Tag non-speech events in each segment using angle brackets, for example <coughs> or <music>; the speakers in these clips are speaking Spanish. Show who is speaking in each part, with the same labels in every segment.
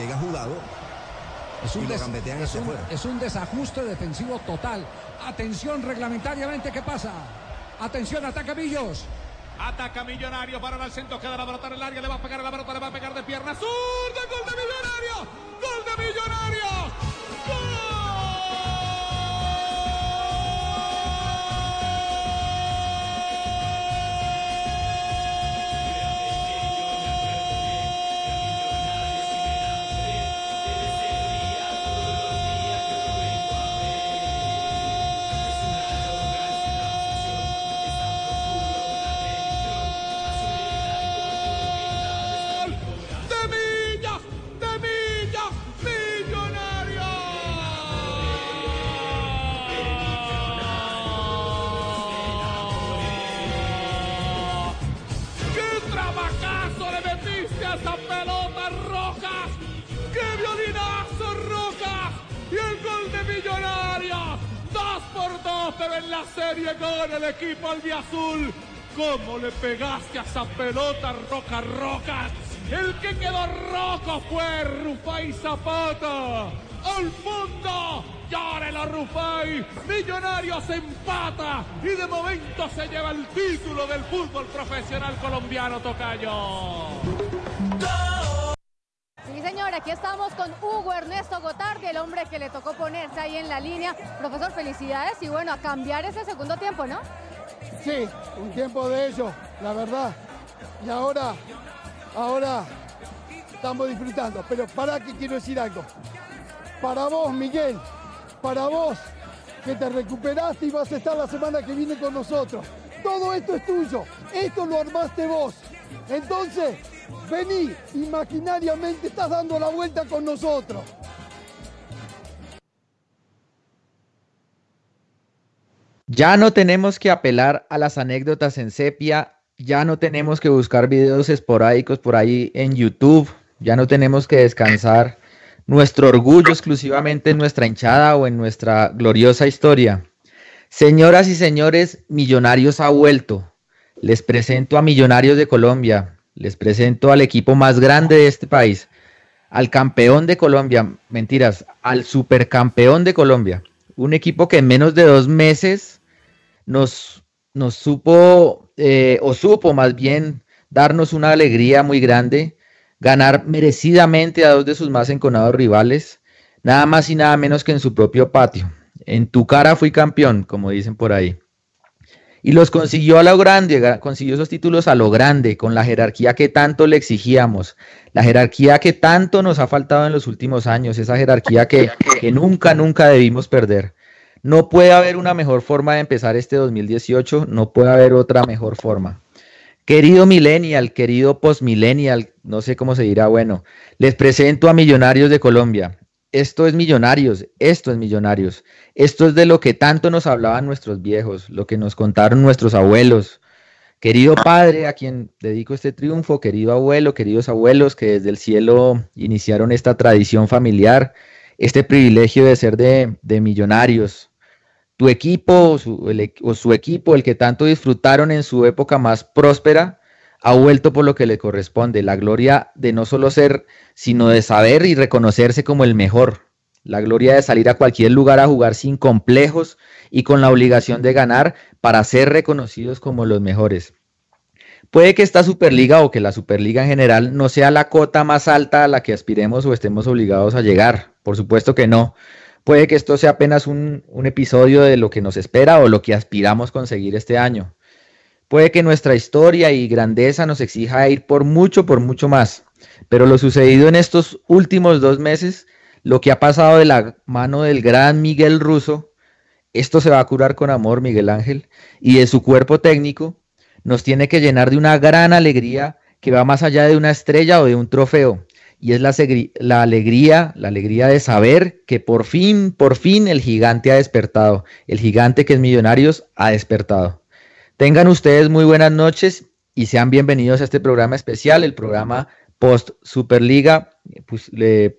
Speaker 1: Llega jugado
Speaker 2: Es un,
Speaker 1: y lo
Speaker 2: des-
Speaker 1: gambetean
Speaker 2: es
Speaker 1: hacia
Speaker 2: un-
Speaker 1: afuera.
Speaker 2: es un desajuste defensivo total. Atención reglamentariamente, ¿qué pasa? Atención, ataca Millos.
Speaker 3: Ataca Millonario para el centro, queda la pelota en el área, le va a pegar a la pelota, le va a pegar de pierna zurda, gol de Millonario, gol de Millonario. De albiazul. ¿Cómo le pegaste a esa pelota, Roca Rojas? El que quedó rojo fue Rufai Zapata. Al fondo, llórelo Rufai. Millonarios empata y de momento se lleva el título del fútbol profesional colombiano, Tocayo.
Speaker 4: Sí, señor, aquí estamos con Hugo Ernesto Gotardi, el hombre que le tocó ponerse ahí en la línea. Profesor, felicidades y bueno, a cambiar ese segundo tiempo, ¿no?
Speaker 5: Sí, un tiempo de ello, la verdad. Y ahora, ahora estamos disfrutando. Pero para que quiero decir algo. Para vos, Miguel, para vos, que te recuperaste y vas a estar la semana que viene con nosotros. Todo esto es tuyo, esto lo armaste vos. Entonces, vení, imaginariamente estás dando la vuelta con nosotros.
Speaker 6: Ya no tenemos que apelar a las anécdotas en sepia, ya no tenemos que buscar videos esporádicos por ahí en YouTube, ya no tenemos que descansar nuestro orgullo exclusivamente en nuestra hinchada o en nuestra gloriosa historia. Señoras y señores, Millonarios ha vuelto. Les presento a Millonarios de Colombia, les presento al equipo más grande de este país, al campeón de Colombia, mentiras, al supercampeón de Colombia, un equipo que en menos de dos meses nos, supo, eh, o supo más bien, darnos una alegría muy grande, ganar merecidamente a dos de sus más enconados rivales, nada más y nada menos que en su propio patio. En tu cara fui campeón, como dicen por ahí. Y los consiguió a lo grande, consiguió esos títulos a lo grande, con la jerarquía que tanto le exigíamos, la jerarquía que tanto nos ha faltado en los últimos años, esa jerarquía que, que nunca, nunca debimos perder. No puede haber una mejor forma de empezar este 2018, no puede haber otra mejor forma. Querido millennial, querido postmillennial, no sé cómo se dirá, bueno, les presento a Millonarios de Colombia. Esto es Millonarios, esto es Millonarios. Esto es de lo que tanto nos hablaban nuestros viejos, lo que nos contaron nuestros abuelos. Querido padre, a quien dedico este triunfo, querido abuelo, queridos abuelos que desde el cielo iniciaron esta tradición familiar, este privilegio de ser de, de millonarios. Tu equipo su- e- o su equipo, el que tanto disfrutaron en su época más próspera, ha vuelto por lo que le corresponde, la gloria de no solo ser, sino de saber y reconocerse como el mejor, la gloria de salir a cualquier lugar a jugar sin complejos y con la obligación de ganar para ser reconocidos como los mejores. Puede que esta Superliga o que la Superliga en general no sea la cota más alta a la que aspiremos o estemos obligados a llegar. Por supuesto que no. Puede que esto sea apenas un, un episodio de lo que nos espera o lo que aspiramos conseguir este año. Puede que nuestra historia y grandeza nos exija ir por mucho, por mucho más. Pero lo sucedido en estos últimos dos meses, lo que ha pasado de la mano del gran Miguel Russo, esto se va a curar con amor, Miguel Ángel, y de su cuerpo técnico, nos tiene que llenar de una gran alegría que va más allá de una estrella o de un trofeo. Y es la, alegría, la alegría de saber que por fin, por fin el gigante ha despertado. El gigante que es Millonarios ha despertado. Tengan ustedes muy buenas noches y sean bienvenidos a este programa especial, el programa post Superliga, pues,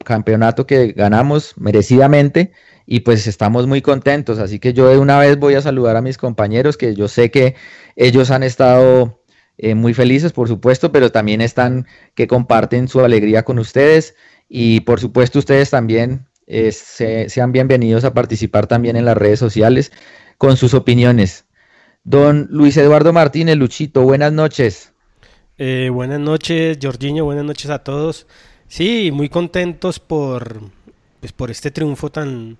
Speaker 6: campeonato que ganamos merecidamente y pues estamos muy contentos. Así que yo de una vez voy a saludar a mis compañeros que yo sé que ellos han estado eh, muy felices, por supuesto, pero también están que comparten su alegría con ustedes y por supuesto ustedes también eh, sean bienvenidos a participar también en las redes sociales con sus opiniones. Don Luis Eduardo Martínez, Luchito, buenas noches.
Speaker 7: Eh, buenas noches, Jorginho, buenas noches a todos. Sí, muy contentos por, pues, por este triunfo tan,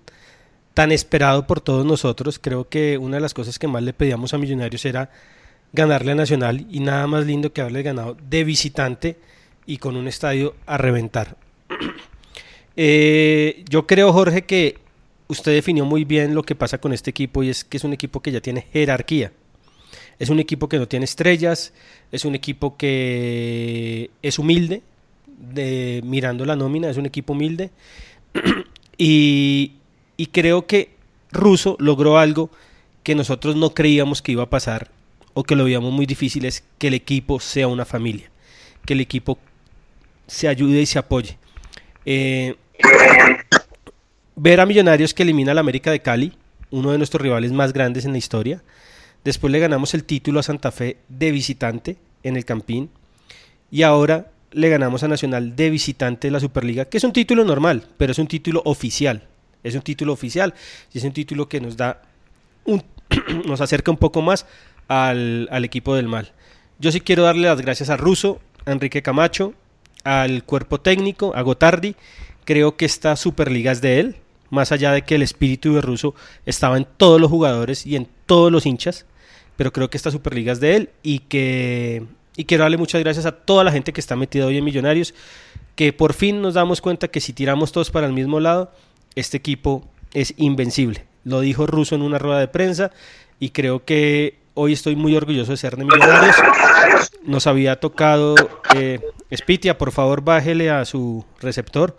Speaker 7: tan esperado por todos nosotros. Creo que una de las cosas que más le pedíamos a Millonarios era ganarle a Nacional y nada más lindo que haberle ganado de visitante y con un estadio a reventar. <clears throat> Eh, yo creo, Jorge, que usted definió muy bien lo que pasa con este equipo y es que es un equipo que ya tiene jerarquía. Es un equipo que no tiene estrellas, es un equipo que es humilde, de, mirando la nómina, es un equipo humilde. <clears throat> y, y creo que Russo logró algo que nosotros no creíamos que iba a pasar o que lo veíamos muy difícil es que el equipo sea una familia, que el equipo se ayude y se apoye. Eh, ver a Millonarios que elimina al América de Cali, uno de nuestros rivales más grandes en la historia. Después le ganamos el título a Santa Fe de visitante en el Campín. Y ahora le ganamos a Nacional de visitante de la Superliga, que es un título normal, pero es un título oficial. Es un título oficial y es un título que nos da <clears throat> nos acerca un poco más al, equipo del mal. Yo sí quiero darle las gracias a Russo, a Enrique Camacho, al cuerpo técnico, a Gotardi. Creo que esta Superliga es de él, más allá de que el espíritu de Russo estaba en todos los jugadores y en todos los hinchas, pero creo que esta Superliga es de él y que y quiero darle muchas gracias a toda la gente que está metida hoy en Millonarios, que por fin nos damos cuenta que si tiramos todos para el mismo lado, este equipo es invencible. Lo dijo Russo en una rueda de prensa y creo que Hoy estoy muy orgulloso de ser de Millonarios. Nos había tocado, eh, Spitia, por favor bájele a su receptor.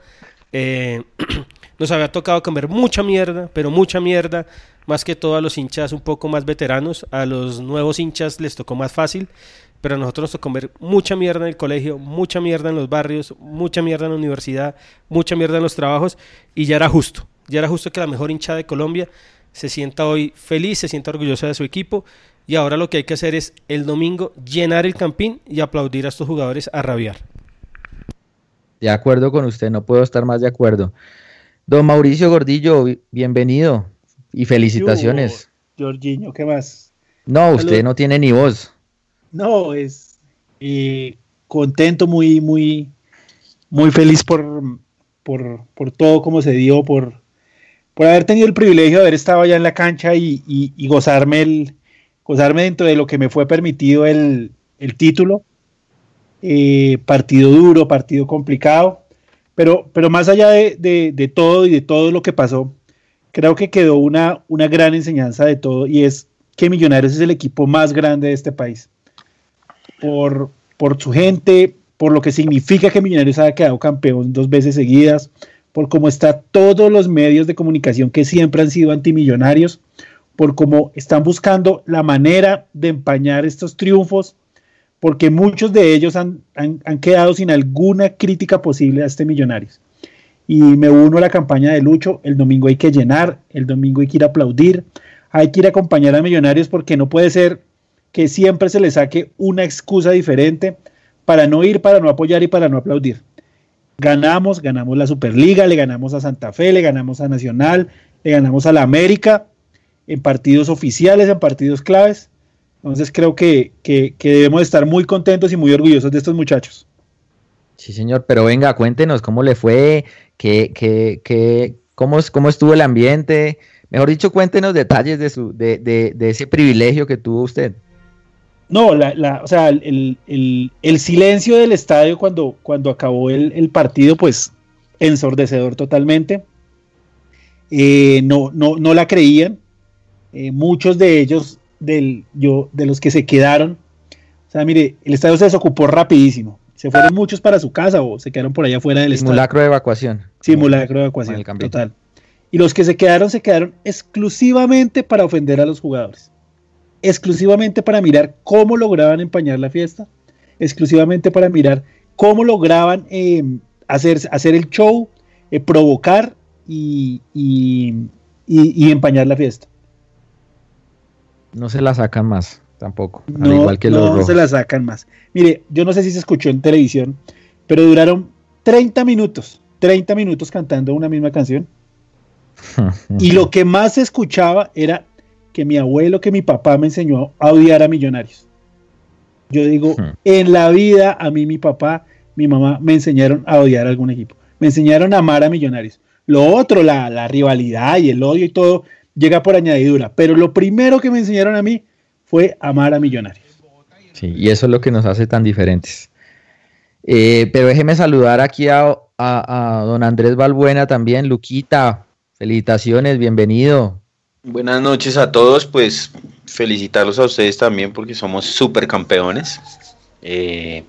Speaker 7: Eh, <clears throat> nos había tocado comer mucha mierda, pero mucha mierda, más que todo a los hinchas un poco más veteranos, a los nuevos hinchas les tocó más fácil, pero a nosotros nos tocó comer mucha mierda en el colegio, mucha mierda en los barrios, mucha mierda en la universidad, mucha mierda en los trabajos, y ya era justo, ya era justo que la mejor hincha de Colombia se sienta hoy feliz, se sienta orgullosa de su equipo y ahora lo que hay que hacer es el domingo llenar el campín y aplaudir a estos jugadores a rabiar.
Speaker 6: De acuerdo con usted, no puedo estar más de acuerdo. Don Mauricio Gordillo, bienvenido y felicitaciones.
Speaker 8: Jorginho, ¿qué más?
Speaker 6: No, usted no tiene ni voz.
Speaker 8: No, es eh, contento, muy, muy, muy feliz por, por, por todo como se dio, por, por haber tenido el privilegio de haber estado allá en la cancha y, y gozarme el, gozarme dentro de lo que me fue permitido el, título. Eh, partido duro, partido complicado, pero, pero más allá de, todo y de todo lo que pasó, creo que quedó una, una gran enseñanza de todo y es que Millonarios es el equipo más grande de este país. Por, por su gente, por lo que significa que Millonarios haya quedado campeón dos veces seguidas, por cómo está todos los medios de comunicación que siempre han sido antimillonarios, por cómo están buscando la manera de empañar estos triunfos, porque muchos de ellos han, quedado sin alguna crítica posible a este Millonarios. Y me uno a la campaña de Lucho, el domingo hay que llenar, el domingo hay que ir a aplaudir, hay que ir a acompañar a Millonarios porque no puede ser que siempre se le saque una excusa diferente para no ir, para no apoyar y para no aplaudir. Ganamos, ganamos la Superliga, le ganamos a Santa Fe, le ganamos a Nacional, le ganamos a la América en partidos oficiales, en partidos claves, Entonces creo que, que, que debemos estar muy contentos y muy orgullosos de estos muchachos.
Speaker 6: Sí, señor, pero venga, cuéntenos cómo le fue, qué, qué, qué, cómo, cómo estuvo el ambiente. Mejor dicho, cuéntenos detalles de, su, de, de, de ese privilegio que tuvo usted.
Speaker 8: No, la, la, o sea, el, el, el, silencio del estadio cuando, cuando acabó el, el partido, pues ensordecedor totalmente. Eh, no, no, no la creían. Eh, muchos de ellos, del, yo, de los que se quedaron, o sea, mire, el estadio se desocupó rapidísimo. Se fueron muchos para su casa o se quedaron por allá fuera del
Speaker 6: Simulacro
Speaker 8: estadio.
Speaker 6: de evacuación.
Speaker 8: Simulacro de evacuación, total. Y los que se quedaron, se quedaron exclusivamente para ofender a los jugadores. Exclusivamente para mirar cómo lograban empañar la fiesta. Exclusivamente para mirar cómo lograban eh, hacer, hacer el show, eh, provocar y, y, y, y, empañar la fiesta.
Speaker 6: No se la sacan más, tampoco.
Speaker 8: No, al igual que los no rojos. se la sacan más. Mire, yo no sé si se escuchó en televisión, pero duraron 30 minutos, 30 minutos cantando una misma canción. <laughs> y lo que más se escuchaba era que mi abuelo, que mi papá me enseñó a odiar a millonarios. Yo digo, en la vida a mí mi papá, mi mamá me enseñaron a odiar a algún equipo. Me enseñaron a amar a millonarios. Lo otro, la, la rivalidad y el odio y todo, llega por añadidura. Pero lo primero que me enseñaron a mí fue amar a millonarios.
Speaker 6: Sí, y eso es lo que nos hace tan diferentes. Eh, pero déjeme saludar aquí a, a, a, don Andrés Balbuena también, Luquita. Felicitaciones, bienvenido.
Speaker 9: Buenas noches a todos, pues felicitarlos a ustedes también porque somos super campeones. Eh,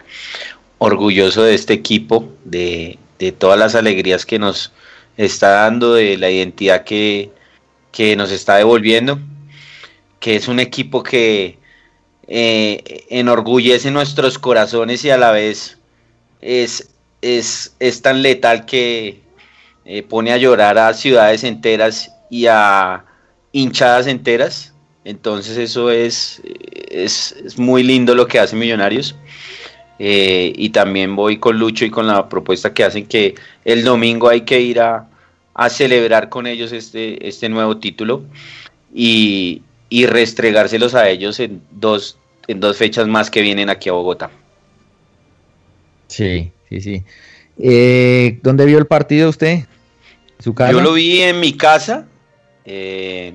Speaker 9: orgulloso de este equipo, de, de, todas las alegrías que nos está dando, de la identidad que, que nos está devolviendo, que es un equipo que eh, enorgullece nuestros corazones y a la vez es, es, es tan letal que eh, pone a llorar a ciudades enteras y a hinchadas enteras. Entonces eso es, es, es muy lindo lo que hace Millonarios. Eh, y también voy con Lucho y con la propuesta que hacen que el domingo hay que ir a, a celebrar con ellos este, este nuevo título y, y, restregárselos a ellos en dos, en dos fechas más que vienen aquí a Bogotá.
Speaker 6: Sí, sí, sí. Eh, ¿Dónde vio el partido usted?
Speaker 9: ¿Su casa? Yo lo vi en mi casa, eh,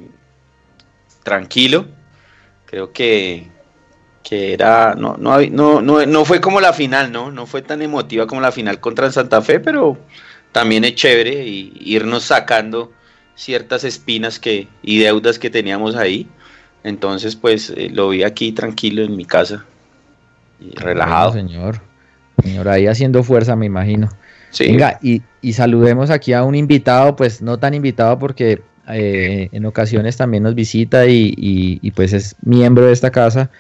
Speaker 9: tranquilo. Creo que, que era, no, no, no, no, no fue como la final, ¿no? No fue tan emotiva como la final contra Santa Fe, pero también es chévere y, irnos sacando ciertas espinas que, y deudas que teníamos ahí. Entonces, pues eh, lo vi aquí tranquilo en mi casa, y relajado.
Speaker 6: Bueno, señor, señor, ahí haciendo fuerza, me imagino. Sí. Venga, y, y, saludemos aquí a un invitado, pues no tan invitado porque eh, en ocasiones también nos visita y, y, y, pues es miembro de esta casa,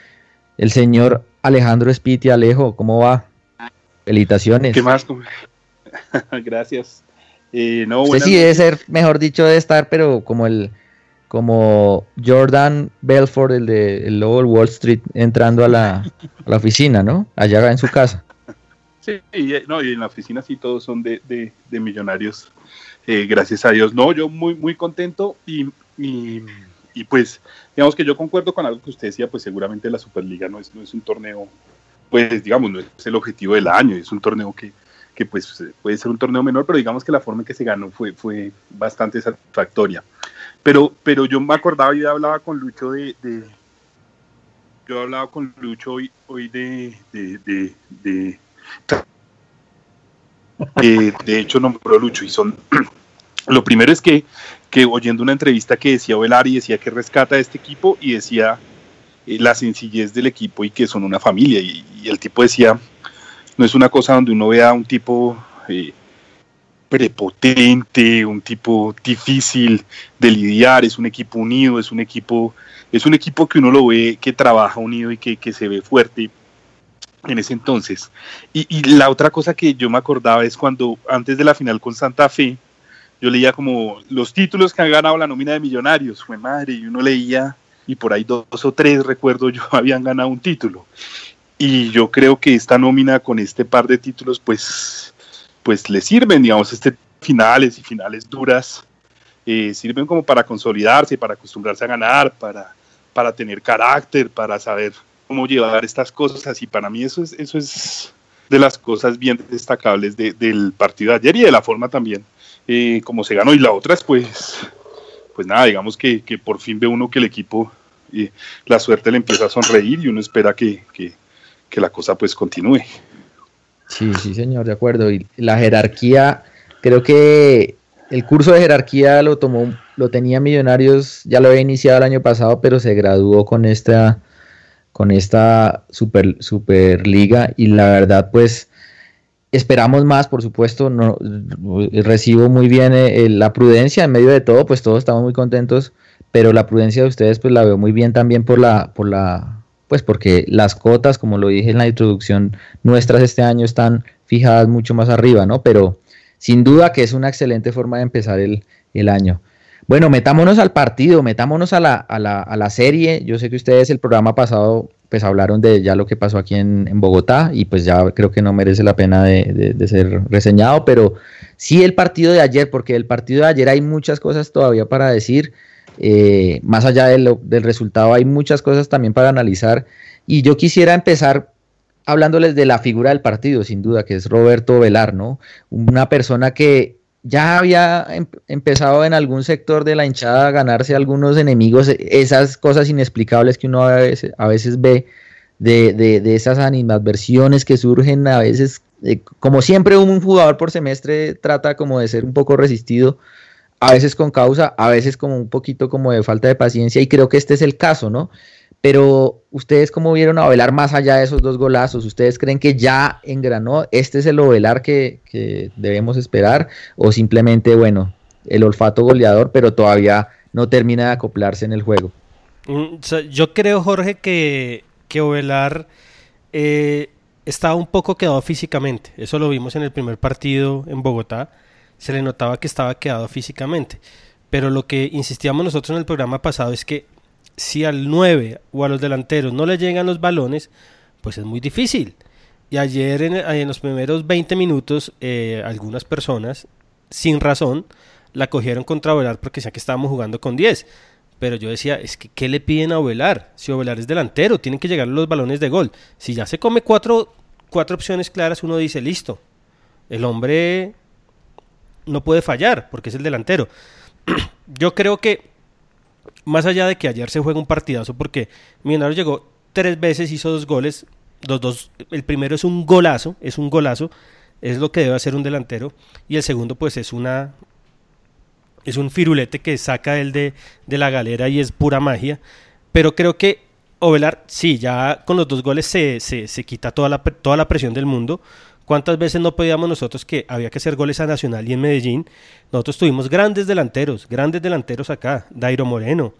Speaker 6: el señor Alejandro Spiti. Alejo, ¿cómo va? Felicitaciones.
Speaker 10: ¿Qué más? <laughs> Gracias. Eh, no,
Speaker 6: Usted sí debe ser, mejor dicho, de estar, pero como el como Jordan Belfort, el de el Lobo Wall Street, entrando a la, a la oficina, ¿no? Allá en su casa. <laughs>
Speaker 10: Sí, y, no, y en la oficina sí todos son de, de, de millonarios, eh, gracias a Dios. No, yo muy, muy contento y, y, y, pues, digamos que yo concuerdo con algo que usted decía, pues seguramente la Superliga no es, no es un torneo, pues digamos, no es el objetivo del año, es un torneo que, que pues puede ser un torneo menor, pero digamos que la forma en que se ganó fue, fue bastante satisfactoria. Pero, pero yo me acordaba, yo hablaba con Lucho de, de yo hablaba con Lucho hoy, hoy de, de, de, de hecho nombró Lucho y son <clears throat> lo primero es que, que oyendo una entrevista que decía Ovelari decía que rescata a este equipo y decía eh, la sencillez del equipo y que son una familia y, y, el tipo decía no es una cosa donde uno vea a un tipo eh, prepotente un tipo difícil de lidiar es un equipo unido es un equipo es un equipo que uno lo ve que trabaja unido y que, que se ve fuerte en ese entonces. Y, y, la otra cosa que yo me acordaba es cuando antes de la final con Santa Fe, yo leía como los títulos que han ganado la nómina de millonarios, fue madre, y uno leía y por ahí dos o tres, recuerdo yo, <laughs> habían ganado un título. Y yo creo que esta nómina con este par de títulos, pues, pues le sirven, digamos, este finales y finales duras, eh, sirven como para consolidarse, para acostumbrarse a ganar, para, para tener carácter, para saber cómo llevar estas cosas y para mí eso es, eso es de las cosas bien destacables del partido de ayer y de la forma también eh, como se ganó y la otra es pues pues nada digamos que, que por fin ve uno que el equipo y la suerte le empieza a sonreír y uno espera que, que la cosa pues continúe.
Speaker 6: Sí, sí, señor, de acuerdo. Y la jerarquía, creo que el curso de jerarquía lo tomó, lo tenía Millonarios, ya lo había iniciado el año pasado, pero se graduó con esta, con esta super, superliga y la verdad, pues esperamos más, por supuesto. No, recibo muy bien eh, la prudencia en medio de todo, pues todos estamos muy contentos, pero la prudencia de ustedes, pues la veo muy bien también por la, por la pues porque las cotas, como lo dije en la introducción, nuestras este año están fijadas mucho más arriba, ¿no? Pero sin duda que es una excelente forma de empezar el, año. Bueno, metámonos al partido, metámonos a la, a, la, a la, serie. Yo sé que ustedes el programa pasado pues hablaron de ya lo que pasó aquí en, en Bogotá y pues ya creo que no merece la pena de, de, ser reseñado, pero sí el partido de ayer, porque el partido de ayer hay muchas cosas todavía para decir. Eh, más allá del resultado, hay muchas cosas también para analizar. Y yo quisiera empezar hablándoles de la figura del partido, sin duda, que es Roberto Velar, ¿no? Una persona que ya había em, empezado en algún sector de la hinchada a ganarse algunos enemigos, esas cosas inexplicables que uno a veces, a veces ve de, de, esas animadversiones que surgen a veces, eh, como siempre un jugador por semestre trata como de ser un poco resistido a veces con causa, a veces como un poquito como de falta de paciencia y creo que este es el caso, ¿no? Pero ustedes cómo vieron a Ovelar más allá de esos dos golazos, ¿ustedes creen que ya engranó? ¿Este es el Ovelar que, que debemos esperar? ¿O simplemente, bueno, el olfato goleador, pero todavía no termina de acoplarse en el juego?
Speaker 7: Mm, yo creo, Jorge, que, que Ovelar eh, un poco quedado físicamente. Eso lo vimos en el primer partido en Bogotá se le notaba que estaba quedado físicamente. Pero lo que insistíamos nosotros en el programa pasado es que si al 9 o a los delanteros no le llegan los balones, pues es muy difícil. Y ayer en, los primeros 20 minutos, eh, algunas personas, sin razón, la cogieron contra Ovelar porque decían que estábamos jugando con 10. Pero yo decía, es que ¿qué le piden a Ovelar? Si Ovelar es delantero, tienen que llegar los balones de gol. Si ya se come cuatro, cuatro opciones claras, uno dice, listo. El hombre no puede fallar porque es el delantero. <clears throat> Yo creo que más allá de que ayer se juega un partidazo porque Millonarios llegó tres veces, hizo dos goles, los dos, el primero es un golazo, es un golazo, es lo que debe hacer un delantero y el segundo pues es una es un firulete que saca él de, de la galera y es pura magia, pero creo que Ovelar, sí, ya con los dos goles se, se, se quita toda la, toda la presión del mundo, ¿Cuántas veces no pedíamos nosotros que había que hacer goles a Nacional y en Medellín? Nosotros tuvimos grandes delanteros, grandes delanteros acá. Dairo Moreno,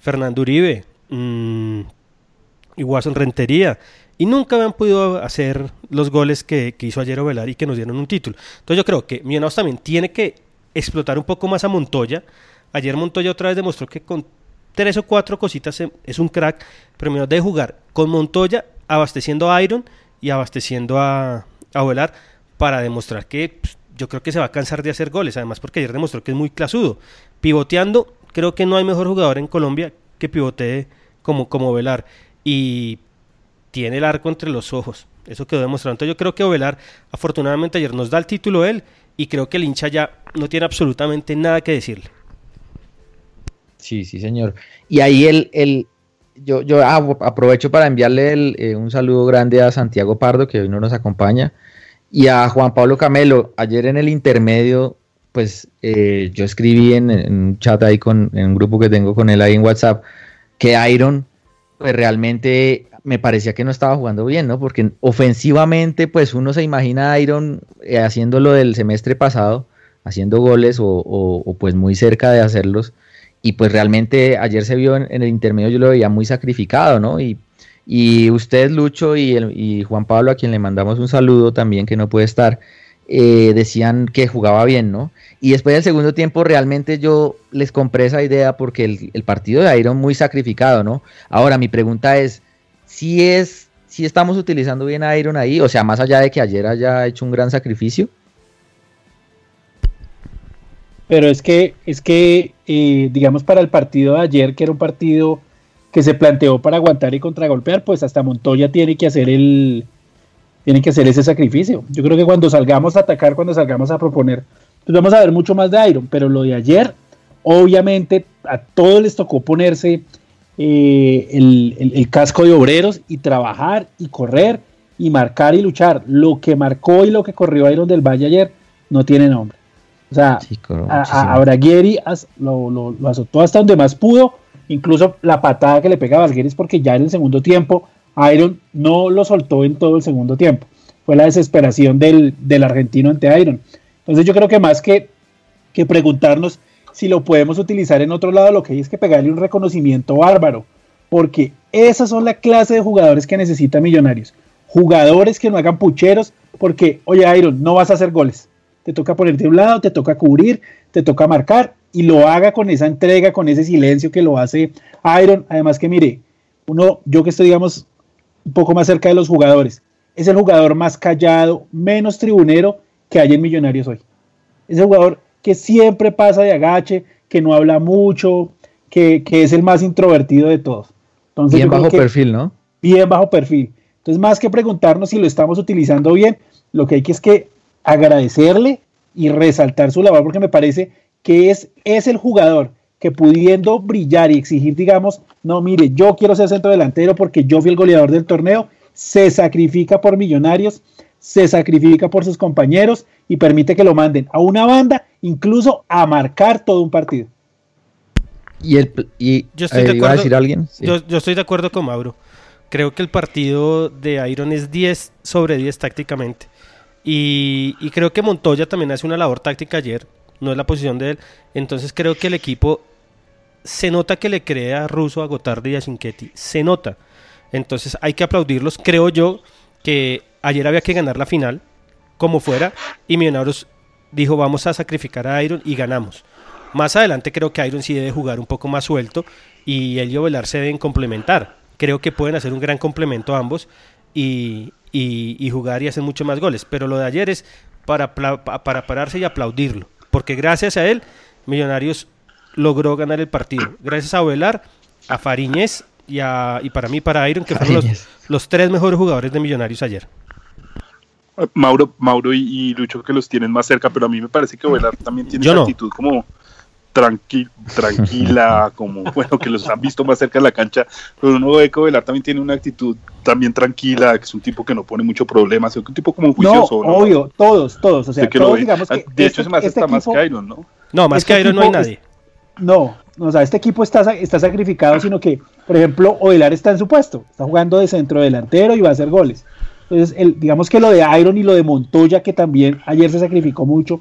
Speaker 7: Fernando Uribe, mmm, y Watson Rentería. Y nunca habían podido hacer los goles que, hizo ayer Ovelar y que nos dieron un título. Entonces yo creo que Millonarios también tiene que explotar un poco más a Montoya. Ayer Montoya otra vez demostró que con tres o cuatro cositas es un crack, pero menos de jugar con Montoya abasteciendo a Iron y abasteciendo a, a volar para demostrar que pues, yo creo que se va a cansar de hacer goles, además porque ayer demostró que es muy clasudo. Pivoteando, creo que no hay mejor jugador en Colombia que pivotee como, como Velar. Y tiene el arco entre los ojos. Eso quedó demostrado. Entonces yo creo que Velar, afortunadamente ayer nos da el título él y creo que el hincha ya no tiene absolutamente nada que decirle.
Speaker 6: Sí, sí, señor. Y ahí el, el, yo, yo aprovecho para enviarle eh, un saludo grande a Santiago Pardo, que hoy no nos acompaña, y a Juan Pablo Camelo. Ayer en el intermedio, pues eh, yo escribí en, un chat ahí con en un grupo que tengo con él ahí en WhatsApp, que Iron, pues realmente me parecía que no estaba jugando bien, ¿no? Porque ofensivamente, pues uno se imagina a Iron eh, haciendo lo del semestre pasado, haciendo goles o, o pues muy cerca de hacerlos y pues realmente ayer se vio en, el intermedio, yo lo veía muy sacrificado, ¿no? Y, y usted, Lucho, y, y, Juan Pablo, a quien le mandamos un saludo también, que no puede estar, eh, decían que jugaba bien, ¿no? Y después del segundo tiempo realmente yo les compré esa idea porque el, partido de Iron muy sacrificado, ¿no? Ahora mi pregunta es, si es, si estamos utilizando bien a Iron ahí, o sea, más allá de que ayer haya hecho un gran sacrificio,
Speaker 8: pero es que, es que eh, digamos, para el partido de ayer, que era un partido que se planteó para aguantar y contragolpear, pues hasta Montoya tiene que hacer el tiene que hacer ese sacrificio. Yo creo que cuando salgamos a atacar, cuando salgamos a proponer, pues vamos a ver mucho más de Iron, pero lo de ayer, obviamente a todos les tocó ponerse eh, el, casco de obreros y trabajar y correr y marcar y luchar. Lo que marcó y lo que corrió Iron del Valle ayer no tiene nombre. O sea, a, Braguieri lo, lo, azotó hasta donde más pudo, incluso la patada que le pega a Valgueris porque ya en el segundo tiempo Iron no lo soltó en todo el segundo tiempo. Fue la desesperación del, argentino ante Iron. Entonces yo creo que más que, que preguntarnos si lo podemos utilizar en otro lado, lo que hay es que pegarle un reconocimiento bárbaro, porque esas son la clase de jugadores que necesita Millonarios. Jugadores que no hagan pucheros, porque, oye, Iron, no vas a hacer goles. Te toca ponerte a un lado, te toca cubrir, te toca marcar, y lo haga con esa entrega, con ese silencio que lo hace Iron. Además que, mire, uno, yo que estoy, digamos, un poco más cerca de los jugadores, es el jugador más callado, menos tribunero que hay en Millonarios hoy. Es el jugador que siempre pasa de agache, que no habla mucho, que, es el más introvertido de todos.
Speaker 6: Entonces, bien bajo perfil, ¿no?
Speaker 8: Bien bajo perfil. Entonces, más que preguntarnos si lo estamos utilizando bien, lo que hay que es que agradecerle y resaltar su labor, porque me parece que es, es el jugador que pudiendo brillar y exigir, digamos, no, mire, yo quiero ser centro delantero porque yo fui el goleador del torneo, se sacrifica por millonarios, se sacrifica por sus compañeros y permite que lo manden a una banda, incluso a marcar todo un partido.
Speaker 6: Y, el, y
Speaker 7: yo estoy, de acuerdo, a decir alguien? Yo, estoy de acuerdo con Mauro. Creo que el partido de Iron es 10 sobre 10 tácticamente. Y, creo que Montoya también hace una labor táctica ayer. No es la posición de él. Entonces creo que el equipo se nota que le crea a Russo, a Gotardi y a Cinquetti. Se nota. Entonces hay que aplaudirlos. Creo yo que ayer había que ganar la final como fuera, y Millonarios dijo vamos a sacrificar a Iron y ganamos. Más adelante creo que Iron sí debe jugar un poco más suelto y él y Ovelar se deben complementar. Creo que pueden hacer un gran complemento ambos y, y, jugar y hacer mucho más goles. Pero lo de ayer es para, para pararse y aplaudirlo. Porque gracias a él, Millonarios logró ganar el partido. Gracias a Ovelar, a Fariñez y, a, y para mí, para Iron, que fueron los, los tres mejores jugadores de Millonarios ayer.
Speaker 10: Mauro, Mauro y, Lucho que los tienen más cerca, pero a mí me parece que Velar también tiene una actitud como tranquila, <laughs> como bueno, que los han visto más cerca de la cancha, pero uno ve que Velar también tiene una actitud también tranquila, que es un tipo que no pone mucho problema, es un tipo como juicioso.
Speaker 8: No, obvio, todos, todos, o sea, todos digamos
Speaker 10: que De hecho, este, es más este más que Iron, ¿no?
Speaker 7: No, más este que Iron no hay nadie.
Speaker 8: no, o sea, este equipo está, está sacrificado, sino que, por ejemplo, Ovelar está en su puesto, está jugando de centro delantero y va a hacer goles. Entonces, el, digamos que lo de Iron y lo de Montoya, que también ayer se sacrificó mucho,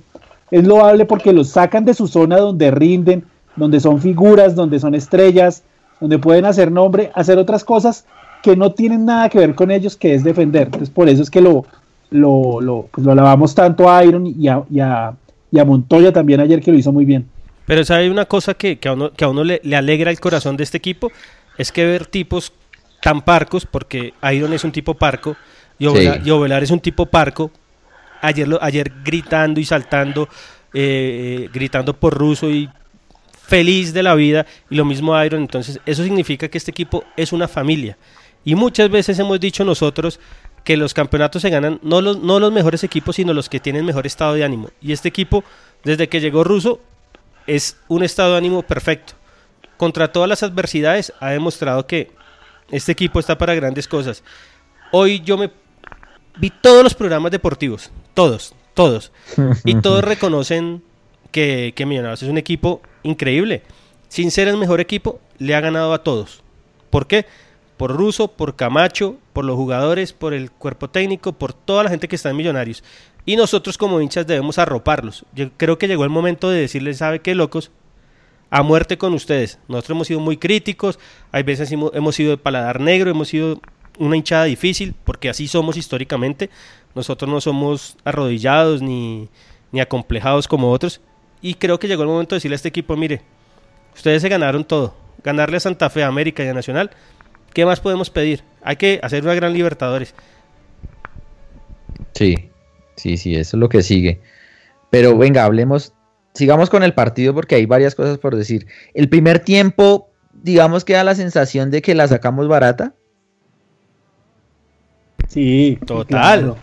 Speaker 8: es loable porque los sacan de su zona donde rinden, donde son figuras, donde son estrellas, donde pueden hacer nombre, hacer otras cosas que no tienen nada que ver con ellos, que es defender. Entonces, por eso es que lo, lo, lo, pues lo alabamos tanto a Iron y a, y, a, Montoya también ayer, que lo hizo muy bien.
Speaker 7: Pero hay una cosa que, que, a uno, que a uno le, le, alegra el corazón de este equipo, es que ver tipos tan parcos, porque Iron es un tipo parco, y Ovelar, es un tipo parco. Ayer, gritando y saltando, eh, gritando por ruso y feliz de la vida. Y lo mismo Iron. Entonces, eso significa que este equipo es una familia. Y muchas veces hemos dicho nosotros que los campeonatos se ganan no los, no los mejores equipos, sino los que tienen mejor estado de ánimo. Y este equipo, desde que llegó Russo, es un estado de ánimo perfecto. Contra todas las adversidades, ha demostrado que este equipo está para grandes cosas. Hoy yo me vi todos los programas deportivos, todos, todos. Y <laughs> todos reconocen que, que Millonarios es un equipo increíble. Sin ser el mejor equipo, le ha ganado a todos. ¿Por qué? Por Russo, por Camacho, por los jugadores, por el cuerpo técnico, por toda la gente que está en Millonarios. Y nosotros como hinchas debemos arroparlos. Yo creo que llegó el momento de decirles, ¿sabe qué, locos? A muerte con ustedes. Nosotros hemos sido muy críticos, hay veces hemos sido de paladar negro, hemos sido una hinchada difícil, porque así somos históricamente. Nosotros no somos arrodillados ni, ni acomplejados como otros. Y creo que llegó el momento de decirle a este equipo, mire, ustedes se ganaron todo. Ganarle a Santa Fe, a América y a Nacional, ¿qué más podemos pedir? Hay que hacer una gran Libertadores.
Speaker 6: Sí, sí, sí, eso es lo que sigue. Pero venga, hablemos, sigamos con el partido porque hay varias cosas por decir. El primer tiempo digamos que da la sensación de que la sacamos barata.
Speaker 8: Sí,
Speaker 7: total.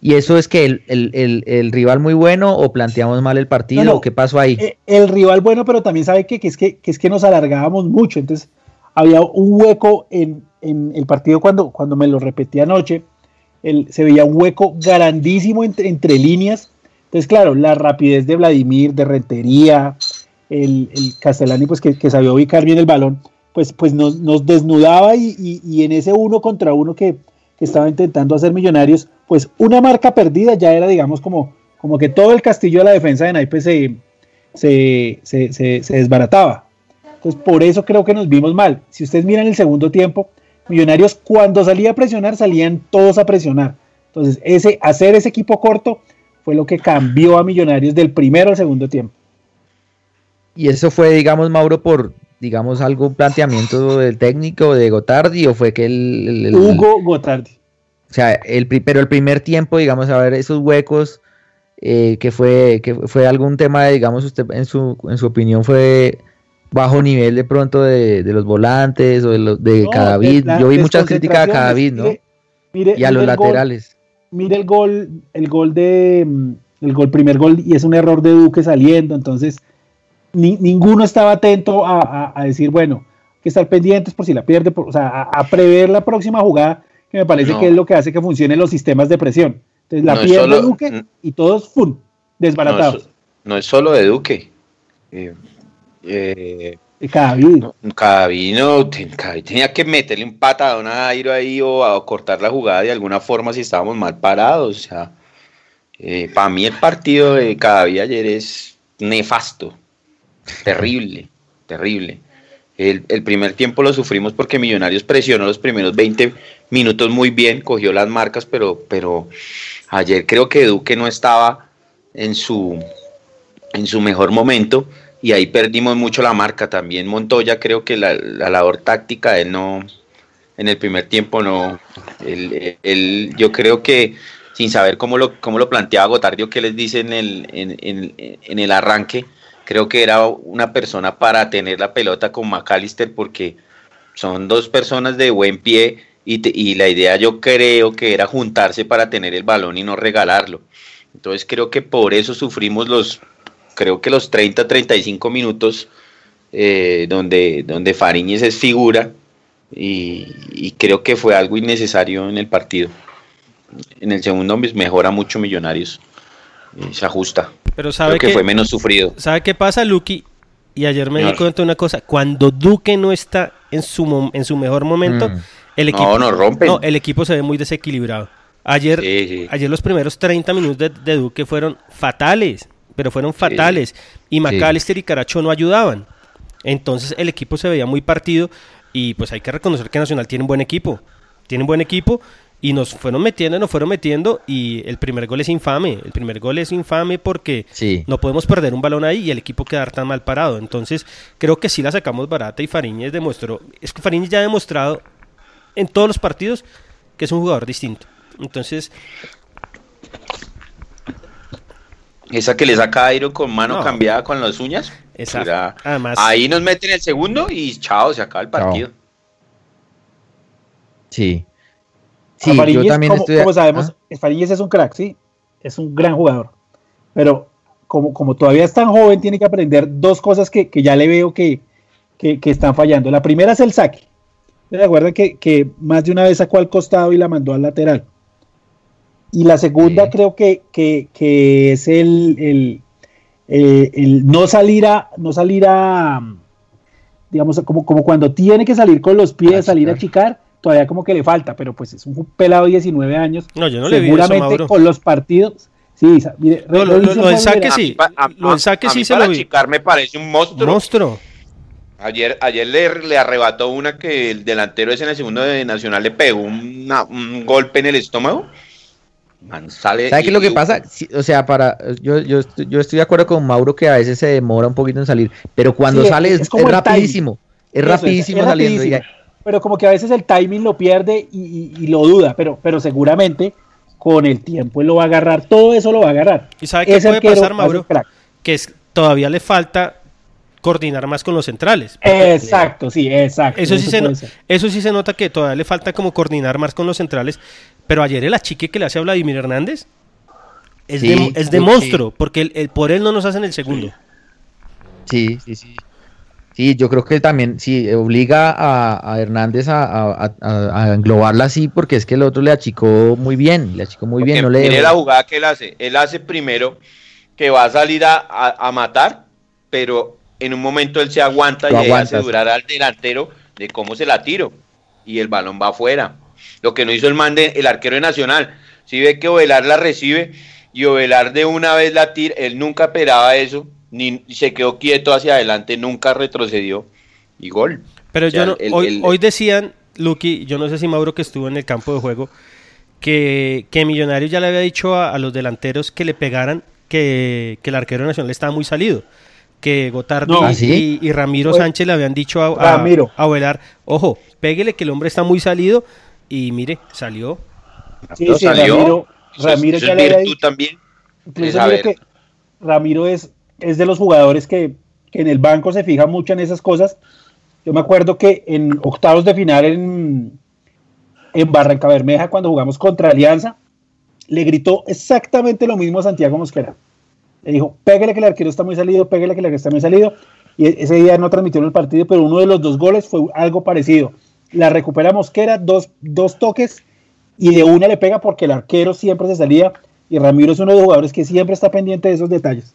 Speaker 6: ¿Y eso es que el, el, el, el, rival muy bueno o planteamos mal el partido?
Speaker 8: No, no.
Speaker 6: ¿Qué pasó ahí?
Speaker 8: Eh, El, rival bueno, pero también sabe que, que, es que, que es que nos alargábamos mucho. Entonces, había un hueco en, en el partido cuando, cuando me lo repetí anoche. El, se veía un hueco grandísimo entre, entre líneas. Entonces, claro, la rapidez de Vladimir, de Rentería, el, el Castellani, pues que, que, sabía ubicar bien el balón, pues, pues nos, nos desnudaba y, y, y, en ese uno contra uno que estaba intentando hacer Millonarios, pues una marca perdida ya era, digamos, como, como que todo el castillo de la defensa de naipes se, se, se, se, desbarataba. Entonces, por eso creo que nos vimos mal. Si ustedes miran el segundo tiempo, Millonarios cuando salía a presionar, salían todos a presionar. Entonces, ese, hacer ese equipo corto fue lo que cambió a Millonarios del primero al segundo tiempo.
Speaker 6: Y eso fue, digamos, Mauro, por, digamos, algún planteamiento del técnico de Gotardi o fue que el... el, el
Speaker 8: Hugo Gotardi.
Speaker 6: O sea, el, pero el primer tiempo, digamos, a ver esos huecos, eh, que fue que fue algún tema, de, digamos, usted en su, en su opinión fue bajo nivel de pronto de, de los volantes o de, los, de no, Cadavid. Yo vi muchas críticas a Cadavid, ¿no?
Speaker 8: Mire,
Speaker 6: y a los laterales.
Speaker 8: Gol, mire el gol, el gol de el gol, primer gol, y es un error de Duque saliendo, entonces ni, ninguno estaba atento a, a, a, decir, bueno, que estar pendientes por si la pierde, por, o sea, a, a, prever la próxima jugada, que me parece no. que es lo que hace que funcionen los sistemas de presión. Entonces la no pierde solo, Duque y todos ¡pum! desbaratados.
Speaker 9: No, es solo de Duque. Eh, eh,
Speaker 8: Cadavid.
Speaker 9: Cadavid, no, Cadavid tenía que meterle un patadón a Airo ahí o a cortar la jugada de alguna forma si estábamos mal parados. O sea, eh, para mí el partido de Cadavid ayer es nefasto, terrible, terrible. El, el, primer tiempo lo sufrimos porque Millonarios presionó los primeros 20 minutos muy bien, cogió las marcas, pero, pero ayer creo que Duque no estaba en su, en su mejor momento y ahí perdimos mucho la marca. También Montoya creo que la, la labor táctica, él no, en el primer tiempo no, él, él, yo creo que sin saber cómo lo, cómo lo planteaba Gotardio, que les dice en el, en, en, en el arranque, creo que era una persona para tener la pelota con McAllister porque son dos personas de buen pie y, te, y, la idea yo creo que era juntarse para tener el balón y no regalarlo. Entonces creo que por eso sufrimos los, creo que los 30, 35 minutos eh, donde, donde Fariñez es figura y, creo que fue algo innecesario en el partido. En el segundo mejora mucho Millonarios, y se ajusta.
Speaker 7: Pero sabe
Speaker 9: creo que, que, fue menos sufrido.
Speaker 7: ¿Sabe qué pasa, Lucky? Y ayer me di cuenta de una cosa, cuando Duque no está en su, en su mejor momento, mm. el equipo
Speaker 9: no, no,
Speaker 7: no, el equipo se ve muy desequilibrado. Ayer, sí, sí. ayer los primeros 30 minutos de, de, Duque fueron fatales, pero fueron fatales. Sí. Y McAllister y Caracho no ayudaban. Entonces el equipo se veía muy partido y pues hay que reconocer que Nacional tiene un buen equipo. Tiene un buen equipo y nos fueron metiendo, nos fueron metiendo y el primer gol es infame. El primer gol es infame porque
Speaker 6: sí.
Speaker 7: no podemos perder un balón ahí y el equipo quedar tan mal parado. Entonces creo que sí la sacamos barata y Fariñez demostró, es que Fariñez ya ha demostrado en todos los partidos que es un jugador distinto. Entonces...
Speaker 9: Esa que le saca a Airo con mano no. cambiada con las uñas.
Speaker 7: Exacto.
Speaker 9: Además, ahí nos meten el segundo y chao, se acaba el partido. Chao.
Speaker 6: Sí.
Speaker 8: Sí, Fariñez, yo también como, estoy... como sabemos, ¿Ah? Es un crack, sí, es un gran jugador. Pero como, como todavía es tan joven, tiene que aprender dos cosas que, que ya le veo que, que, que, están fallando. La primera es el saque. ¿Se acuerdan que, que, más de una vez sacó al costado y la mandó al lateral? Y la segunda sí. creo que, que, es el, el, el, el, no salir a, no salir a, digamos, como, como cuando tiene que salir con los pies, salir a chicar todavía como que le falta, pero pues es un pelado de 19 años.
Speaker 7: No, yo no le
Speaker 8: Seguramente
Speaker 7: vi eso,
Speaker 8: con los partidos. Sí, mire,
Speaker 7: no, lo, lo, lo, del saque sí. A, a, lo del saque sí se
Speaker 9: para
Speaker 7: lo vi.
Speaker 9: Chicar me parece un monstruo.
Speaker 7: Monstruo.
Speaker 9: Ayer, ayer le, le, arrebató una que el delantero ese en el segundo de Nacional le pegó una, un golpe en el estómago.
Speaker 6: Man, sale ¿Sabe qué es lo que pasa? Sí, o sea, para yo, yo, yo estoy de acuerdo con Mauro que a veces se demora un poquito en salir, pero cuando sí, sale es, es, es rapidísimo. Es rapidísimo
Speaker 8: es,
Speaker 6: saliendo.
Speaker 8: Rapidísimo. Pero como que a veces el timing lo pierde y, y, y, lo duda, pero, pero seguramente con el tiempo él lo va a agarrar, todo eso lo va a agarrar.
Speaker 7: ¿Y sabe qué puede pasar, Mauro? Que es, todavía le falta coordinar más con los centrales.
Speaker 8: Exacto, sí, exacto.
Speaker 7: Eso sí, se, no- eso sí se nota que todavía le falta como coordinar más con los centrales. Pero ayer el achique que le hace a Vladimir Hernández es
Speaker 6: Sí,
Speaker 7: de, es de
Speaker 6: sí.
Speaker 7: monstruo, porque el- el- por él no nos hacen el segundo.
Speaker 6: Sí, sí, sí. Sí, yo creo que también, sí, obliga a, a Hernández a, a- a- a englobarla así, porque es que el otro le achicó muy bien, le achicó muy bien, no le
Speaker 9: la jugada que él hace. Él hace primero que va a salir a, matar, pero en un momento él se aguanta
Speaker 6: Lo
Speaker 9: y ahí hace durar al delantero de cómo se la tiro. Y el balón va afuera. Lo que no hizo el man de, el arquero de Nacional. Si ve que Ovelar la recibe y Ovelar de una vez la tira, él nunca esperaba eso, ni se quedó quieto hacia adelante, nunca retrocedió. Y gol.
Speaker 7: Pero
Speaker 9: O sea,
Speaker 7: yo no-
Speaker 9: el-
Speaker 7: hoy,
Speaker 9: el-
Speaker 7: hoy decían, Lucky, yo no sé si Mauro que estuvo en el campo de juego, que, que Millonarios ya le había dicho a, a los delanteros que le pegaran que, que el arquero nacional estaba muy salido. Que
Speaker 8: No.
Speaker 7: y,
Speaker 8: ¿Ah, sí?
Speaker 7: y Ramiro
Speaker 8: Pues-
Speaker 7: Sánchez le habían dicho a, a,
Speaker 8: Ramiro.
Speaker 7: a Ovelar, ojo, péguele que el hombre está muy salido. Y mire, salió.
Speaker 8: Sí,
Speaker 9: salió.
Speaker 8: Ramiro,
Speaker 9: Eso es-
Speaker 8: Ramiro
Speaker 9: eso
Speaker 8: ya le había
Speaker 9: virtud
Speaker 8: dicho.
Speaker 9: también.
Speaker 8: Que Ramiro es, es de los jugadores que, en el banco se fija mucho en esas cosas. Yo me acuerdo que en octavos de final en, en Barranca Bermeja, cuando jugamos contra Alianza, le gritó exactamente lo mismo a Santiago Mosquera. Le dijo, pégale que el arquero está muy salido, pégale que el arquero está muy salido. Y e- ese día no transmitieron el partido, pero uno de los dos goles fue algo parecido. La recupera Mosquera, dos, dos toques, y de una le pega porque el arquero siempre se salía. Y Ramiro es uno de los jugadores que siempre está pendiente de esos detalles.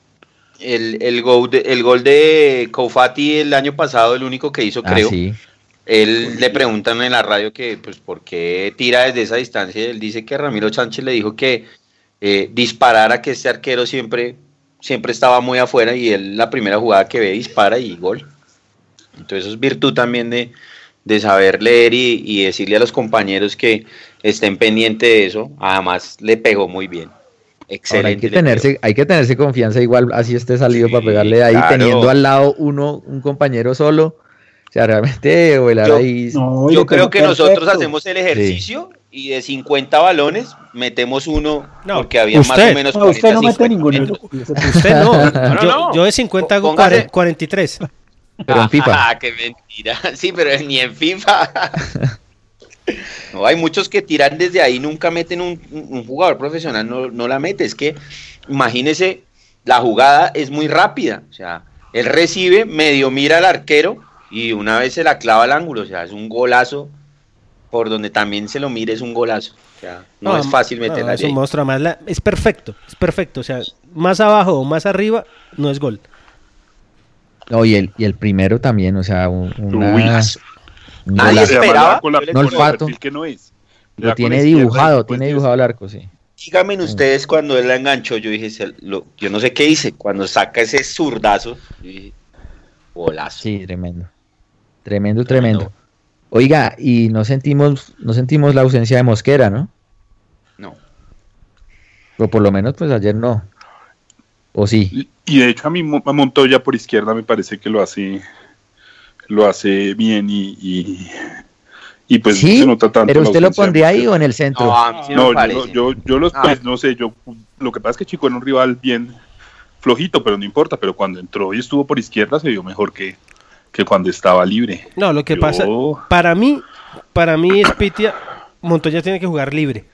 Speaker 9: El, el, gol de, el gol de Koufati el año pasado, el único que hizo,
Speaker 6: Ah,
Speaker 9: creo.
Speaker 6: sí.
Speaker 9: Él le preguntan en la radio que, pues, ¿por qué tira desde esa distancia? Él dice que Ramiro Sánchez le dijo que eh, disparara, que este arquero siempre, siempre estaba muy afuera y él la primera jugada que ve dispara y gol. Entonces eso es virtud también de, de saber leer y, y decirle a los compañeros que estén pendientes de eso. Además le pegó muy bien.
Speaker 6: Ahora,
Speaker 9: Excelente.
Speaker 6: hay que tenerse, hay que tenerse confianza igual, así esté salido para pegarle ahí,
Speaker 9: claro.
Speaker 6: teniendo al lado uno, un compañero solo. O sea, realmente Ovelar
Speaker 9: Yo-
Speaker 6: ahí.
Speaker 8: No,
Speaker 9: Yo creo que nosotros hacemos el ejercicio y de 50 balones metemos uno
Speaker 7: No,
Speaker 9: porque había más o menos
Speaker 8: No, usted no
Speaker 9: 40,
Speaker 8: mete ninguno.
Speaker 9: 50. <laughs>
Speaker 7: Usted no. <laughs>
Speaker 9: No, no,
Speaker 7: yo, <laughs>
Speaker 9: no.
Speaker 7: yo de 50 hago
Speaker 9: Póngase-
Speaker 7: 40 43.
Speaker 6: Pero en FIFA.
Speaker 9: Ah, qué mentira. Sí, pero ni en FIFA. No, hay muchos que tiran desde ahí, nunca meten un, un jugador profesional, no, no la mete. Es que, imagínese, la jugada es muy rápida. O sea, él recibe, medio mira al arquero y una vez se la clava al ángulo. O sea, es un golazo. Por donde también se lo mire, es un golazo. O sea, no, es fácil
Speaker 7: no,
Speaker 9: meterla
Speaker 7: es un monstruo, además la- es perfecto, es perfecto. O sea, más abajo o más arriba no es gol.
Speaker 6: No, y el, y el primero también, o sea, un, una-
Speaker 9: Nadie esperaba.
Speaker 10: Con la-
Speaker 6: No el
Speaker 10: perfil que no es.
Speaker 6: Lo tiene dibujado, tiene dibujado el arco, sí.
Speaker 9: Díganme ustedes cuando él la enganchó, yo dije, se- lo- yo no sé qué hice, cuando saca ese zurdazo, yo dije, golazo.
Speaker 6: Sí, tremendo. Tremendo, tremendo. Oiga, y no sentimos, no sentimos la ausencia de Mosquera, ¿no?
Speaker 9: No.
Speaker 6: O por lo menos, pues ayer no. O sí.
Speaker 10: Y, y de hecho a mí a Montoya por izquierda me parece que lo hace lo hace bien y, y, y pues
Speaker 6: sí,
Speaker 10: no se nota tanto.
Speaker 6: pero usted lo pondría ahí o en el centro.
Speaker 9: No, sí
Speaker 10: No, yo, yo, yo los,
Speaker 9: Ah.
Speaker 10: pues, no sé, yo, lo que pasa es que Chico era un rival bien flojito, pero no importa, pero cuando entró y estuvo por izquierda se vio mejor que, que cuando estaba libre.
Speaker 7: No, lo que
Speaker 10: Yo-
Speaker 7: pasa, para mí, para mí Spitia, Montoya tiene que jugar libre.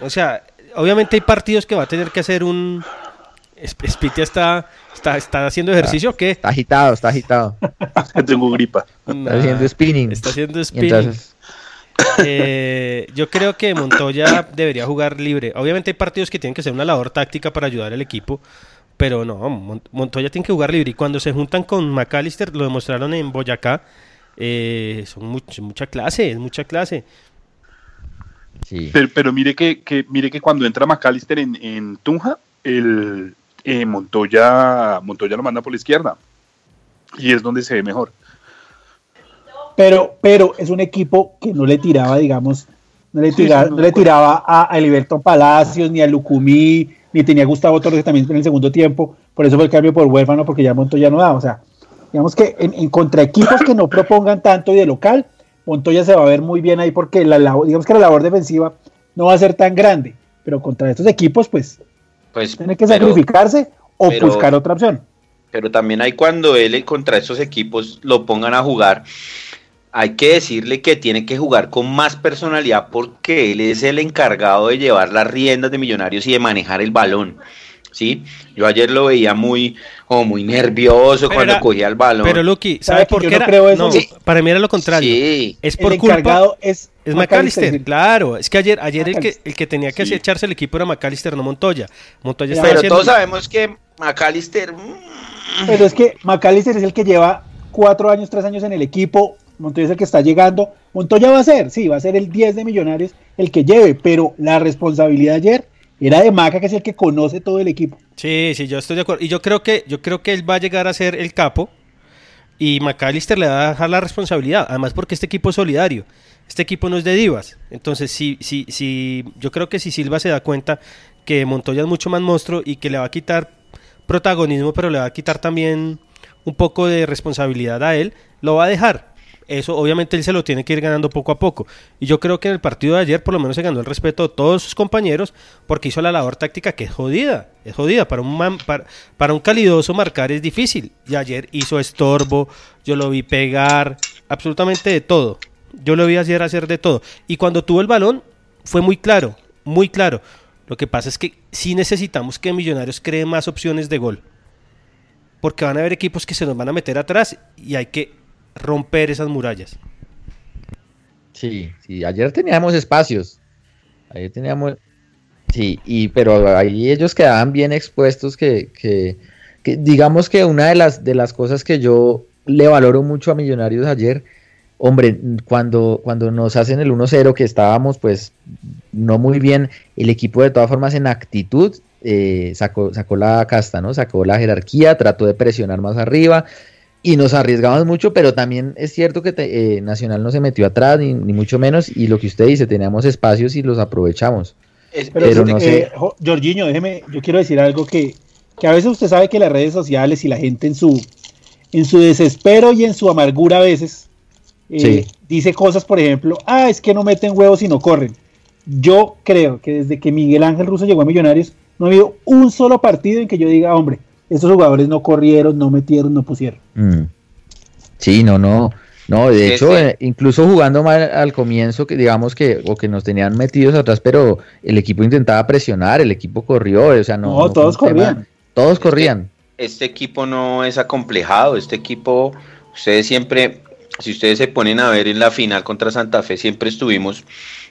Speaker 7: O sea, obviamente hay partidos que va a tener que hacer un... Sp- Spitia está, está, está haciendo ejercicio o qué?
Speaker 6: Está agitado, está agitado. <laughs>
Speaker 10: Tengo gripa.
Speaker 6: Está haciendo spinning.
Speaker 7: Está haciendo spinning.
Speaker 6: entonces,
Speaker 7: Eh, yo creo que Montoya debería jugar libre. Obviamente hay partidos que tienen que ser una labor táctica para ayudar al equipo, pero no, Mon- Montoya tiene que jugar libre. Y cuando se juntan con McAllister, lo demostraron en Boyacá, eh, son much- mucha clase, es mucha clase.
Speaker 6: sí.
Speaker 10: Pero, pero mire que, que mire que cuando entra McAllister en, en Tunja, el eh, Montoya, Montoya lo manda por la izquierda. Y es donde se ve mejor.
Speaker 8: Pero, pero es un equipo que no le tiraba, digamos, no le,
Speaker 10: Sí,
Speaker 8: tira-
Speaker 10: sí,
Speaker 8: no
Speaker 10: no
Speaker 8: le
Speaker 10: recuerdo.
Speaker 8: tiraba a, a Eliberto Palacios, ni a Lucumí, ni tenía a Gustavo Torres también en el segundo tiempo. Por eso fue el cambio por huérfano, porque ya Montoya no da. O sea, digamos que en, en contra equipos que no propongan tanto y de local, Montoya se va a ver muy bien ahí porque la labor, digamos que la labor defensiva no va a ser tan grande. Pero contra estos equipos, pues,
Speaker 9: Pues,
Speaker 8: tiene que
Speaker 9: pero-
Speaker 8: sacrificarse o
Speaker 9: pero-
Speaker 8: buscar otra opción.
Speaker 9: pero también hay cuando él contra estos equipos lo pongan a jugar, hay que decirle que tiene que jugar con más personalidad porque él es el encargado de llevar las riendas de Millonarios y de manejar el balón. ¿Sí? Yo ayer lo veía muy, como muy nervioso cuando cogía el balón.
Speaker 7: Pero Lucky, ¿sabe por qué? Era? No, Para mí era lo contrario.
Speaker 9: Sí.
Speaker 7: Es por
Speaker 8: el
Speaker 7: culpa.
Speaker 8: encargado es,
Speaker 7: Es McAllister, claro. Es que ayer, ayer el que, el que tenía que echarse el equipo era McAllister, no Montoya. Montoya estaba
Speaker 9: Pero
Speaker 7: haciendo-
Speaker 9: todos sabemos que McAllister. mm,
Speaker 8: Pero es que McAllister es el que lleva cuatro años, tres años en el equipo. Montoya es el que está llegando. Montoya va a ser, sí, va a ser el 10 de Millonarios el que lleve, pero la responsabilidad ayer era de Maca, que es el que conoce todo el equipo.
Speaker 7: Sí, sí, yo estoy de acuerdo. Y yo creo que, yo creo que él va a llegar a ser el capo y McAllister le va a dejar la responsabilidad. Además, porque este equipo es solidario. Este equipo no es de divas. Entonces, si, si, si, yo creo que si Silva se da cuenta que Montoya es mucho más monstruo y que le va a quitar protagonismo, pero le va a quitar también un poco de responsabilidad a él, lo va a dejar. Eso obviamente él se lo tiene que ir ganando poco a poco. Y yo creo que en el partido de ayer por lo menos se ganó el respeto de todos sus compañeros porque hizo la labor táctica que es jodida. Es jodida. Para un, para un calidoso marcar es difícil. Y ayer hizo estorbo, yo lo vi pegar, absolutamente de todo. Yo lo vi ayer hacer de todo. Y cuando tuvo el balón fue muy claro, muy claro. Lo que pasa es que sí necesitamos que Millonarios cree más opciones de gol. Porque van a haber equipos que se nos van a meter atrás y hay que romper esas murallas.
Speaker 6: Sí, sí, ayer teníamos espacios. Ayer teníamos. Sí, y pero ahí ellos quedaban bien expuestos que, que, digamos que una de las de las cosas que yo le valoro mucho a Millonarios ayer, hombre, cuando, cuando nos hacen el 1-0 que estábamos pues no muy bien, el equipo de todas formas en actitud eh, sacó, sacó la casta, ¿no? Sacó la jerarquía, trató de presionar más arriba y nos arriesgamos mucho, pero también es cierto que te- eh, Nacional no se metió atrás, ni, ni mucho menos, y lo que usted dice, teníamos espacios y los aprovechamos.
Speaker 8: Pero,
Speaker 6: Pero no
Speaker 8: eh,
Speaker 6: sé.
Speaker 8: Jo- Jorginho, déjeme, yo quiero decir algo que, que a veces usted sabe que las redes sociales y la gente en su, en su desespero y en su amargura a veces eh,
Speaker 6: Sí.
Speaker 8: dice cosas, por ejemplo, ah, es que no meten huevos y no corren. Yo creo que desde que Miguel Ángel Russo llegó a Millonarios, no ha habido un solo partido en que yo diga, hombre, estos jugadores no corrieron, no metieron, no pusieron.
Speaker 6: Mm. Sí, no, no. No, de
Speaker 8: Sí,
Speaker 6: hecho,
Speaker 8: sí.
Speaker 6: eh, incluso jugando mal al comienzo, que digamos que, o que nos tenían metidos atrás, pero el equipo intentaba presionar, el equipo corrió, o sea, no.
Speaker 8: No, todos
Speaker 6: tema-
Speaker 8: corrían.
Speaker 6: Todos corrían.
Speaker 9: Este equipo no es acomplejado. Este equipo, ustedes siempre, si ustedes se ponen a ver en la final contra Santa Fe, siempre estuvimos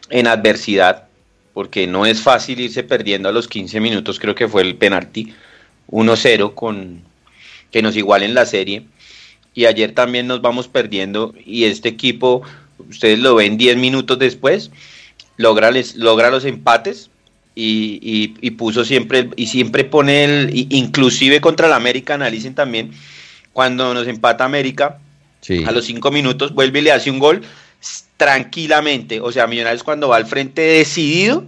Speaker 9: en adversidad, porque no es fácil irse perdiendo a los 15 minutos, creo que fue el penalti 1-0 con que nos igualen la serie. Y ayer también nos vamos perdiendo y este equipo, ustedes lo ven 10 minutos después, logra, les- logra los empates y, y- y puso siempre, y siempre pone el, inclusive contra el América, analicen también, cuando nos empata América,
Speaker 6: Sí.
Speaker 9: a los 5 minutos vuelve y le hace un gol tranquilamente, o sea, Millonarios cuando va al frente decidido,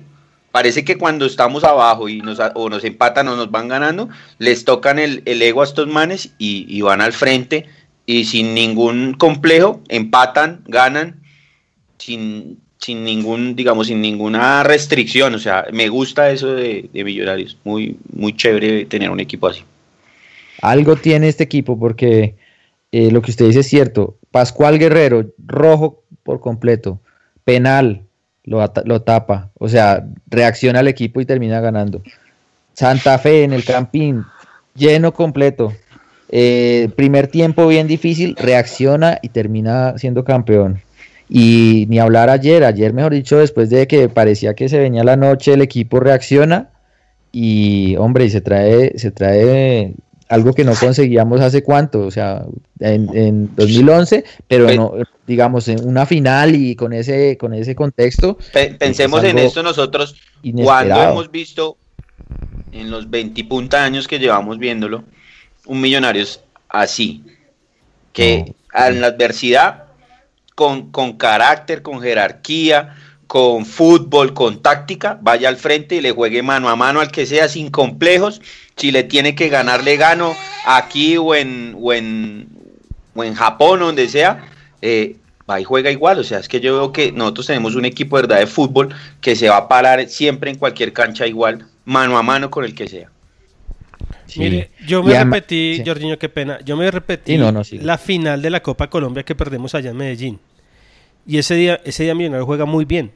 Speaker 9: parece que cuando estamos abajo y nos, o nos empatan o nos van ganando, les tocan el, el ego a estos manes y, y van al frente y sin ningún complejo, empatan, ganan, sin, sin ningún, digamos, sin ninguna restricción. O sea, me gusta eso de, de Millonarios. Muy, muy chévere tener un equipo así.
Speaker 6: Algo tiene este equipo porque eh, lo que usted dice es cierto. Pascual Guerrero, rojo por completo, penal, lo, lo tapa, o sea, reacciona al equipo y termina ganando. Santa Fe en el Campín, lleno completo. Eh, primer tiempo bien difícil, reacciona y termina siendo campeón. Y ni hablar ayer, ayer mejor dicho, después de que parecía que se venía la noche, el equipo reacciona y hombre, se trae, se trae algo que no conseguíamos hace cuánto, o sea, en, en 2011, pero
Speaker 9: Pe-
Speaker 6: no, digamos, en una final y con ese, con ese contexto.
Speaker 9: Pe- pensemos
Speaker 6: es
Speaker 9: en esto nosotros cuando hemos visto en los 20 y punta años que llevamos viéndolo, un Millonarios así, que en la adversidad, con, con carácter, con jerarquía, con fútbol, con táctica, vaya al frente y le juegue mano a mano al que sea, sin complejos. Si le tiene que ganar, le gano aquí o en, o en, o en Japón, o donde sea. eh, va y juega igual. O sea, es que yo veo que nosotros tenemos un equipo de verdad de fútbol que se va a parar siempre en cualquier cancha igual, mano a mano con el que sea.
Speaker 7: Mire, yo me repetí, Jorginho, qué pena, yo me repetí la final de la Copa Colombia que perdemos allá en Medellín. Y ese día, ese día Millonario juega muy bien.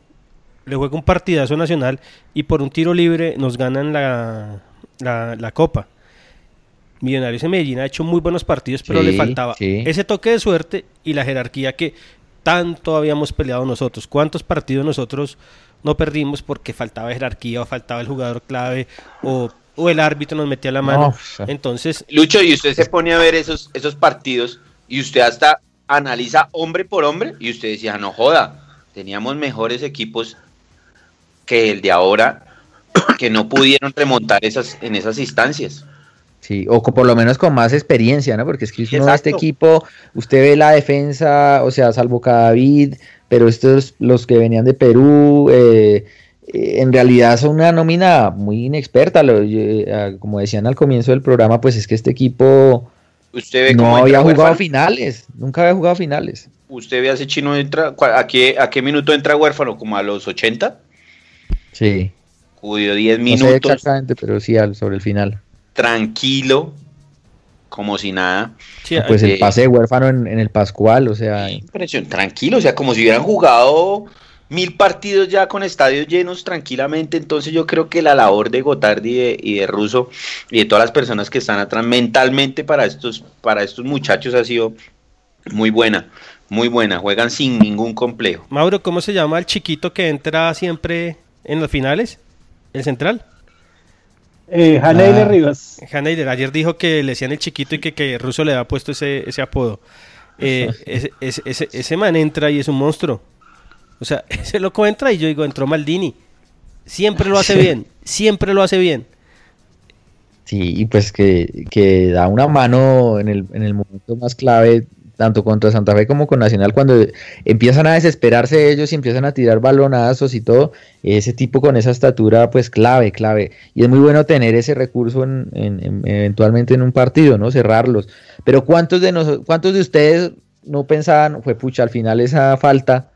Speaker 7: Le juega un partidazo nacional y por un tiro libre nos ganan la, la, Copa. Millonarios en Medellín ha hecho muy buenos partidos, pero le faltaba ese toque de suerte y la jerarquía que tanto habíamos peleado nosotros. ¿Cuántos partidos nosotros no perdimos porque faltaba jerarquía o faltaba el jugador clave o, el árbitro nos metía la mano? Entonces...
Speaker 9: Lucho, y usted se pone a ver esos, esos partidos y usted hasta analiza hombre por hombre y usted decía, no joda, teníamos mejores equipos que el de ahora que no pudieron remontar esas, en esas instancias.
Speaker 6: Sí, o por lo menos con más experiencia, ¿no? Porque es que uno este equipo, usted ve la defensa, o sea, salvo David, pero estos, los que venían de Perú, eh, eh, en realidad son una nómina muy inexperta. Eh, como decían al comienzo del programa, pues es que este equipo
Speaker 9: usted ve
Speaker 6: no había jugado finales, nunca había jugado finales.
Speaker 9: Usted ve a ese chino, entra, ¿a qué, ¿a qué minuto entra huérfano? ¿Como a los 80?
Speaker 6: Sí.
Speaker 9: Jugó 10 minutos.
Speaker 6: exactamente, pero sí sobre el final.
Speaker 9: Tranquilo, como si nada.
Speaker 6: pues el pase de huérfano en, el Pascual, o sea.
Speaker 9: Impresión, tranquilo, o sea, como si hubieran jugado mil partidos ya con estadios llenos tranquilamente. Entonces yo creo que la labor de Gotardi y de, y de Russo y de todas las personas que están atrás mentalmente para estos, para estos muchachos ha sido muy buena. Muy buena, juegan sin ningún complejo.
Speaker 7: Mauro, ¿cómo se llama el chiquito que entra siempre en los finales? ¿El central?
Speaker 8: Eh, Haneider ah. Rivas.
Speaker 7: Haneider, ayer dijo que le decían el chiquito y que, que Russo le había puesto ese, ese apodo. Eh, <laughs> ese, ese, ese, man entra y es un monstruo. O sea, <laughs> ese loco entra y yo digo, entró Maldini. Siempre lo hace bien, siempre lo hace bien.
Speaker 6: Sí, y pues que, que da una mano en el, en el momento más clave tanto contra Santa Fe como con Nacional, cuando empiezan a desesperarse ellos y empiezan a tirar balonazos y todo, ese tipo con esa estatura, pues clave, clave. Y es muy bueno tener ese recurso en, eventualmente en un partido, ¿no? Cerrarlos. Pero ¿cuántos de, nosotros, ¿cuántos de ustedes no pensaban, fue pucha, al final esa falta,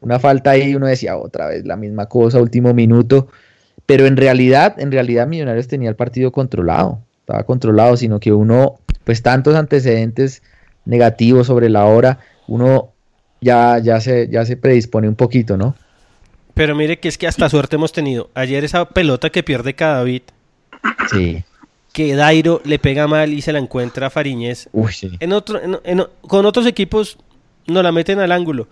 Speaker 6: una falta ahí, uno decía otra vez la misma cosa, último minuto? Pero en realidad, en realidad Millonarios tenía el partido controlado, estaba controlado, sino que uno, pues tantos antecedentes negativo sobre la hora, uno ya, ya, se, ya se predispone un poquito, ¿no?
Speaker 7: Pero mire que es que hasta suerte hemos tenido. Ayer esa pelota que pierde cada David.
Speaker 6: Sí.
Speaker 7: Que Dairo le pega mal y se la encuentra a Fariñez.
Speaker 6: Uy, sí.
Speaker 7: en otro, con otros equipos no la meten al ángulo.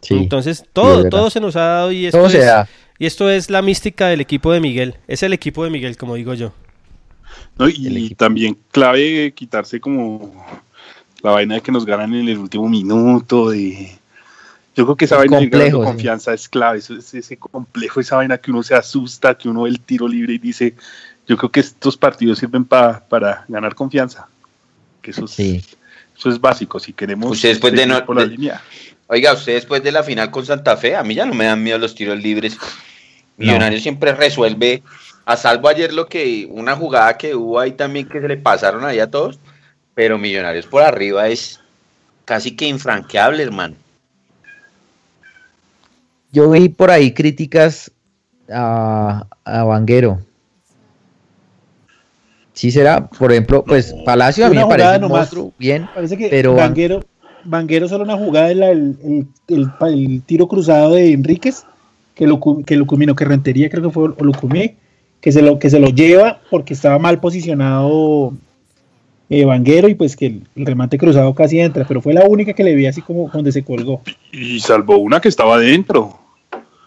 Speaker 7: Sí, Entonces todo, todo se nos ha dado y esto, es, y esto es la mística del equipo de Miguel. Es el equipo de Miguel, como digo yo.
Speaker 10: No, y también clave quitarse como la vaina de que nos ganan en el último minuto, de... Yo creo que esa vaina de confianza es clave, es, ese complejo, esa vaina que uno se asusta, que uno ve el tiro libre y dice, yo creo que estos partidos sirven para ganar confianza. Que eso es, eso es básico, si queremos
Speaker 9: usted después de no, la línea. Oiga, usted después de la final con Santa Fe, a mí ya no me dan miedo los tiros libres. Millonario siempre resuelve, a salvo ayer lo que, una jugada que hubo ahí también que se le pasaron ahí a todos, pero Millonarios por arriba es casi que infranqueable, hermano.
Speaker 6: Yo vi por ahí críticas a, a Vanguero. Sí será, por ejemplo, pues Palacio a mí me parece un monstruo, bien,
Speaker 8: parece que pero Vanguero, Vanguero solo una jugada el, el, tiro cruzado de Enríquez, que lo que lo que Rentería creo que fue o Lucumí, que se lo que se lo lleva porque estaba mal posicionado eh, Vanguero y pues que el, remate cruzado casi entra, pero fue la única que le vi así como donde se colgó.
Speaker 10: Y salvó una que estaba dentro.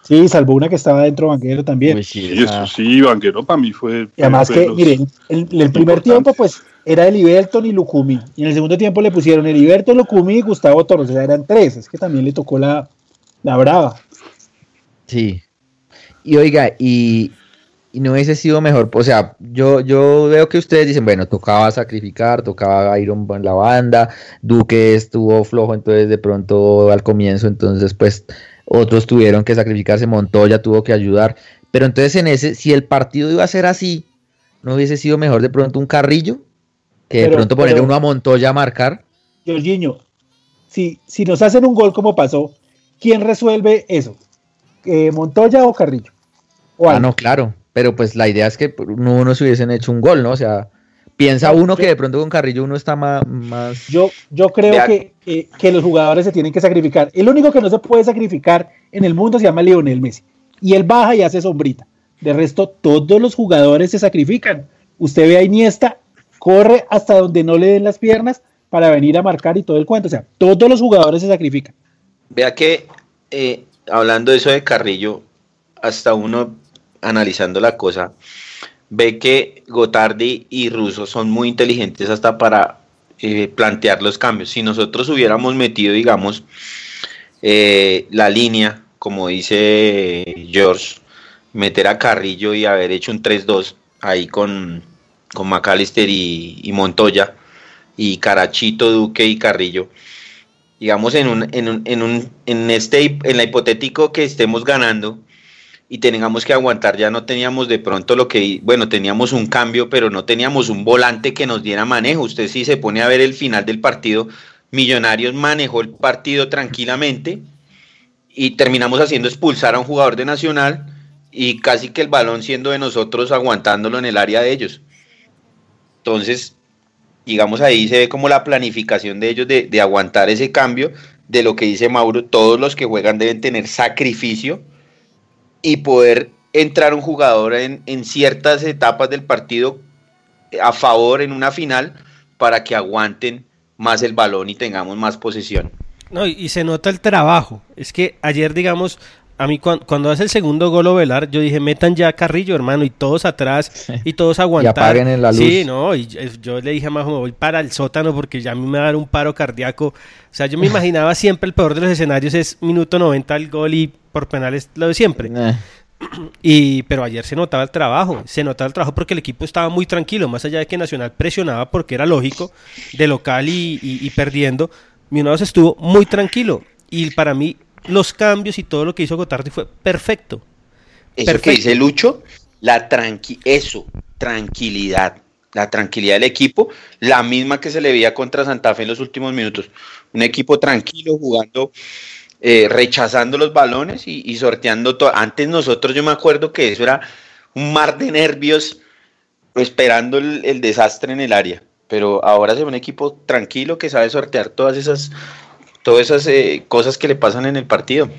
Speaker 8: Sí, salvó una que estaba dentro Vanguero también.
Speaker 10: Pues sí, eso sí, Vanguero para mí fue...
Speaker 8: Y además que, miren, en el, primer tiempo pues era Eliberton y Lucumi, y en el segundo tiempo le pusieron Eliberto, Lucumi y Gustavo Torres, o sea, eran tres, es que también le tocó la, la brava.
Speaker 6: Sí. Y oiga, y, y no hubiese sido mejor. O sea, yo, yo veo que ustedes dicen, bueno, tocaba sacrificar, tocaba Iron en la banda, Duque estuvo flojo, entonces de pronto al comienzo, entonces pues otros tuvieron que sacrificarse, Montoya tuvo que ayudar. Pero entonces en ese, si el partido iba a ser así, ¿no hubiese sido mejor de pronto un carrillo? Que de pronto poner uno a Montoya a marcar.
Speaker 8: Jorginho, si, si nos hacen un gol como pasó, ¿quién resuelve eso? ¿Montoya o Carrillo?
Speaker 6: ah, no, claro pero pues la idea es que no, no se hubiesen hecho un gol, ¿no? O sea, piensa uno que de pronto con Carrillo uno está más... más...
Speaker 8: Yo, yo creo que, que, que los jugadores se tienen que sacrificar. El único que no se puede sacrificar en el mundo se llama Lionel Messi. Y él baja y hace sombrita. De resto, todos los jugadores se sacrifican. Usted ve a Iniesta, corre hasta donde no le den las piernas para venir a marcar y todo el cuento. O sea, todos los jugadores se sacrifican.
Speaker 9: Vea que, eh, hablando de eso de Carrillo, hasta uno analizando la cosa, ve que Gotardi y Russo son muy inteligentes hasta para eh, plantear los cambios. Si nosotros hubiéramos metido, digamos, eh, la línea, como dice George, meter a Carrillo y haber hecho un 3-2 ahí con, con McAllister y, Montoya y Carachito, Duque y Carrillo. Digamos en un, en un, en un, en este, en la hipotético que estemos ganando y tengamos que aguantar, ya no teníamos de pronto lo que, bueno, teníamos un cambio, pero no teníamos un volante que nos diera manejo. Usted sí se pone a ver el final del partido, Millonarios manejó el partido tranquilamente y terminamos haciendo expulsar a un jugador de Nacional y casi que el balón siendo de nosotros aguantándolo en el área de ellos. Entonces, digamos ahí se ve como la planificación de ellos de, de, aguantar ese cambio, de lo que dice Mauro, todos los que juegan deben tener sacrificio y poder entrar un jugador en, en ciertas etapas del partido a favor en una final para que aguanten más el balón y tengamos más posesión.
Speaker 7: No, y se nota el trabajo. Es que ayer, digamos, a mí cuando, cuando, hace el segundo gol Ovelar, yo dije, metan ya a Carrillo, hermano, y todos atrás, y todos aguantar.
Speaker 6: y apaguen en la luz.
Speaker 7: Sí, no, y yo le dije a Majo, me voy para el sótano porque ya a mí me va a dar un paro cardíaco. O sea, yo me <laughs> imaginaba siempre el peor de los escenarios es minuto 90 el gol y por penales lo de siempre.
Speaker 6: Eh. <clears throat>
Speaker 7: Y, pero ayer se notaba el trabajo, se notaba el trabajo porque el equipo estaba muy tranquilo, más allá de que Nacional presionaba porque era lógico, de local y, y, y perdiendo, Millonarios estuvo muy tranquilo. Y para mí los cambios y todo lo que hizo Gotardi fue perfecto.
Speaker 9: Eso
Speaker 7: perfecto.
Speaker 9: que dice Lucho, la tranqui eso, tranquilidad, la tranquilidad del equipo, la misma que se le veía contra Santa Fe en los últimos minutos. Un equipo tranquilo jugando, eh, rechazando los balones y, y sorteando todo. Antes nosotros yo me acuerdo que eso era un mar de nervios esperando el, el desastre en el área. Pero ahora se ve un equipo tranquilo que sabe sortear todas esas todas esas eh, cosas que le pasan en el partido.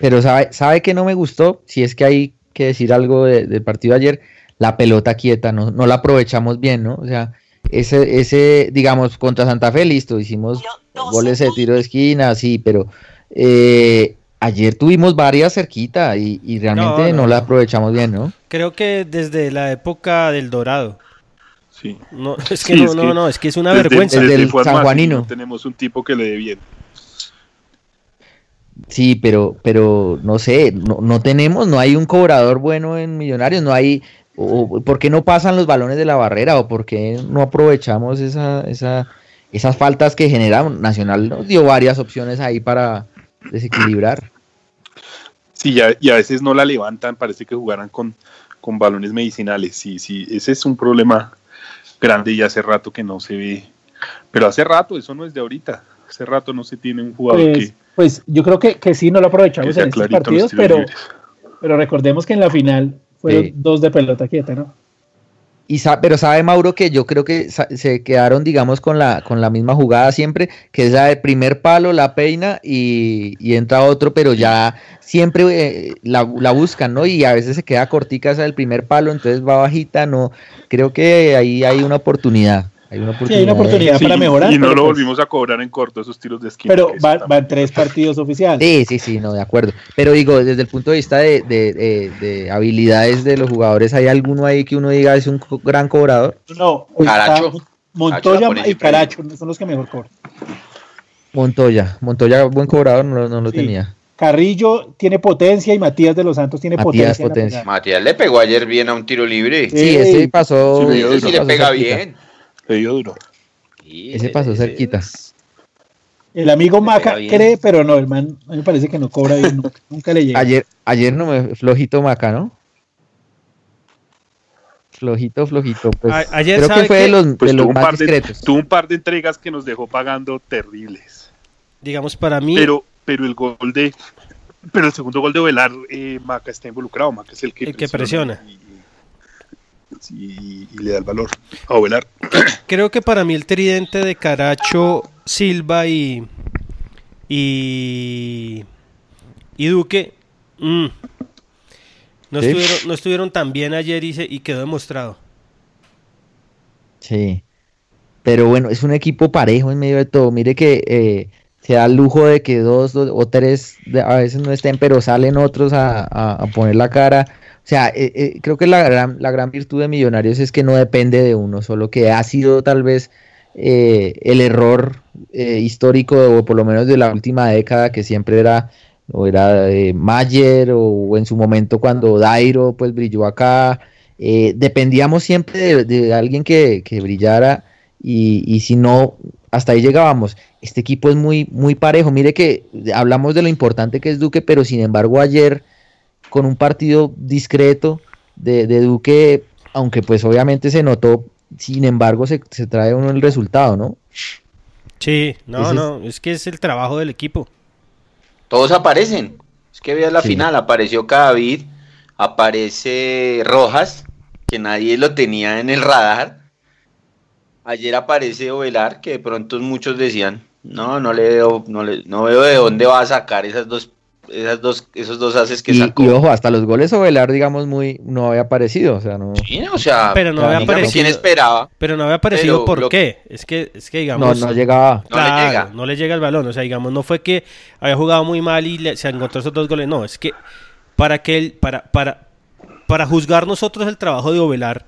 Speaker 6: Pero sabe, sabe que no me gustó, si es que hay que decir algo de, del partido de ayer, la pelota quieta, no, no la aprovechamos bien, ¿no? O sea, ese, ese, digamos, contra Santa Fe, listo, hicimos goles de tiro de esquina, sí, pero eh, ayer tuvimos varias cerquita y, y realmente no, no, no, la aprovechamos bien, ¿no?
Speaker 7: Creo que desde la época del Dorado.
Speaker 10: Sí.
Speaker 7: No, <laughs> es que sí, no, es no, que no, es que es una desde, vergüenza.
Speaker 6: Desde, el San Juanino.
Speaker 10: Tenemos un tipo que le dé bien.
Speaker 6: Sí, pero, pero no sé, no, no tenemos, no hay un cobrador bueno en Millonarios, no hay, o, ¿por qué no pasan los balones de la barrera o por qué no aprovechamos esa, esa, esas faltas que genera Nacional? Nos dio varias opciones ahí para desequilibrar.
Speaker 10: Sí, y a veces no la levantan, parece que jugaran con, con balones medicinales. Sí, sí, ese es un problema grande y hace rato que no se ve. Pero hace rato, eso no es de ahorita. Hace rato no se tiene un jugador
Speaker 8: pues,
Speaker 10: que.
Speaker 8: Pues yo creo que, que sí, no lo aprovechamos en estos partidos, pero, pero recordemos que en la final fueron sí. dos de pelota quieta, ¿no?
Speaker 6: Y pero sabe Mauro que yo creo que se quedaron, digamos, con la, con la misma jugada siempre, que es la de primer palo, la peina y, y entra otro, pero ya siempre eh, la, la, buscan, ¿no? Y a veces se queda cortica esa del primer palo, entonces va bajita, no. Creo que ahí hay una oportunidad. Hay una oportunidad,
Speaker 8: sí, hay una oportunidad
Speaker 10: sí,
Speaker 8: para mejorar.
Speaker 10: Y no lo pues, volvimos a cobrar en corto esos tiros de esquina.
Speaker 8: Pero van va tres partidos oficiales.
Speaker 6: Sí, sí, sí, no, de acuerdo. Pero digo, desde el punto de vista de, de, de, de, habilidades de los jugadores, ¿hay alguno ahí que uno diga es un gran cobrador?
Speaker 8: No,
Speaker 9: Caracho.
Speaker 8: Montoya Caracho y Caracho son los que mejor cobran.
Speaker 6: Montoya, Montoya, buen cobrador, no, no lo sí. tenía.
Speaker 8: Carrillo tiene potencia y Matías de los Santos tiene
Speaker 6: Matías
Speaker 8: potencia.
Speaker 6: potencia.
Speaker 9: Matías le pegó ayer bien a un tiro libre.
Speaker 6: Sí, sí ese pasó.
Speaker 9: Sí, ese sí le pega bien.
Speaker 10: Le dio duro.
Speaker 6: Ese pasó cerquita.
Speaker 8: El amigo Maca cree, pero no, el man a mí me parece que no cobra bien, nunca, <laughs> nunca le llega.
Speaker 6: Ayer, ayer no me flojito Maca, ¿no? Flojito, flojito. Pues,
Speaker 7: a ayer
Speaker 6: creo que fue
Speaker 7: que,
Speaker 6: de los,
Speaker 10: pues
Speaker 6: de los
Speaker 10: tuvo,
Speaker 6: más
Speaker 10: un
Speaker 6: discretos.
Speaker 10: de, tuvo un par de entregas que nos dejó pagando terribles.
Speaker 7: Digamos, para mí.
Speaker 10: Pero, pero el gol de, Pero el segundo gol de Ovelar, eh, Maca está involucrado, Maca es el que,
Speaker 7: El que presiona.
Speaker 10: Y, le da el valor a Ovelar. <coughs>
Speaker 7: Creo que para mí el tridente de Caracho, Silva y. y. y Duque. mm, no,
Speaker 6: Sí.
Speaker 7: estuvieron, no estuvieron tan bien ayer y, se- y quedó demostrado.
Speaker 6: Sí. Pero bueno, es un equipo parejo en medio de todo. Mire que eh, se da el lujo de que dos, dos o tres de- a veces no estén, pero salen otros a, a- a poner la cara. O sea, eh, eh, creo que la gran, la gran virtud de Millonarios es que no depende de uno, solo que ha sido tal vez eh, el error eh, histórico, o por lo menos de la última década, que siempre era o era Mayer o, en su momento cuando Dairo pues brilló acá. dependíamos siempre de, de alguien que, que brillara y, y si no, hasta ahí llegábamos. Este equipo es muy, muy parejo. Mire que hablamos de lo importante que es Duque, pero sin embargo ayer con un partido discreto de, de Duque, aunque pues obviamente se notó, sin embargo se, se trae uno el resultado, ¿no?
Speaker 7: Sí, no,
Speaker 6: Ese es-
Speaker 7: no, es que es el trabajo del equipo.
Speaker 9: Todos aparecen. Es que veas la
Speaker 6: Sí.
Speaker 9: final, apareció Cadavid, aparece Rojas, que nadie lo tenía en el radar. Ayer aparece Ovelar, que de pronto muchos decían, no, no le veo, no le, no veo de dónde va a sacar esas dos, esas dos, esos dos haces que
Speaker 6: Y,
Speaker 9: sacó.
Speaker 6: y ojo, hasta los goles Ovelar, digamos, muy, no había aparecido, o sea, no...
Speaker 9: Sí, o sea,
Speaker 7: Pero no había aparecido.
Speaker 9: ¿quién esperaba?
Speaker 7: Pero no había aparecido por
Speaker 9: lo-
Speaker 7: qué. Es que, es que
Speaker 6: No,
Speaker 7: digamos.
Speaker 6: no llegaba.
Speaker 9: No le llega.
Speaker 7: no le llega el balón. O sea, digamos, no fue que había jugado muy mal y le- se encontró esos dos goles. No, es que para que él, para, para, para juzgar nosotros el trabajo de Ovelar,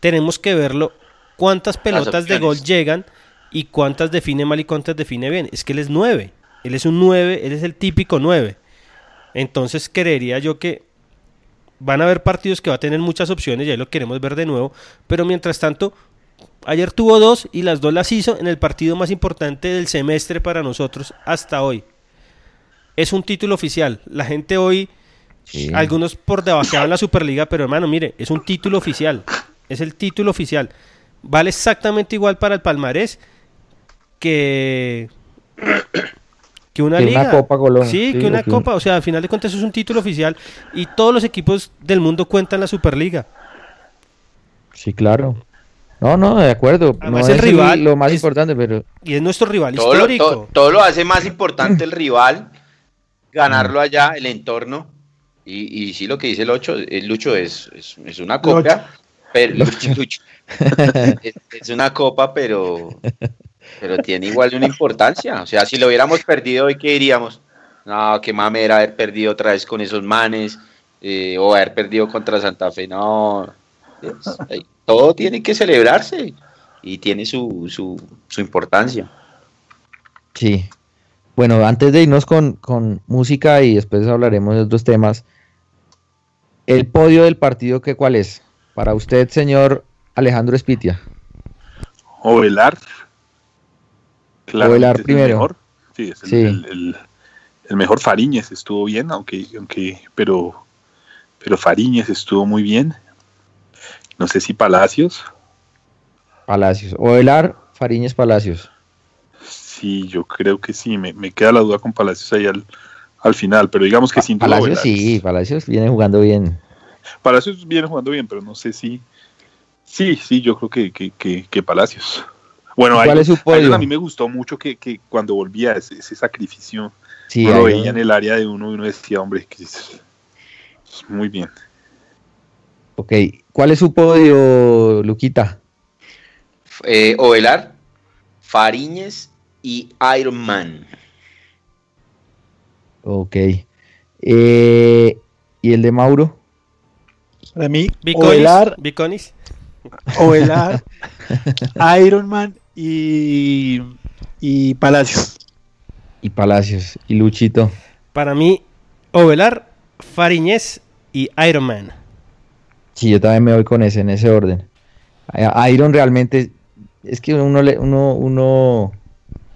Speaker 7: tenemos que verlo cuántas pelotas de gol llegan y cuántas define mal y cuántas define bien. Es que él es nueve. Él es un nueve, él es el típico nueve. Entonces creería yo que van a haber partidos que va a tener muchas opciones y ahí lo queremos ver de nuevo. Pero mientras tanto, ayer tuvo dos y las dos las hizo en el partido más importante del semestre para nosotros hasta hoy. Es un título oficial. La gente hoy,
Speaker 6: Sí.
Speaker 7: algunos por debajeaban la Superliga, pero hermano, mire, es un título oficial. Es el título oficial. Vale exactamente igual para el palmarés que que una
Speaker 6: Que una. Copa Colombia,
Speaker 7: Sí,
Speaker 6: sí,
Speaker 7: que una
Speaker 6: un-
Speaker 7: copa. O sea, al final de cuentas es un título oficial y todos los equipos del mundo cuentan la Superliga.
Speaker 6: Sí, claro. No, no, de acuerdo.
Speaker 7: Además,
Speaker 6: no
Speaker 7: el
Speaker 6: es
Speaker 7: rival
Speaker 6: lo más
Speaker 7: es-
Speaker 6: importante, pero
Speaker 7: Y es nuestro rival
Speaker 9: Todo lo,
Speaker 7: histórico.
Speaker 9: to- todo lo hace más importante el rival, ganarlo allá, el entorno. Y, y sí, lo que dice el, ocho, el Lucho es, es, es una copa. Pero, <laughs> Lucho, Lucho. es, es una copa, pero, pero tiene igual una importancia. O sea, si lo hubiéramos perdido hoy, ¿qué diríamos? No, qué mamera haber perdido otra vez con esos manes, eh, o haber perdido contra Santa Fe. No, es- eh, todo tiene que celebrarse y tiene su, su, su importancia.
Speaker 6: sí. Bueno, antes de irnos con, con música y después hablaremos de otros temas, el podio del partido, ¿qué, ¿cuál es? Para usted, señor Alejandro Espitia.
Speaker 10: Ovelar. Claramente es el
Speaker 6: primero.
Speaker 10: mejor. Sí, es el,
Speaker 6: Sí.
Speaker 10: el- el- el mejor Fariñez estuvo bien, aunque, aunque, pero, pero Fariñez estuvo muy bien. No sé si Palacios.
Speaker 6: Palacios. Ovelar, Fariñez Palacios.
Speaker 10: Sí, yo creo que sí. Me, me queda la duda con Palacios ahí al, al final, pero digamos que sin duda
Speaker 6: Palacios
Speaker 10: Ovelar.
Speaker 6: sí, Palacios viene jugando bien.
Speaker 10: Palacios viene jugando bien, pero no sé si. Sí, sí, yo creo que, que, que, que Palacios. Bueno,
Speaker 6: ¿Cuál
Speaker 10: Iron-
Speaker 6: es su
Speaker 10: Iron
Speaker 6: podio?
Speaker 10: a mí me gustó mucho que, que cuando volvía ese, ese sacrificio,
Speaker 6: Sí,
Speaker 10: uno lo
Speaker 6: Iron-
Speaker 10: veía en el área de uno y uno decía, hombre, que es, es muy bien.
Speaker 6: Ok, ¿cuál es su podio, Luquita?
Speaker 9: Eh, Ovelar, Fariñez y Iron Man.
Speaker 6: Ok. Eh, ¿Y el de Mauro?
Speaker 8: Para mí,
Speaker 7: Biconis,
Speaker 8: Ovelar,
Speaker 7: Biconis.
Speaker 8: Ovelar, <laughs> Iron Man y, y Palacios.
Speaker 6: Y Palacios. ¿Y Luchito?
Speaker 7: Para mí, Ovelar, Fariñez y Iron Man.
Speaker 6: Sí, yo también me voy con ese, en ese orden. A- Iron realmente, es que uno, le, uno, uno,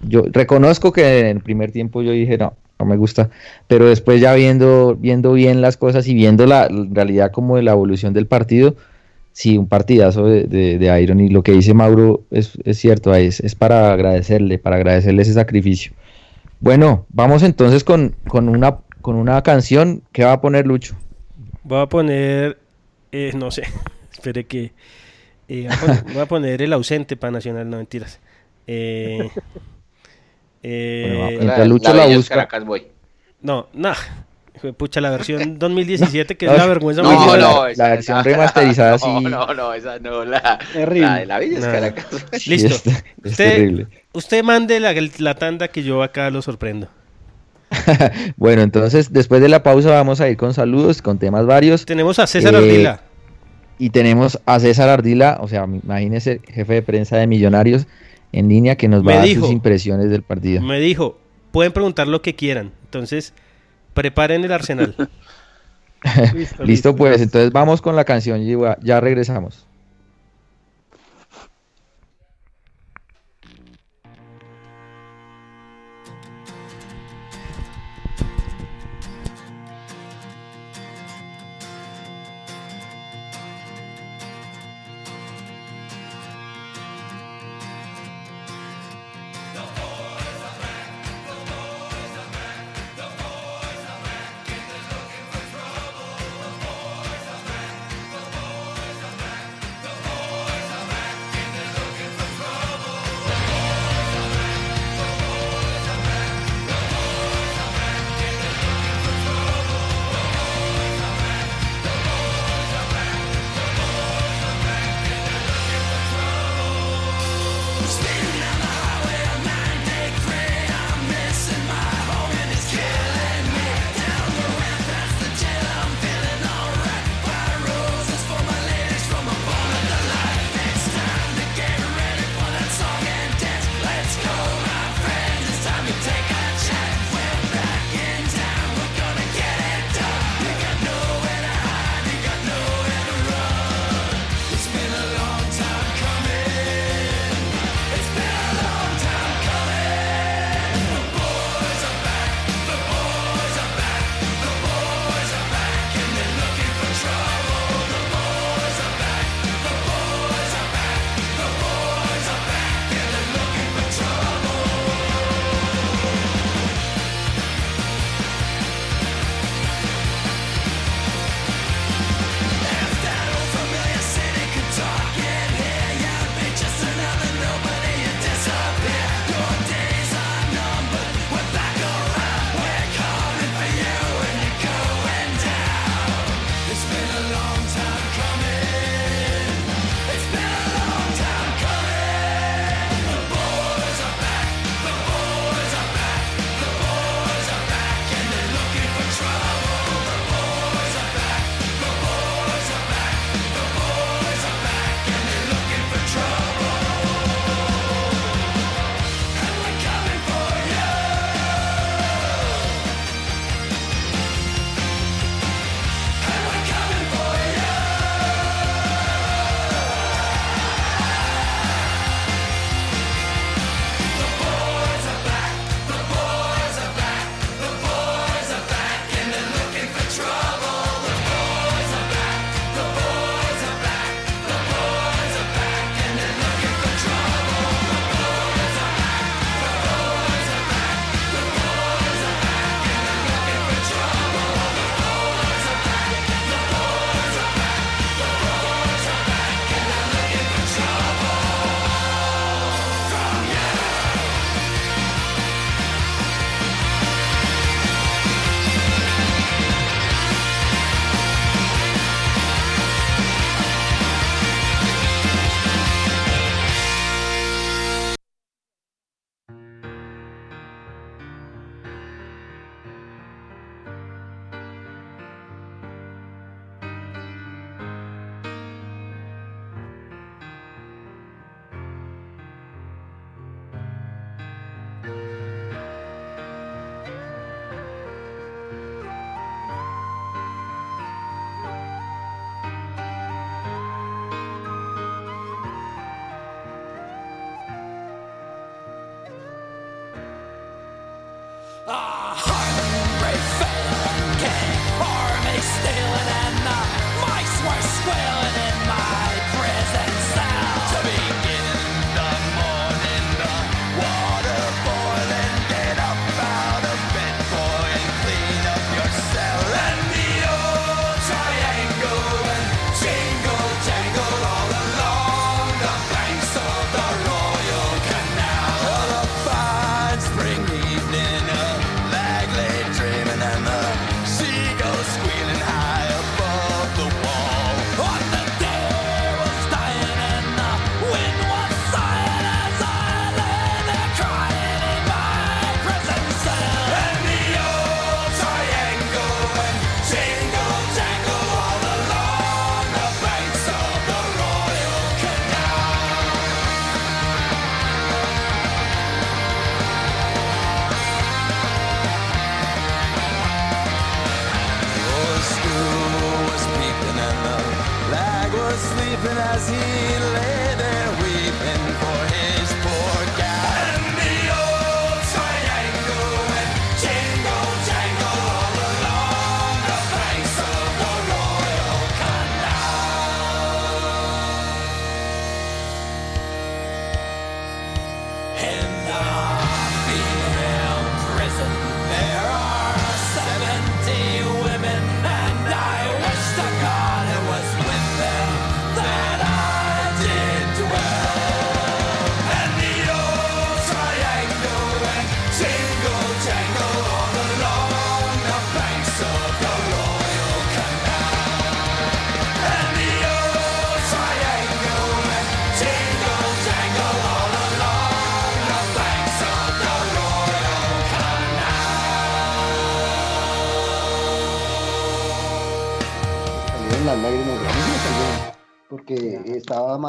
Speaker 6: yo reconozco que en el primer tiempo yo dije, no, no me gusta, pero después ya viendo, viendo bien las cosas y viendo la, realidad como de la evolución del partido, sí, un partidazo de, de- de Iron y lo que dice Mauro es, es cierto, es, es para agradecerle, para agradecerle ese sacrificio.
Speaker 11: Bueno, vamos entonces con, con, una, con una canción. ¿Qué va a poner Lucho?
Speaker 7: Voy a poner, eh, no sé, <laughs> espere que... eh, voy, a poner, <laughs> voy a poner el ausente para Nacional, no mentiras. Eh, <laughs> eh,
Speaker 11: Bueno, mientras Lucho la, busca.
Speaker 9: Caracas Boy.
Speaker 7: No, nah. Hijo de Pucha, la versión <laughs> 2017, que es
Speaker 11: No,
Speaker 7: una vergüenza
Speaker 11: no,
Speaker 7: muy
Speaker 11: no, la- la versión remasterizada sí. <laughs>
Speaker 9: No, no, no, esa no, la,
Speaker 8: Terrible.
Speaker 9: la de la Villas
Speaker 7: No.
Speaker 9: Caracas. <laughs>
Speaker 7: Listo.
Speaker 11: Sí, es- es
Speaker 7: usted,
Speaker 11: terrible.
Speaker 7: usted mande la, la tanda que yo acá lo sorprendo.
Speaker 11: Bueno, entonces después de la pausa vamos a ir con saludos, con temas varios.
Speaker 7: Tenemos a César
Speaker 11: Eh,
Speaker 7: Ardila.
Speaker 11: Y tenemos a César Ardila, o sea, imagínese, jefe de prensa de Millonarios en línea que nos va
Speaker 7: Me
Speaker 11: a dar
Speaker 7: dijo.
Speaker 11: sus impresiones del partido.
Speaker 7: Me dijo, pueden preguntar lo que quieran. Entonces, preparen el arsenal. <laughs>
Speaker 8: Listo,
Speaker 11: Listo, pues, entonces vamos con la canción y ya regresamos.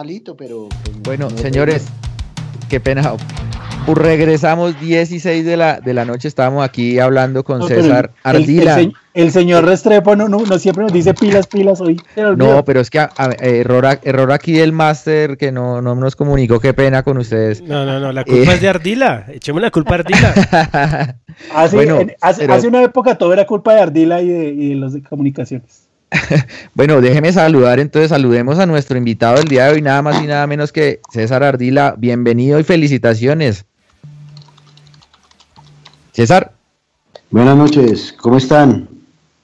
Speaker 12: Malito, pero... pues,
Speaker 6: Bueno,
Speaker 12: no-
Speaker 6: señores, qué pena. Pues regresamos 16 de la, de la noche, estábamos aquí hablando con
Speaker 8: No,
Speaker 6: César
Speaker 8: el-
Speaker 6: Ardila.
Speaker 8: El, se- el señor Restrepo no, no, no siempre nos dice pilas, pilas hoy.
Speaker 6: No, pero es que a- a- error, error aquí del máster que no, no nos comunicó, qué pena con ustedes.
Speaker 7: No, no, no, la culpa
Speaker 6: Eh,
Speaker 7: es de Ardila. Echemos la culpa a Ardila. <laughs>
Speaker 8: Hace,
Speaker 6: Bueno,
Speaker 8: en- hace,
Speaker 6: pero-
Speaker 8: hace una época todo era culpa de Ardila y de, y de los de comunicaciones. <laughs>
Speaker 6: Bueno, déjeme saludar, entonces saludemos a nuestro invitado del día de hoy, nada más y nada menos que César Ardila. Bienvenido y felicitaciones. César.
Speaker 12: Buenas noches, ¿cómo están?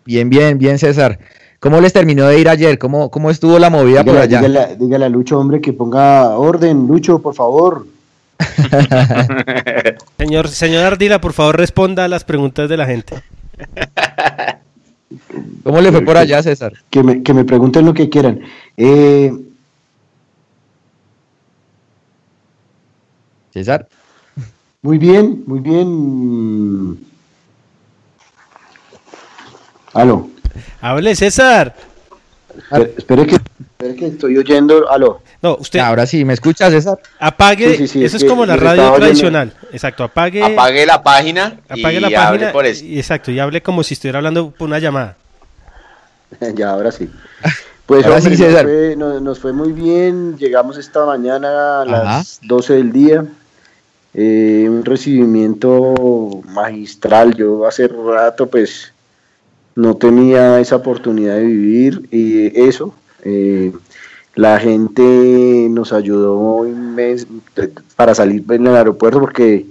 Speaker 6: Bien, bien, bien, César. ¿Cómo les terminó de ir ayer? ¿Cómo, cómo estuvo la movida por allá?
Speaker 12: dígale- dígale a Lucho, hombre, que ponga orden. Lucho, por favor. <laughs>
Speaker 7: Señor, señor Ardila, por favor responda a las preguntas de la gente. <laughs>
Speaker 6: ¿Cómo le fue por allá, César?
Speaker 12: Que me, que me pregunten lo que quieran. Eh,
Speaker 6: César.
Speaker 12: Muy bien, muy bien. Aló.
Speaker 7: Hable, César.
Speaker 12: Espere, espere que, espere que estoy oyendo. Aló.
Speaker 7: No, usted.
Speaker 6: Ahora sí, ¿me escucha, César?
Speaker 7: Apague.
Speaker 12: Sí, sí, sí,
Speaker 7: eso
Speaker 12: es
Speaker 7: es
Speaker 12: que
Speaker 7: como la radio tradicional. Exacto, apague.
Speaker 9: Apague la página
Speaker 7: apague
Speaker 9: y
Speaker 7: la
Speaker 9: hable
Speaker 7: página.
Speaker 9: por eso.
Speaker 7: y- exacto, y hable como si estuviera hablando por una llamada. <laughs>
Speaker 12: ya, ahora sí. <laughs> Pues
Speaker 6: Ahora
Speaker 12: hombre,
Speaker 6: sí,
Speaker 12: nos,
Speaker 6: César.
Speaker 12: fue, nos- nos fue muy bien. Llegamos esta mañana a las
Speaker 6: Ajá.
Speaker 12: 12 del día. Eh, un recibimiento magistral. Yo hace rato, pues, no tenía esa oportunidad de vivir y eso. eh, la gente nos ayudó para salir en el aeropuerto porque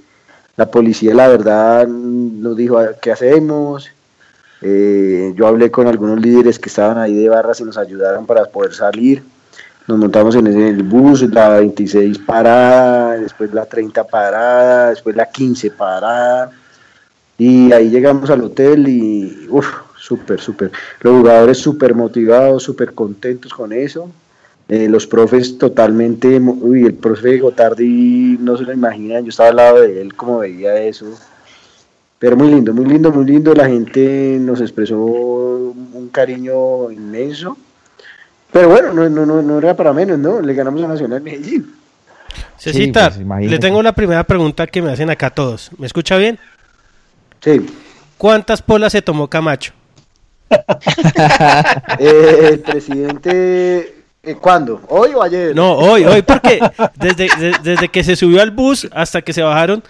Speaker 12: la policía, la verdad, nos dijo "Ah, qué hacemos. Eh, yo hablé con algunos líderes que estaban ahí de barras y nos ayudaron para poder salir. Nos montamos en el bus, la 26 parada, después la 30 parada, después la 15 parada. Y ahí llegamos al hotel y, uff, súper, súper. Los jugadores súper motivados, súper contentos con eso. Eh, los profes totalmente, uy, el profe Gotardi no se lo imaginan, yo estaba al lado de él, como veía eso. Pero muy lindo, muy lindo, muy lindo. La gente nos expresó un cariño inmenso. Pero bueno, no, no, no, no era para menos, ¿no? Le ganamos a Nacional Medellín.
Speaker 7: Cecita,
Speaker 6: pues,
Speaker 7: le tengo la primera pregunta que me hacen acá todos. ¿Me escucha bien?
Speaker 12: Sí.
Speaker 7: ¿Cuántas polas se tomó Camacho? <laughs>
Speaker 12: Eh, el presidente, ¿cuándo? ¿Hoy o ayer?
Speaker 7: No, hoy, hoy, porque desde, de- desde que se subió al bus hasta que se bajaron,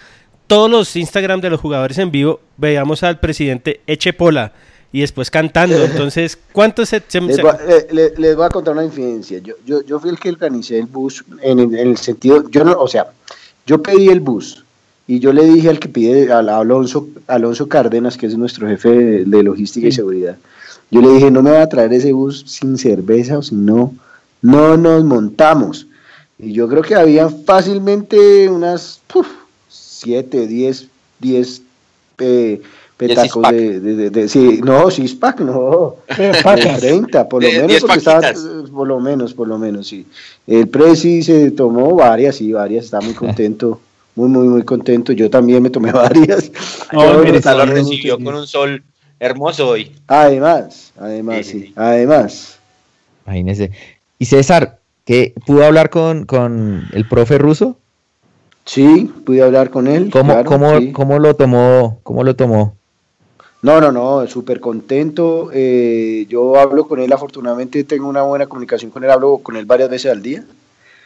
Speaker 7: todos los Instagram de los jugadores en vivo veíamos al presidente Eche Pola y después cantando. <laughs> Entonces, ¿cuántos se, se-
Speaker 12: Les voy, a- eh, le- les voy a contar una infidencia. Yo, yo, yo fui el que organicé el bus en, el- en el sentido, yo no, o sea, yo pedí el bus y yo le dije al que pide, al Alonso, Alonso Cárdenas, que es nuestro jefe de, de logística y seguridad, yo le dije, no me va a traer ese bus sin cerveza o si no, no nos montamos. Y yo creo que había fácilmente unas puf, 7, 10, 10 eh, petacos de, de, de- de- sí, no, six-pack, no,
Speaker 8: Eh,
Speaker 12: de
Speaker 8: pacas. <laughs>
Speaker 12: 30, por lo
Speaker 9: De-
Speaker 12: menos,
Speaker 9: 10
Speaker 12: porque estaba, eh, por lo menos, por lo menos, sí. El Prezi se tomó varias, sí, varias, está muy contento, <laughs> muy, muy, muy contento. Yo también me tomé <laughs> varias.
Speaker 8: No,
Speaker 9: Esta lo recibió con un sol hermoso hoy.
Speaker 12: Además, además,
Speaker 9: Sí,
Speaker 12: sí,
Speaker 9: sí, sí.
Speaker 12: además.
Speaker 6: Imagínese. Y César, ¿qué pudo hablar con, con el profe ruso?
Speaker 12: Sí, pude hablar con él.
Speaker 6: ¿Cómo,
Speaker 12: claro,
Speaker 6: cómo,
Speaker 12: sí.
Speaker 6: cómo lo tomó? ¿Cómo lo tomó?
Speaker 12: No, no, no, súper contento. eh, yo hablo con él, afortunadamente tengo una buena comunicación con él, hablo con él varias veces al día.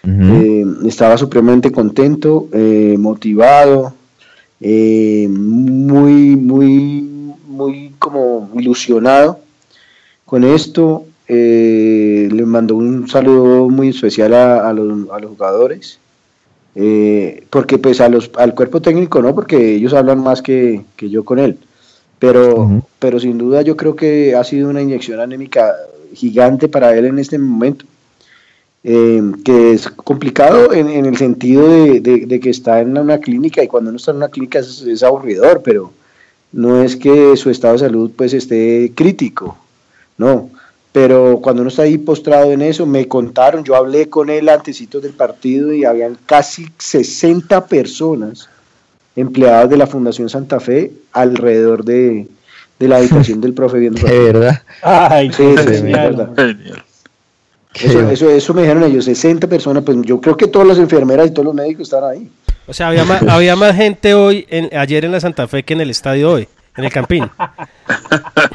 Speaker 12: Eh, estaba supremamente contento, eh, motivado, muy, muy, muy como ilusionado con esto. Eh, le mandó un saludo muy especial a, a los, a los jugadores, eh, porque pues a los, al cuerpo técnico no, porque ellos hablan más que, que yo con él. Pero, pero sin duda yo creo que ha sido una inyección anémica gigante para él en este momento eh, que es complicado en, en el sentido de, de- de que está en una clínica y cuando uno está en una clínica es, es aburridor, pero no es que su estado de salud pues esté crítico, no. Pero cuando uno está ahí postrado en eso, me contaron, yo hablé con él antecitos del partido y habían casi 60 personas empleadas de la Fundación Santa Fe alrededor de, de la habitación del profe viendo. <laughs>
Speaker 6: De verdad.
Speaker 8: Ay,
Speaker 12: Sí, sí, sí, es verdad. Eso, eso, eso me dijeron ellos, 60 personas, pues yo creo que todas las enfermeras y todos los médicos estaban ahí.
Speaker 7: O sea, había más, había más gente hoy, en, ayer en la Santa Fe que en el estadio hoy, en el Campín.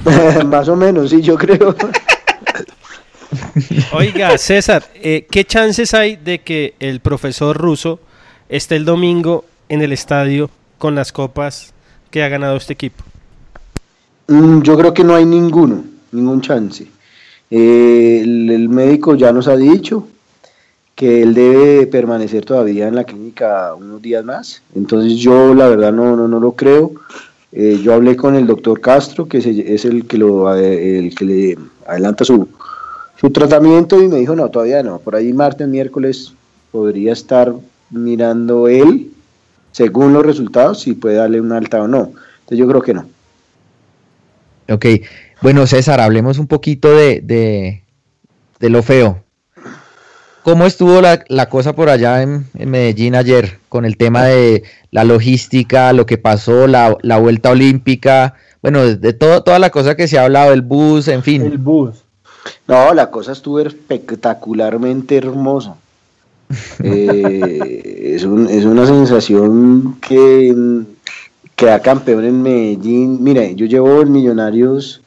Speaker 7: <laughs>
Speaker 12: Más o menos, sí, yo creo. <laughs>
Speaker 7: Oiga, César, eh, ¿qué chances hay de que el profesor ruso esté el domingo en el estadio con las copas que ha ganado este equipo?
Speaker 12: Mm, Yo creo que no hay ninguno, ningún chance. Eh, el, médico ya nos ha dicho que él debe permanecer todavía en la clínica unos días más. Entonces yo la verdad no, no, no lo creo. Eh, yo hablé con el doctor Castro, que es, el, que lo, el que le adelanta su, su tratamiento y me dijo, no, todavía no. Por ahí martes, miércoles podría estar mirando él, según los resultados, si puede darle un alta o no. Entonces yo creo que no.
Speaker 6: Ok, bueno César, hablemos un poquito de, de, de lo feo. ¿Cómo estuvo la, la cosa por allá en, en Medellín ayer con el tema de la logística, lo que pasó, la, la vuelta olímpica? Bueno, de, de todo, toda la cosa que se ha hablado, el bus, en fin.
Speaker 8: El bus.
Speaker 12: No, la cosa estuvo espectacularmente hermosa. <laughs> Eh, es, un- es una sensación que queda campeón en Medellín. Mire, yo llevo en Millonarios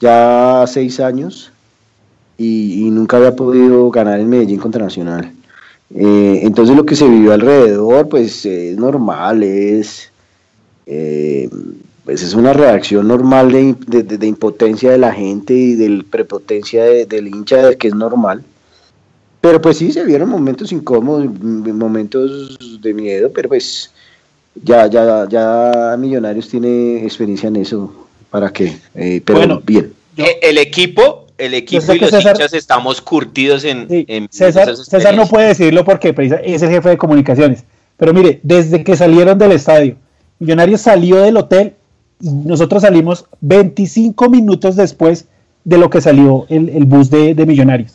Speaker 12: ya seis años y, y nunca había podido ganar en Medellín contra Nacional. Eh, entonces lo que se vivió alrededor, pues es normal, es, eh, pues es una reacción normal de, de- impotencia de la gente y de prepotencia de- del hincha, que es normal. Pero pues sí, se vieron momentos incómodos, momentos de miedo, pero pues ya, ya, ya Millonarios tiene experiencia en eso. ¿Para qué? Eh, pero
Speaker 8: Bueno,
Speaker 12: bien.
Speaker 9: Eh, el equipo, el equipo y
Speaker 8: que
Speaker 9: los
Speaker 8: César-
Speaker 9: hinchas estamos curtidos en, en
Speaker 8: César, César no puede decirlo porque es el jefe de comunicaciones. Pero mire, desde que salieron del estadio, Millonarios salió del hotel nosotros salimos 25 minutos después de lo que salió el, el bus de, de Millonarios.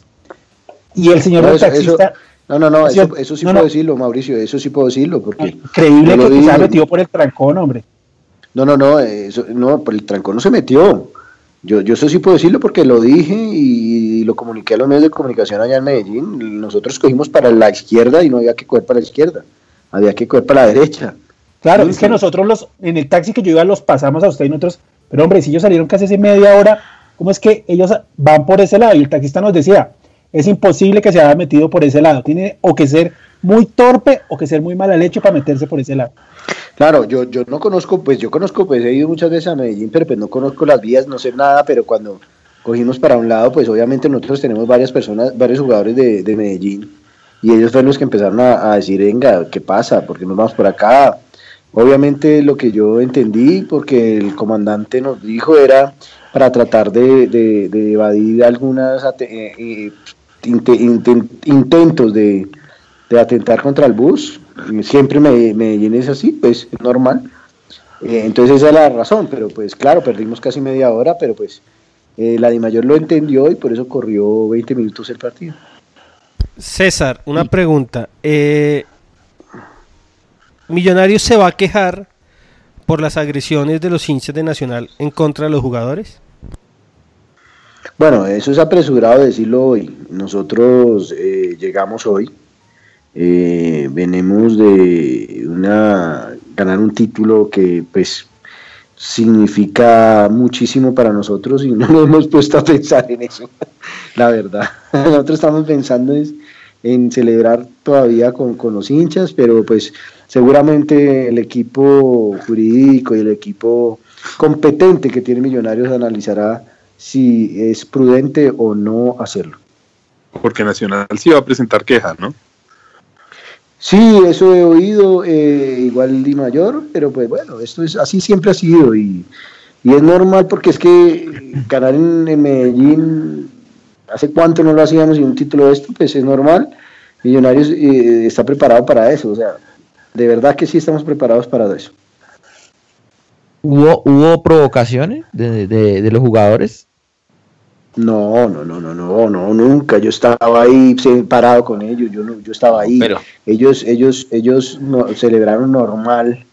Speaker 8: Y el señor
Speaker 12: No, eso-
Speaker 8: taxista,
Speaker 12: eso- no, no, no, eso, eso sí
Speaker 8: no,
Speaker 12: puedo
Speaker 8: no.
Speaker 12: decirlo, Mauricio, eso sí puedo decirlo, porque...
Speaker 8: increíble
Speaker 12: yo lo
Speaker 8: que se ha metido por el trancón, hombre.
Speaker 12: No, no, no, eso, no, por el trancón no se metió. Yo, yo eso sí puedo decirlo porque lo dije y lo comuniqué a los medios de comunicación allá en Medellín. Nosotros cogimos para la izquierda y no había que coger para la izquierda, había que coger para la derecha.
Speaker 8: Claro,
Speaker 12: Sí,
Speaker 8: es que nosotros los, en el taxi que yo iba los pasamos a usted y nosotros, pero hombre, si ellos salieron casi hace media hora, ¿cómo es que ellos van por ese lado? Y el taxista nos decía, es imposible que se haya metido por ese lado, tiene o que ser muy torpe o que ser muy mala leche para meterse por ese lado.
Speaker 12: Claro, yo, yo no conozco, pues yo conozco, pues he ido muchas veces a Medellín, pero pues no conozco las vías, no sé nada, pero cuando cogimos para un lado, pues obviamente nosotros tenemos varias personas, varios jugadores de, de Medellín, y ellos fueron los que empezaron a, a decir, venga, ¿qué pasa? ¿Por qué nos vamos por acá? Obviamente lo que yo entendí, porque el comandante nos dijo, era para tratar de, de- de evadir algunas ate- eh, eh, inte- inten- intentos de, de atentar contra el bus. Siempre me, Medellín es así, pues es normal. Eh, entonces esa es la razón, pero pues claro, perdimos casi media hora, pero pues eh, la Mayor lo entendió y por eso corrió 20 minutos el partido.
Speaker 7: César, una pregunta. Eh, ¿Millonarios se va a quejar por las agresiones de los hinchas de Nacional en contra de los jugadores?
Speaker 12: Bueno, eso es apresurado decirlo hoy. Nosotros eh, llegamos hoy, eh, venimos de una ganar un título que pues significa muchísimo para nosotros y <laughs> no nos hemos puesto a pensar en eso, <laughs> la verdad. <laughs> Nosotros estamos pensando es en celebrar todavía con, con los hinchas, pero pues seguramente el equipo jurídico y el equipo competente que tiene Millonarios analizará si es prudente o no hacerlo.
Speaker 10: Porque Nacional sí va a presentar quejas, ¿no?
Speaker 12: Sí, eso he oído, eh, igual Di Mayor, pero pues bueno, esto es así siempre ha sido y, y es normal porque es que ganar en, en Medellín, hace cuánto no lo hacíamos y un título de esto, pues es normal. Millonarios eh, está preparado para eso, o sea, de verdad que sí estamos preparados para eso.
Speaker 6: ¿Hubo, hubo provocaciones de, de- de los jugadores?
Speaker 12: No, no, no, no, no, no, nunca. Yo estaba ahí parado con ellos, yo no, yo estaba ahí.
Speaker 9: Pero-
Speaker 12: ellos, ellos, ellos no- celebraron normal.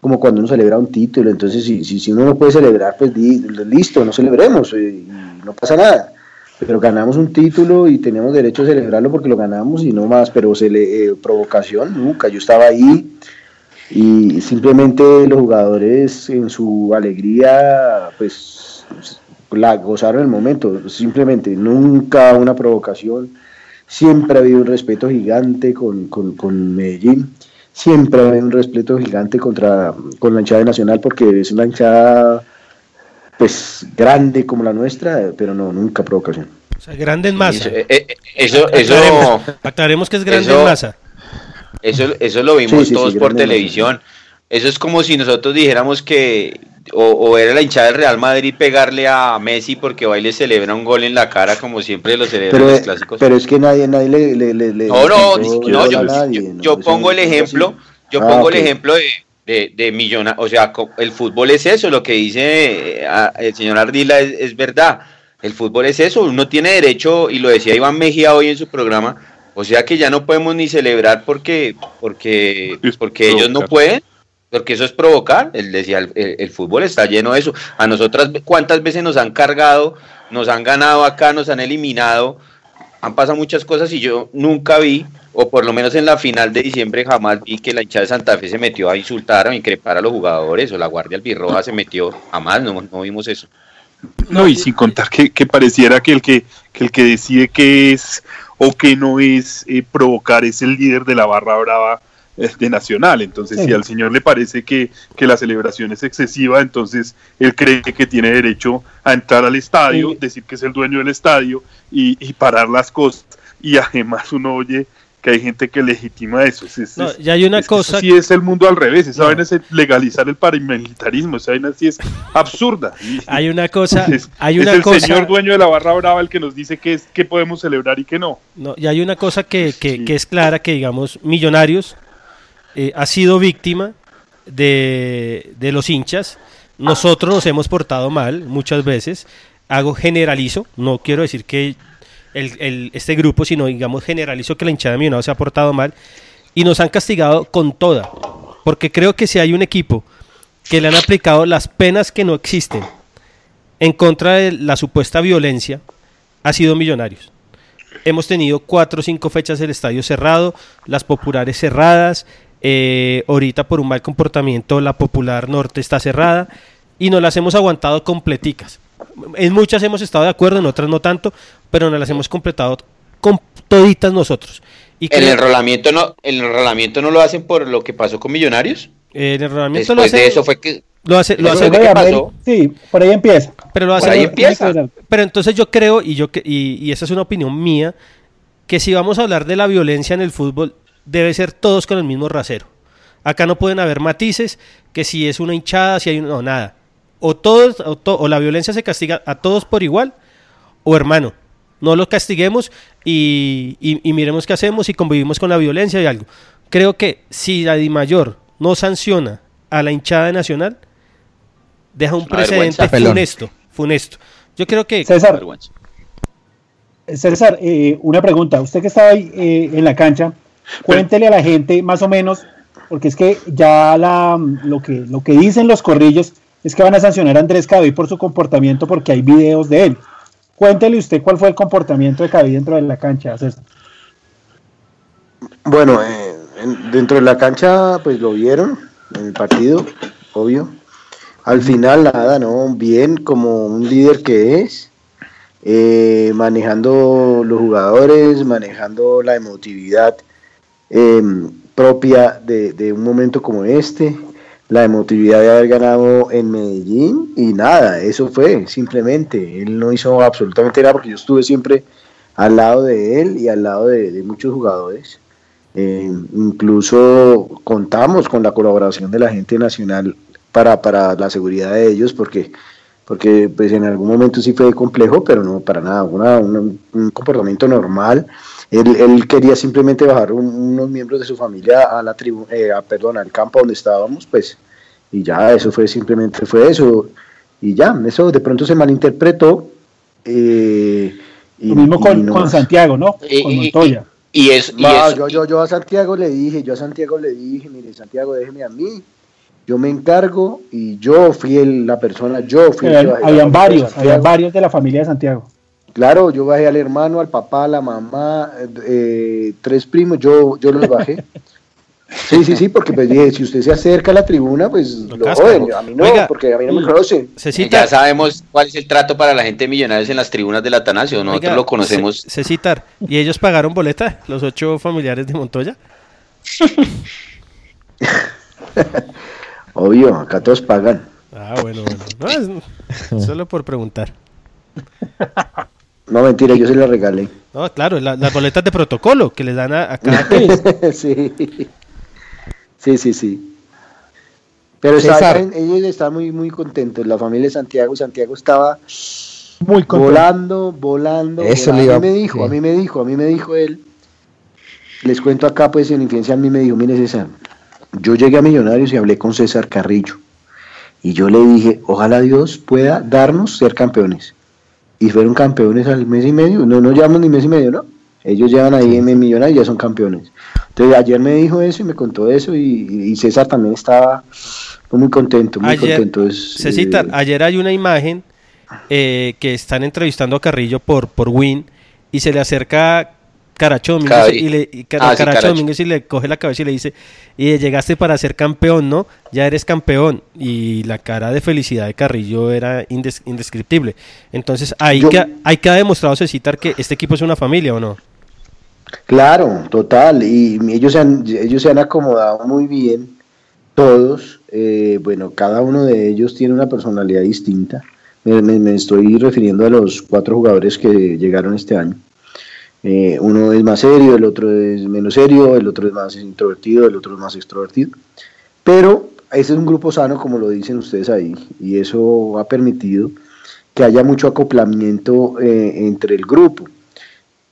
Speaker 12: como cuando uno celebra un título, entonces si, si, si uno no puede celebrar, pues listo, no celebremos, eh, y no pasa nada. Pero ganamos un título y tenemos derecho a celebrarlo porque lo ganamos y no más, pero se eh, provocación, nunca, yo estaba ahí y simplemente los jugadores en su alegría, pues la gozaron el momento, simplemente nunca una provocación, siempre ha habido un respeto gigante con, con, con Medellín. Siempre hay un respeto gigante contra con la hinchada nacional porque es una hinchada pues grande como la nuestra, pero no, nunca provocación.
Speaker 7: O sea, grande en masa.
Speaker 9: Eh, eh, eso, eso,
Speaker 7: aclaremos, que es grande en masa.
Speaker 9: Eso, eso lo vimos todos por televisión. Eso es como si nosotros dijéramos que o, era la hinchada del Real Madrid pegarle a Messi porque va y le celebra un gol en la cara como siempre lo celebran los clásicos.
Speaker 12: Pero es que nadie, nadie le, le, le
Speaker 9: No, no, no, yo, yo, pongo el ejemplo, yo ah, pongo el ejemplo de, de, de millona, o sea, el fútbol es eso, lo que dice eh, el señor Ardila es, es verdad. El fútbol es eso, uno tiene derecho, y lo decía Iván Mejía hoy en su programa, o sea que ya no podemos ni celebrar porque, porque, porque ellos no pueden porque eso es provocar, él decía, el, fútbol está lleno de eso. A nosotras, ¿cuántas veces nos han cargado, nos han ganado acá, nos han eliminado? Han pasado muchas cosas y yo nunca vi, o por lo menos en la final de diciembre jamás vi que la hinchada de Santa Fe se metió a insultar o increpar a los jugadores, o la Guardia Albirroja se metió, jamás, no, no vimos eso.
Speaker 10: No, y sin contar que, que pareciera que el que, que el que decide qué es o qué no es eh, provocar es el líder de la barra brava de Nacional. Entonces, si al señor le parece que, la celebración es excesiva, entonces él cree que tiene derecho a entrar al estadio, decir que es el dueño del estadio y, parar las cosas. Y además uno oye que hay gente que legitima eso. Es,
Speaker 7: ya hay una cosa.
Speaker 10: Sí, es el mundo al revés. Esa vaina es legalizar el paramilitarismo. Esa vaina sí es absurda. <laughs>
Speaker 7: hay una cosa. <laughs>
Speaker 10: Es,
Speaker 7: hay una
Speaker 10: el
Speaker 7: cosa,
Speaker 10: señor dueño de la barra brava el que nos dice que, es, que podemos celebrar y que no.
Speaker 7: No, y hay una cosa que, que, que es clara: que digamos, millonarios eh, ha sido víctima de, los hinchas. Nosotros nos hemos portado mal muchas veces. Hago generalizo, no quiero decir que este grupo, sino digamos generalizo que la hinchada de Millonarios se ha portado mal y nos han castigado con toda. Porque creo que si hay un equipo que le han aplicado las penas que no existen en contra de la supuesta violencia, ha sido Millonarios. Hemos tenido cuatro o cinco fechas del estadio cerrado, las populares cerradas, eh, ahorita por un mal comportamiento la Popular Norte está cerrada y no las hemos aguantado completicas. En muchas hemos estado de acuerdo, en otras no tanto, pero no las hemos completado con toditas nosotros.
Speaker 9: Y ¿El, enrolamiento no, ¿El enrolamiento no lo hacen por lo que pasó con Millonarios?
Speaker 7: El enrolamiento
Speaker 9: Después de eso fue que...
Speaker 7: Lo hace, lo hace
Speaker 8: Sí, por ahí empieza.
Speaker 7: Pero lo hace,
Speaker 9: por ahí empieza.
Speaker 7: Pero entonces yo creo, y, yo, y, y esa es una opinión mía, que si vamos a hablar de la violencia en el fútbol, debe ser todos con el mismo rasero. Acá no pueden haber matices, que si es una hinchada, si hay no, nada. O todos, o, la violencia se castiga a todos por igual, o hermano, no los castiguemos y, miremos qué hacemos y convivimos con la violencia y algo. Creo que si la Mayor no sanciona a la hinchada nacional, deja un precedente funesto, funesto. Yo creo que...
Speaker 8: César, César eh, una pregunta. Usted que estaba ahí eh, en la cancha, Cuéntele a la gente más o menos, porque es que ya la, lo, que, lo que dicen los corrillos es que van a sancionar a Andrés Cabi por su comportamiento porque hay videos de él. Cuéntele usted cuál fue el comportamiento de Cabi dentro de la cancha.
Speaker 12: Bueno, eh, dentro de la cancha pues lo vieron en el partido, obvio. Al final nada, ¿no? Bien como un líder que es. Eh, manejando los jugadores, manejando la emotividad Em, propia de, un momento como este, la emotividad de haber ganado en Medellín y nada, eso fue simplemente, él no hizo absolutamente nada porque yo estuve siempre al lado de él y al lado de, muchos jugadores. Em, incluso contamos con la colaboración de la gente nacional para, para la seguridad de ellos porque porque pues en algún momento sí fue complejo, pero no para nada, un comportamiento normal él, quería simplemente bajar unos miembros de su familia a la tribu, eh, perdón, al campo donde estábamos, pues, y ya, eso fue simplemente fue eso, y ya, eso de pronto se malinterpretó.
Speaker 8: Eh, y, Lo mismo con, Santiago, ¿no? con
Speaker 9: Montoya. Y, es,
Speaker 12: yo, yo, yo a Santiago le dije, yo a Santiago le dije, mire, Santiago, déjeme a mí, yo me encargo y yo fui el- la persona, yo fui el
Speaker 8: Habían, varios, habían varios de la familia de Santiago.
Speaker 12: Claro, yo bajé al hermano, al papá, a la mamá, eh, tres primos, yo, yo los bajé. <laughs> Sí, sí, sí, porque pues dije, si usted se acerca a la tribuna, pues lo,
Speaker 7: casca.
Speaker 12: joden, a mí no,
Speaker 7: Oiga,
Speaker 12: porque a mí no me conocen.
Speaker 9: Ya sabemos cuál es el trato para la gente millonaria en las tribunas del Atanasio. Nosotros
Speaker 7: Oiga,
Speaker 9: lo conocemos.
Speaker 7: Ce- Cecitar, ¿y ellos pagaron boleta? ¿Los ocho familiares de Montoya? <laughs>
Speaker 12: Obvio, acá todos pagan.
Speaker 7: Ah, bueno, bueno. No, es- solo por preguntar. <laughs>
Speaker 12: No, mentira, yo se la regalé.
Speaker 7: No, claro, la- las boletas de protocolo que les dan a, a cada <laughs>
Speaker 12: sí. sí, sí, sí. Pero
Speaker 6: César.
Speaker 12: estaban- ellos estaban muy, muy contentos. La familia de Santiago, Santiago estaba
Speaker 8: Muy contento.
Speaker 12: volando, volando.
Speaker 6: Eso
Speaker 12: volando.
Speaker 6: le iba-
Speaker 12: a mí me dijo,
Speaker 6: sí.
Speaker 12: a mí me dijo, a mí me dijo él. Les cuento acá, pues en infancia a mí me dijo, mire César, yo llegué a Millonarios y hablé con César Carrillo. Y yo le dije, ojalá Dios pueda darnos ser campeones. Y fueron campeones al mes y medio. No, no llevamos ni mes y medio, ¿no? Ellos llevan ahí en Millonarios y ya son campeones. Entonces ayer me dijo eso y me contó eso y, y César también estaba muy contento, muy
Speaker 7: Ayer,
Speaker 12: contento. Es,
Speaker 7: Cecitar,
Speaker 12: eh,
Speaker 7: ayer hay una imagen eh, que están entrevistando a Carrillo por, por Win y se le acerca Caracho Domínguez
Speaker 9: Cavi.
Speaker 7: y, le, y Cara-
Speaker 9: Ah, sí,
Speaker 7: y le coge la cabeza y le dice, y llegaste para ser campeón, ¿no? Ya eres campeón. Y la cara de felicidad de Carrillo era indes- indescriptible. Entonces, ahí,
Speaker 12: Yo-
Speaker 7: que, ahí queda demostrado, Cecitar, que este equipo es una familia, ¿o no?
Speaker 12: Claro, total. Y ellos se han, ellos se han acomodado muy bien, todos. eh, bueno, cada uno de ellos tiene una personalidad distinta. Me, me- me estoy refiriendo a los cuatro jugadores que llegaron este año. Eh, uno es más serio, el otro es menos serio, el otro es más introvertido, el otro es más extrovertido. Pero ese es un grupo sano, como lo dicen ustedes ahí, y eso ha permitido que haya mucho acoplamiento eh, entre el grupo.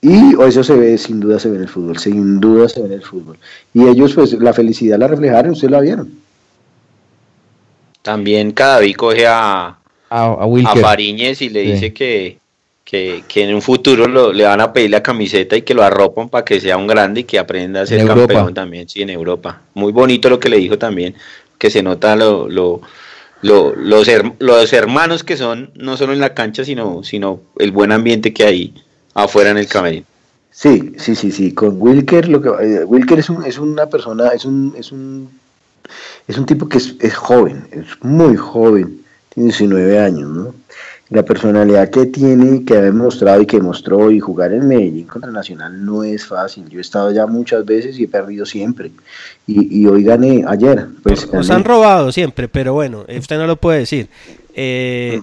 Speaker 12: Y eso se ve, sin duda se ve en el fútbol, sin duda se ve en el fútbol. Y ellos, pues, la felicidad la reflejaron, ustedes la vieron.
Speaker 9: También Cadaví coge a,
Speaker 6: A, a
Speaker 9: a. Fariñez y le
Speaker 6: Sí.
Speaker 9: dice que, que, que en un futuro lo- le van a pedir la camiseta y que lo arropan para que sea un grande y que aprenda a ser
Speaker 6: Europa.
Speaker 9: campeón también, sí, en Europa. Muy bonito lo que le dijo también, que se nota lo, lo, lo- los, her- los hermanos que son, no solo en la cancha, sino, sino el buen ambiente que hay afuera en el camerino.
Speaker 12: Sí, sí, sí, sí. Con Wilker, lo que, eh, Wilker es, un, es una persona, es un, es un, es un tipo que es, es joven, es muy joven, tiene 19 años, ¿no? La personalidad que tiene, que ha demostrado y que mostró y jugar en Medellín contra Nacional no es fácil. Yo he estado ya muchas veces y he perdido siempre. Y, y hoy gané ayer. Pues
Speaker 7: Nos han robado siempre, pero bueno, usted no lo puede decir. Eh,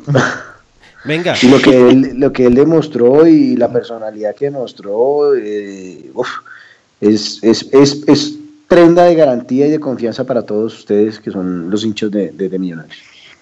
Speaker 7: <laughs> venga.
Speaker 12: Y lo que él, lo que él demostró y la personalidad que demostró eh, uf, es, es, es, es prenda de garantía y de confianza para todos ustedes que son los hinchos de, de, de Millonarios.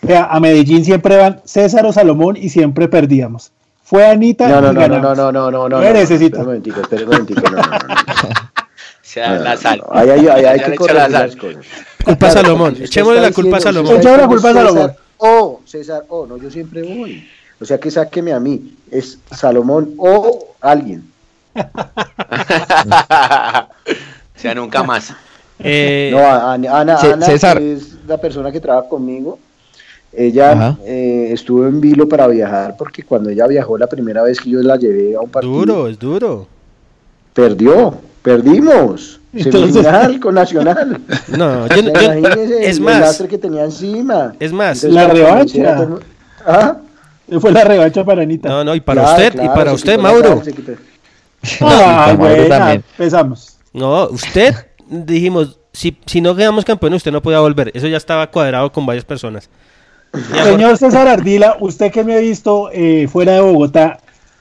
Speaker 8: Vea, a Medellín siempre van César o Salomón y siempre perdíamos. Fue Anita
Speaker 12: No, no,
Speaker 8: y
Speaker 12: no, no,
Speaker 8: ganamos.
Speaker 12: no, no, no, no.
Speaker 8: ¿Qué
Speaker 12: no,
Speaker 8: necesita?
Speaker 12: Un momentico, espera un momentico, no, no, no, no.
Speaker 9: O sea, la sal.
Speaker 12: Ahí hay, ahí hay que corregir las cosas.
Speaker 7: Culpa a
Speaker 12: Claro,
Speaker 7: Salomón. Echémosle la culpa a Salomón.
Speaker 8: Echémosle la culpa a Salomón.
Speaker 12: César O, César O, no, yo siempre voy. O sea que sáqueme a mí. Es Salomón o alguien.
Speaker 9: o sea, nunca más.
Speaker 7: Eh,
Speaker 12: No, Ana, Ana, Ana,
Speaker 6: César.
Speaker 12: que es la persona que trabaja conmigo. Ella eh, estuvo en vilo para viajar porque cuando ella viajó la primera vez que yo la llevé a un partido,
Speaker 7: duro, es duro.
Speaker 12: perdió, perdimos.
Speaker 8: Entonces-
Speaker 12: Semifinal con Nacional. <laughs>
Speaker 7: No, yo, es
Speaker 12: el
Speaker 7: más,
Speaker 12: lastre que tenía encima.
Speaker 7: es más.
Speaker 12: Entonces,
Speaker 8: La revancha.
Speaker 12: ¿Ah?
Speaker 8: Fue la revancha para Anita.
Speaker 7: No, no, y para
Speaker 12: Claro,
Speaker 7: usted, y para usted, Mauro.
Speaker 12: se quitó. <laughs>
Speaker 8: Ah, buena, empezamos.
Speaker 7: No, usted dijimos, si, si no quedamos campeones, usted no podía volver. Eso ya estaba cuadrado con varias personas.
Speaker 8: Señor César Ardila, usted que me ha visto eh, fuera de Bogotá,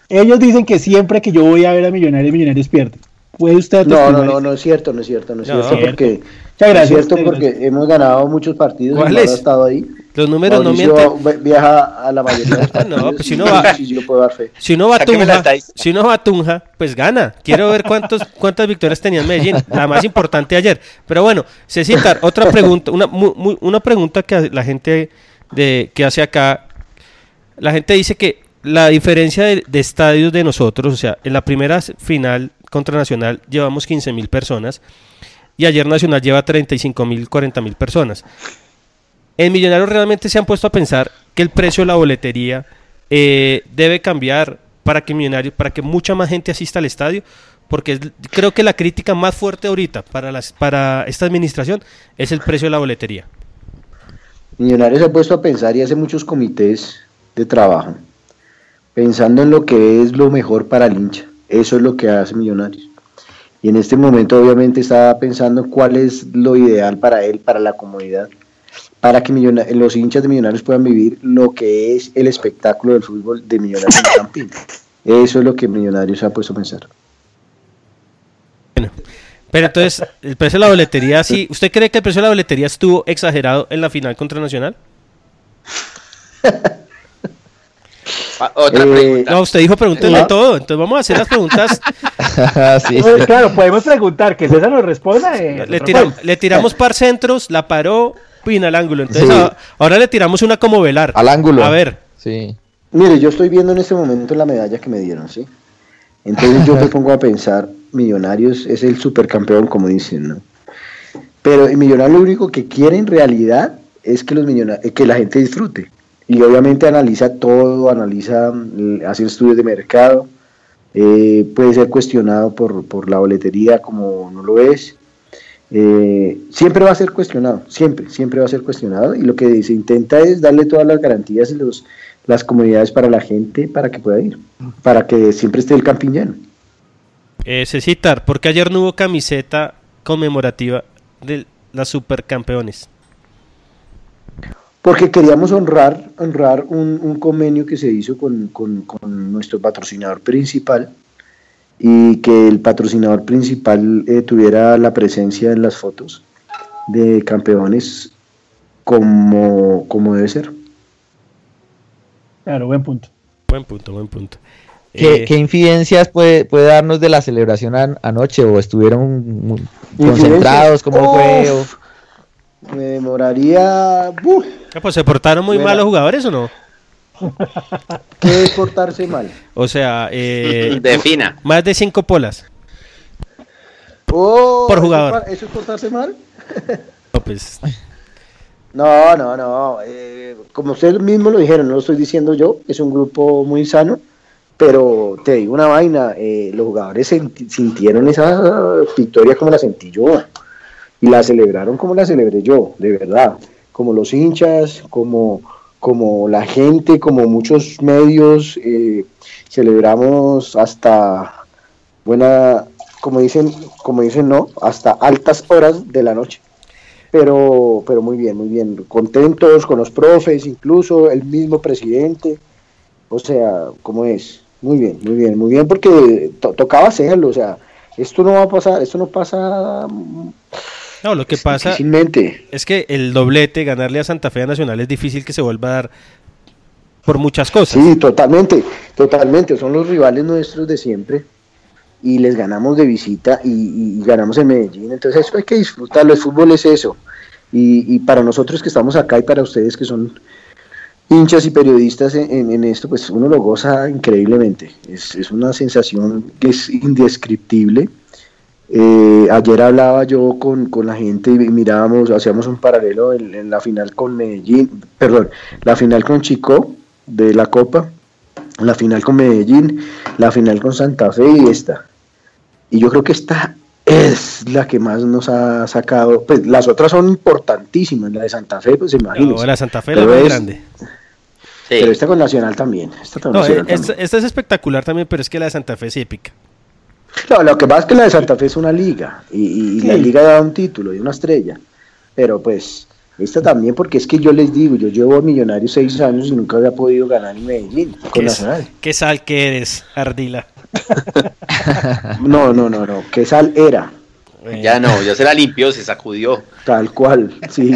Speaker 8: ellos dicen que siempre que yo voy a ver a Millonarios, Millonarios pierden. ¿Puede usted
Speaker 12: No, no, no, no es cierto, no es cierto, no es
Speaker 7: No.
Speaker 12: cierto, porque
Speaker 8: Muchas gracias,
Speaker 12: es cierto porque hemos ganado muchos partidos y
Speaker 7: ¿Cuáles?
Speaker 12: Mauro ha estado ahí.
Speaker 7: Los números
Speaker 12: Mauricio
Speaker 7: no mienten.
Speaker 12: vi- viaja a la mayoría de los partidos. <laughs>
Speaker 7: No, pues si uno va-
Speaker 12: sí, sí, yo puedo dar fe.
Speaker 7: Si uno va a Tunja, si uno va a Tunja, pues gana. Quiero ver cuántos, <laughs> cuántas victorias tenía en Medellín. La más importante ayer. Pero bueno, Cecitar, otra pregunta, una, una pregunta que la gente de, que hace acá, la gente dice que la diferencia de, estadios de nosotros, o sea, en la primera final contra Nacional llevamos 15 mil personas y ayer Nacional lleva 35 mil, 40 mil personas. En Millonarios realmente se han puesto a pensar que el precio de la boletería eh, debe cambiar para que Millonarios, para que mucha más gente asista al estadio, porque creo que la crítica más fuerte ahorita para las, para esta administración es el precio de la boletería.
Speaker 12: Millonarios se ha puesto a pensar y hace muchos comités de trabajo, pensando en lo que es lo mejor para el hincha. Eso es lo que hace Millonarios. Y en este momento obviamente está pensando cuál es lo ideal para él, para la comunidad, para que los hinchas de Millonarios puedan vivir lo que es el espectáculo del fútbol de Millonarios en Campín. Eso es lo que Millonarios ha puesto a pensar.
Speaker 7: Pero entonces, el precio de la boletería, sí. <laughs> ¿Usted cree que el precio de la boletería estuvo exagerado en la final contra Nacional?
Speaker 9: Otra pregunta.
Speaker 7: No, usted dijo pregúntenle
Speaker 8: Ah.
Speaker 7: todo. Entonces vamos a hacer las preguntas. <laughs>
Speaker 8: Pues, Claro, podemos preguntar, que César nos responda. eh,
Speaker 7: Le, tiram- le tiramos par centros, la paró, pin al ángulo. Entonces
Speaker 12: Sí.
Speaker 7: a- ahora le tiramos una como velar.
Speaker 12: Al ángulo.
Speaker 7: A ver.
Speaker 6: Sí.
Speaker 12: Mire, yo estoy viendo en este momento la medalla que me dieron, ¿sí? Entonces yo me <laughs> pongo a pensar, Millonarios es el supercampeón, como dicen, ¿no? Pero el Millonario lo único que quiere en realidad es que, los eh, que la gente disfrute. Y obviamente analiza todo, analiza, mm, hace estudios de mercado, eh, puede ser cuestionado por, por la boletería como no lo es. Eh, siempre va a ser cuestionado, siempre, siempre va a ser cuestionado. Y lo que se intenta es darle todas las garantías y los, las comodidades para la gente para que pueda ir, para que siempre esté el camping lleno.
Speaker 7: Eh, Cecitar, ¿por qué ayer no hubo camiseta conmemorativa de las supercampeones?
Speaker 12: Porque queríamos honrar, honrar un, un convenio que se hizo con, con- con nuestro patrocinador principal y que el patrocinador principal eh, tuviera la presencia en las fotos de campeones como, como debe ser.
Speaker 8: Claro, buen punto.
Speaker 7: Buen punto, buen punto.
Speaker 6: ¿Qué,
Speaker 7: Eh,
Speaker 6: qué infidencias puede, puede darnos de la celebración an- anoche? ¿O estuvieron muy concentrados? ¿Cómo fue? O-
Speaker 12: Me demoraría. uf,
Speaker 7: ah, pues, ¿Se portaron muy mal los jugadores o no? <laughs>
Speaker 12: ¿Qué es portarse mal?
Speaker 7: O sea, eh, <laughs>
Speaker 9: Defina.
Speaker 7: más de cinco polas.
Speaker 12: Oh,
Speaker 7: Por
Speaker 12: ¿eso es
Speaker 7: jugador.
Speaker 12: ¿Eso es portarse mal?
Speaker 7: No, pues, <laughs>
Speaker 12: No, no, no. eh, como ustedes mismos lo dijeron, no lo estoy diciendo yo, es un grupo muy sano, pero te digo una vaina, eh, los jugadores sintieron esa victoria como la sentí yo y la celebraron como la celebré yo, de verdad, como los hinchas, como, como la gente, como muchos medios, eh, celebramos hasta buena, como dicen, como dicen no, hasta altas horas de la noche pero, pero muy bien, muy bien, contentos con los profes, incluso el mismo presidente, o sea, ¿cómo es? Muy bien, muy bien, muy bien, porque to- tocaba hacerlo, o sea, esto no va a pasar, esto no pasa mm,
Speaker 7: no, lo que pasa
Speaker 12: difícilmente.
Speaker 7: es que el doblete, ganarle a Santa Fe a Nacional es difícil que se vuelva a dar por muchas cosas.
Speaker 12: Sí, totalmente, totalmente, son los rivales nuestros de siempre y les ganamos de visita y, y- y ganamos en Medellín, entonces eso hay que disfrutarlo, el fútbol es eso, y, para nosotros que estamos acá y para ustedes que son hinchas y periodistas en, esto, pues uno lo goza increíblemente, es, es una sensación que es indescriptible. Eh, ayer hablaba yo con, con la gente y mirábamos, hacíamos un paralelo en, en la final con Medellín, perdón, la final con Chico de la Copa, la final con Medellín, la final con Santa Fe y esta. Y yo creo que esta es la que más nos ha sacado, pues las otras son importantísimas, la de Santa Fe, pues imagínense.
Speaker 7: No, la Santa Fe es la
Speaker 12: Pero
Speaker 7: más
Speaker 12: es-
Speaker 7: grande.
Speaker 12: Pero esta con Nacional también. Esta con
Speaker 7: No,
Speaker 12: Nacional
Speaker 7: eh, esta,
Speaker 12: también.
Speaker 7: esta es espectacular también, pero es que la de Santa Fe es épica.
Speaker 12: No, lo que pasa es que la de Santa Fe es una liga y, la liga da un título y una estrella. Pero pues esta también porque es que yo les digo, yo llevo a Millonarios seis años y nunca había podido ganar en Medellín con
Speaker 7: Qué,
Speaker 12: Nacional.
Speaker 7: qué sal que eres, Ardila. <laughs>
Speaker 12: No, no, no, no, que sal era,
Speaker 9: Ya no, ya se la limpió, se sacudió.
Speaker 12: tal cual, <laughs> sí.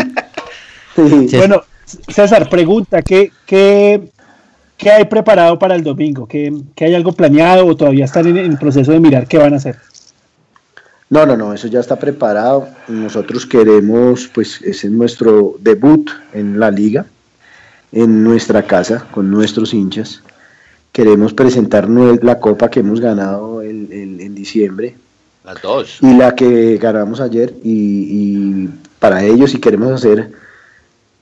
Speaker 12: Sí.
Speaker 8: Bueno, César, pregunta, ¿qué, qué, qué hay preparado para el domingo? ¿Qué, qué hay algo planeado o todavía están en el proceso de mirar qué van a hacer?
Speaker 12: No, no, no, eso ya está preparado. Nosotros queremos, pues, ese es nuestro debut en la liga, en nuestra casa, con nuestros hinchas. Queremos presentar la copa que hemos ganado el- el- en diciembre
Speaker 9: Las dos.
Speaker 12: y la que ganamos ayer. Y, y para ellos, si queremos hacer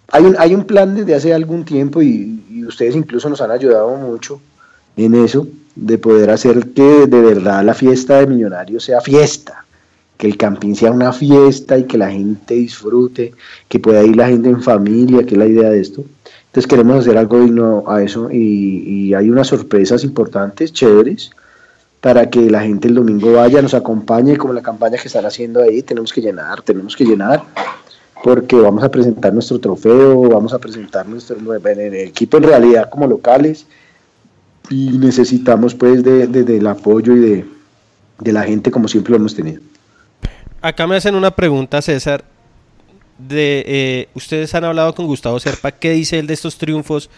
Speaker 12: hay un, hay un plan desde hace algún tiempo y, y ustedes incluso nos han ayudado mucho en eso, de poder hacer que de verdad la fiesta de Millonarios sea fiesta, que el campín sea una fiesta y que la gente disfrute, que pueda ir la gente en familia, que es la idea de esto. Entonces queremos hacer algo digno a eso y, hay unas sorpresas importantes, chéveres, para que la gente el domingo vaya, nos acompañe, como la campaña que están haciendo ahí, tenemos que llenar, tenemos que llenar, porque vamos a presentar nuestro trofeo, vamos a presentar nuestro equipo en realidad como locales y necesitamos pues de, de- del apoyo y de, de la gente como siempre lo hemos tenido.
Speaker 7: Acá me hacen una pregunta, César. De, eh, ustedes han hablado con Gustavo Serpa, ¿qué dice él de estos triunfos?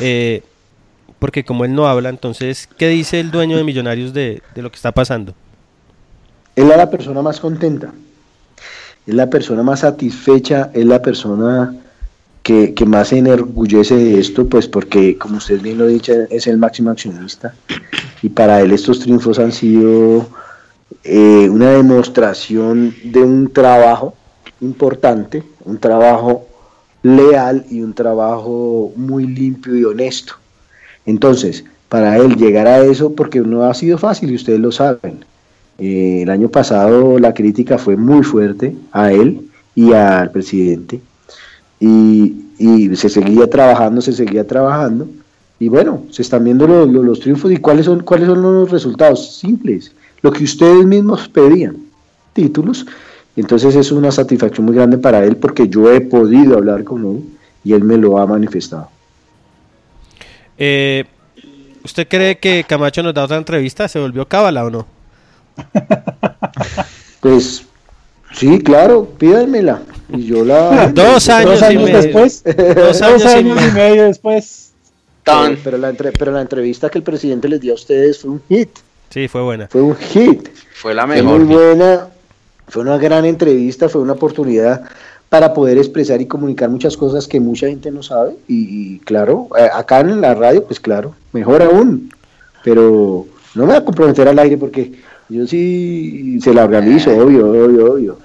Speaker 7: Eh, porque como él no habla, entonces, ¿qué dice el dueño de Millonarios de, lo que está pasando?
Speaker 12: Él es la persona más contenta, es la persona más satisfecha, es la persona que, más se enorgullece de esto, pues porque, como usted bien lo ha dicho, es el máximo accionista. Y para él estos triunfos han sido eh, una demostración de un trabajo importante, un trabajo leal y un trabajo muy limpio y honesto. Entonces, para él llegar a eso, porque no ha sido fácil y ustedes lo saben, eh, el año pasado la crítica fue muy fuerte a él y al presidente y, se seguía trabajando, se seguía trabajando y bueno, se están viendo los, los- los triunfos y cuáles son, cuáles son los resultados simples, lo que ustedes mismos pedían, títulos, entonces es una satisfacción muy grande para él porque yo he podido hablar con él y él me lo ha manifestado.
Speaker 7: Eh, ¿Usted cree que Camacho nos da otra entrevista? ¿Se volvió cábala o no? <laughs>
Speaker 12: Pues sí, claro, pídanmela y yo la... <laughs>
Speaker 7: Dos años y medio.
Speaker 8: después. <laughs>
Speaker 7: Dos años y medio.
Speaker 8: medio después.
Speaker 12: Pero, pero la entre- pero la entrevista que el presidente les dio a ustedes fue un hit.
Speaker 7: Sí, fue buena.
Speaker 12: Fue un hit.
Speaker 9: Fue la
Speaker 12: Fue
Speaker 9: mejor.
Speaker 12: muy buena. Fue una gran entrevista, fue una oportunidad para poder expresar y comunicar muchas cosas que mucha gente no sabe. Y, y claro, eh, acá en la radio, pues claro, mejor aún. Pero no me voy a comprometer al aire porque yo sí se la organizo, obvio, obvio, obvio.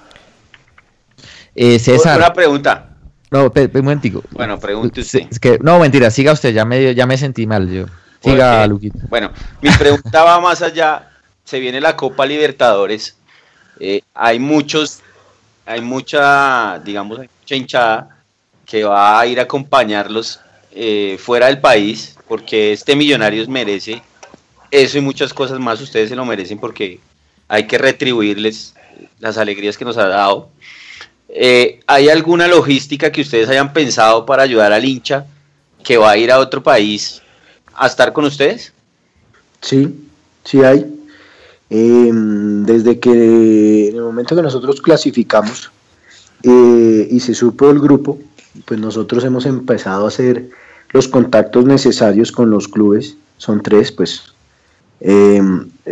Speaker 6: Eh, César.
Speaker 9: Una pregunta.
Speaker 6: No, un momentico.
Speaker 9: Bueno, pregunte usted.
Speaker 6: Es que, no, mentira, siga usted, ya me, ya me sentí mal yo. Siga, Luquito.
Speaker 9: Bueno, mi pregunta va más allá. Se viene la Copa Libertadores. Eh, hay muchos, hay mucha, digamos, hay mucha hinchada que va a ir a acompañarlos eh, fuera del país, porque este Millonarios merece eso y muchas cosas más. Ustedes se lo merecen porque hay que retribuirles las alegrías que nos ha dado. Eh, ¿Hay alguna logística que ustedes hayan pensado para ayudar al hincha que va a ir a otro país a estar con ustedes?
Speaker 12: Sí, sí hay. Eh, desde que en el momento que nosotros clasificamos eh, y se supo el grupo, pues nosotros hemos empezado a hacer los contactos necesarios con los clubes. Son tres, pues. Eh,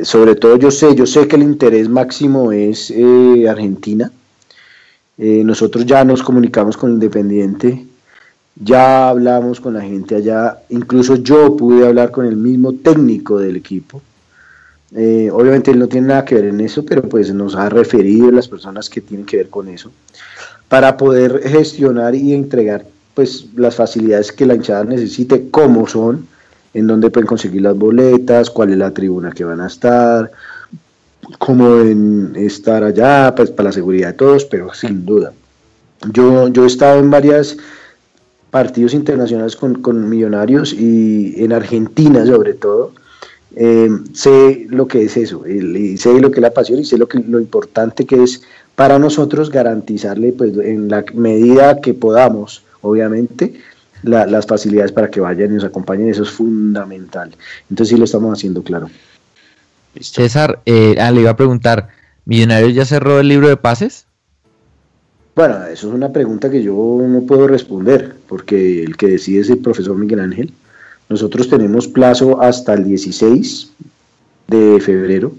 Speaker 12: sobre todo yo sé, yo sé que el interés máximo es eh, Argentina. Eh, nosotros ya nos comunicamos con Independiente, ya hablamos con la gente allá, incluso yo pude hablar con el mismo técnico del equipo. Eh, obviamente él no tiene nada que ver en eso, pero pues nos ha referido las personas que tienen que ver con eso, para poder gestionar y entregar pues las facilidades que la hinchada necesite, cómo son, en dónde pueden conseguir las boletas, cuál es la tribuna que van a estar, cómo deben estar allá, pues para la seguridad de todos, pero sin duda. Yo, yo he estado en varias partidos internacionales con, con millonarios y en Argentina sobre todo, eh, sé lo que es eso, y sé lo que es la pasión y sé lo, que, lo importante que es para nosotros garantizarle pues en la medida que podamos, obviamente, la- las facilidades para que vayan y nos acompañen, eso es fundamental. Entonces sí lo estamos haciendo claro.
Speaker 6: César, eh, ah, le iba a preguntar, ¿Millonarios ya cerró el libro de pases?
Speaker 12: Bueno, eso es una pregunta que yo no puedo responder, porque el que decide es el profesor Miguel Ángel. Nosotros tenemos plazo hasta el 16 de febrero.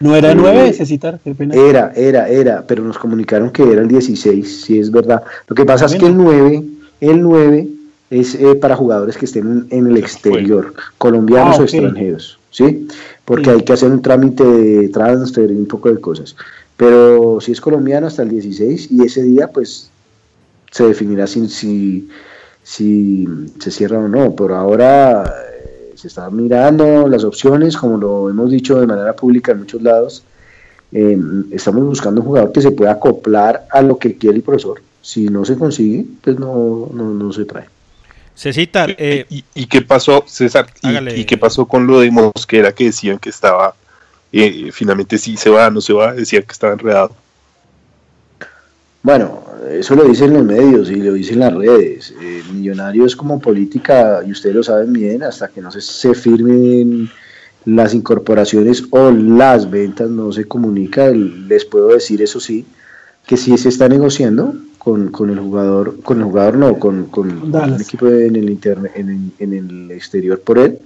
Speaker 8: ¿No era
Speaker 12: Eh,
Speaker 8: 9 Cecitar? Qué pena.
Speaker 12: Era, era, era, pero nos comunicaron que era el 16, si es verdad. Lo que pasa es que el 9, el 9 es eh, para jugadores que estén en, en el exterior, colombianos
Speaker 8: Ah,
Speaker 12: o extranjeros, ¿sí? Porque
Speaker 8: Sí.
Speaker 12: hay que hacer un trámite de transfer y un poco de cosas. Pero si es colombiano hasta el 16 y ese día pues se definirá si, si, si se cierra o no. Por ahora eh, se están mirando las opciones, como lo hemos dicho de manera pública en muchos lados. Eh, estamos buscando un jugador que se pueda acoplar a lo que quiere el profesor. Si no se consigue, pues no, no, no se trae.
Speaker 7: Cecita, eh,
Speaker 10: ¿Y, y qué pasó, César? ¿Y,
Speaker 7: Hágale.
Speaker 10: y qué pasó con lo de Mosquera que decían que estaba, eh, finalmente sí se va, no se va, decían que estaba enredado?
Speaker 12: Bueno, eso lo dicen los medios y lo dicen las redes. Eh, Millonarios como política, y ustedes lo saben bien, hasta que no se, se firmen las incorporaciones o las ventas, no se comunica. Les puedo decir, eso sí, que sí se está negociando con, con el jugador, con el jugador no, con, con equipo en el, interne- en, en el exterior por él,